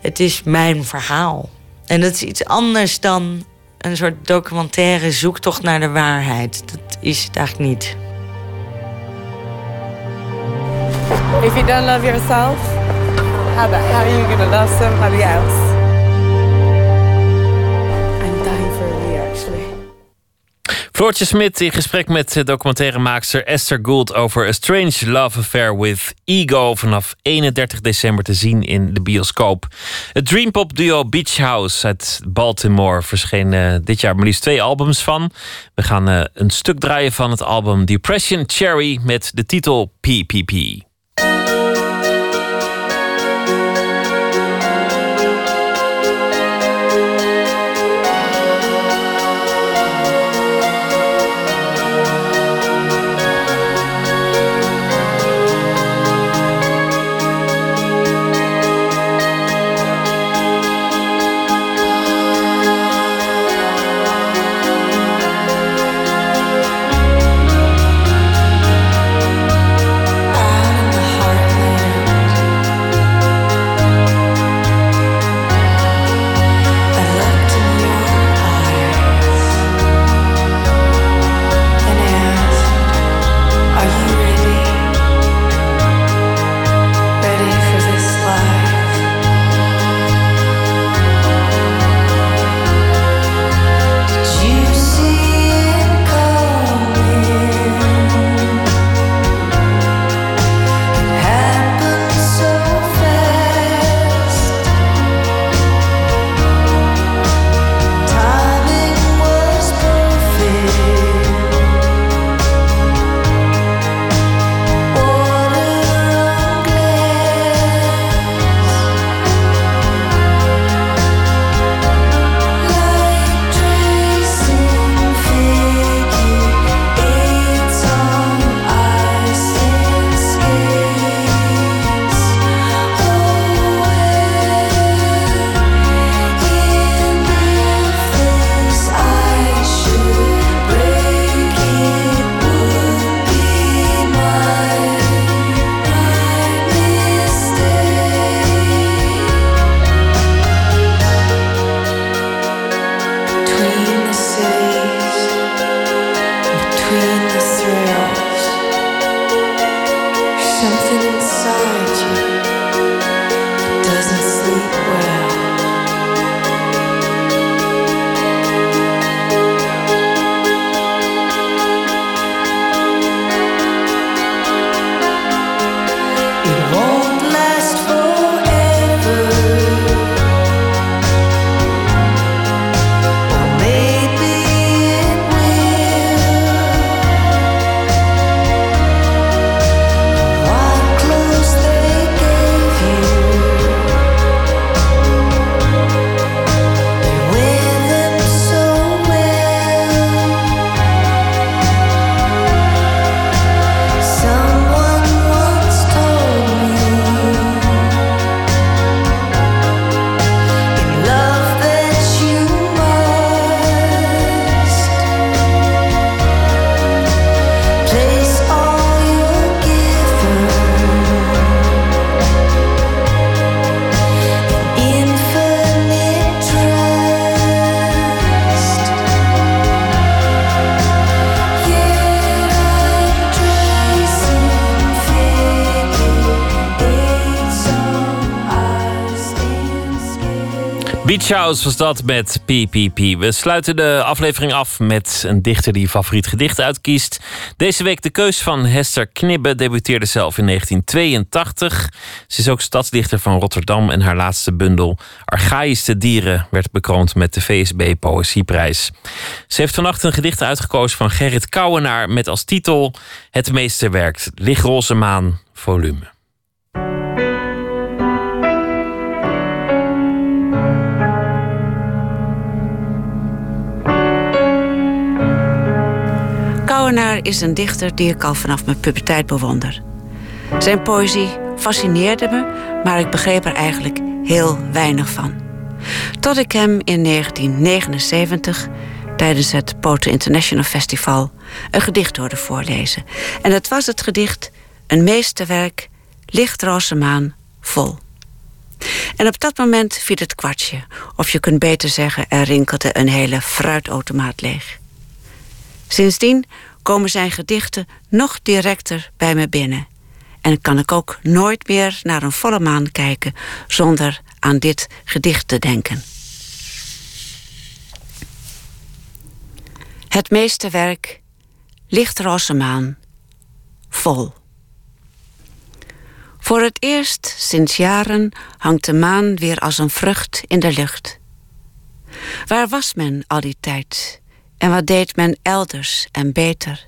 het is mijn verhaal. En dat is iets anders dan een soort documentaire zoektocht naar de waarheid. Dat is het eigenlijk niet. If you don't love yourself, how, how are you gonna love somebody else? I'm for actually. Floortje Smit in gesprek met eh, documentairemaakster Esther Gould over A Strange Love Affair with Ego. Vanaf 31 december te zien in de bioscoop. Het dreampop duo Beach House uit Baltimore verscheen eh, dit jaar maar liefst twee albums van. We gaan eh, een stuk draaien van het album Depression Cherry met de titel PPP. Beach was dat met PPP. We sluiten de aflevering af met een dichter die favoriet gedicht uitkiest. Deze week de keus van Hester Knibbe debuteerde zelf in 1982. Ze is ook stadsdichter van Rotterdam en haar laatste bundel Archaïsche dieren werd bekroond met de VSB Poëzieprijs. Ze heeft vannacht een gedicht uitgekozen van Gerrit Kouwenaar met als titel Het meesterwerk Lichtroze maan volume. Is een dichter die ik al vanaf mijn puberteit bewonder. Zijn poëzie fascineerde me, maar ik begreep er eigenlijk heel weinig van. Tot ik hem in 1979 tijdens het Poten International Festival een gedicht hoorde voorlezen. En dat was het gedicht Een meesterwerk, lichtroze maan, vol. En op dat moment viel het kwartje. Of je kunt beter zeggen, er rinkelde een hele fruitautomaat leeg. Sindsdien komen zijn gedichten nog directer bij me binnen. En kan ik ook nooit meer naar een volle maan kijken zonder aan dit gedicht te denken. Het meeste werk, lichtroze maan, vol. Voor het eerst sinds jaren hangt de maan weer als een vrucht in de lucht. Waar was men al die tijd en wat deed men elders en beter?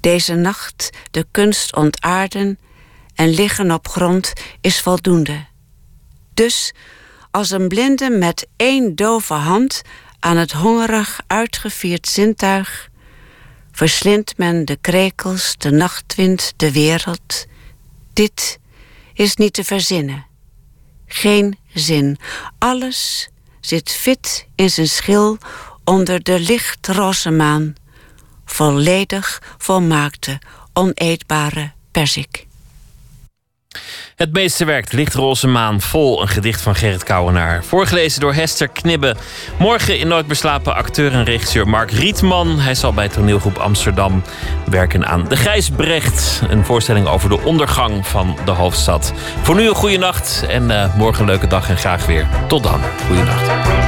Deze nacht de kunst ontaarden en liggen op grond is voldoende. Dus als een blinde met één dove hand aan het hongerig uitgevierd zintuig verslindt men de krekels, de nachtwind, de wereld. Dit is niet te verzinnen. Geen zin. Alles zit fit in zijn schil onder de lichtroze maan. Volledig volmaakte, oneetbare persik. Het meeste werkt Lichtroze Maan vol, een gedicht van Gerrit Kouwenaar. Voorgelezen door Hester Knibbe. Morgen in Nooit Beslapen acteur en regisseur Mark Rietman. Hij zal bij toneelgroep Amsterdam werken aan De Gijsbrecht. Een voorstelling over de ondergang van de hoofdstad. Voor nu een goede nacht en uh, morgen een leuke dag en graag weer. Tot dan. Goeienacht.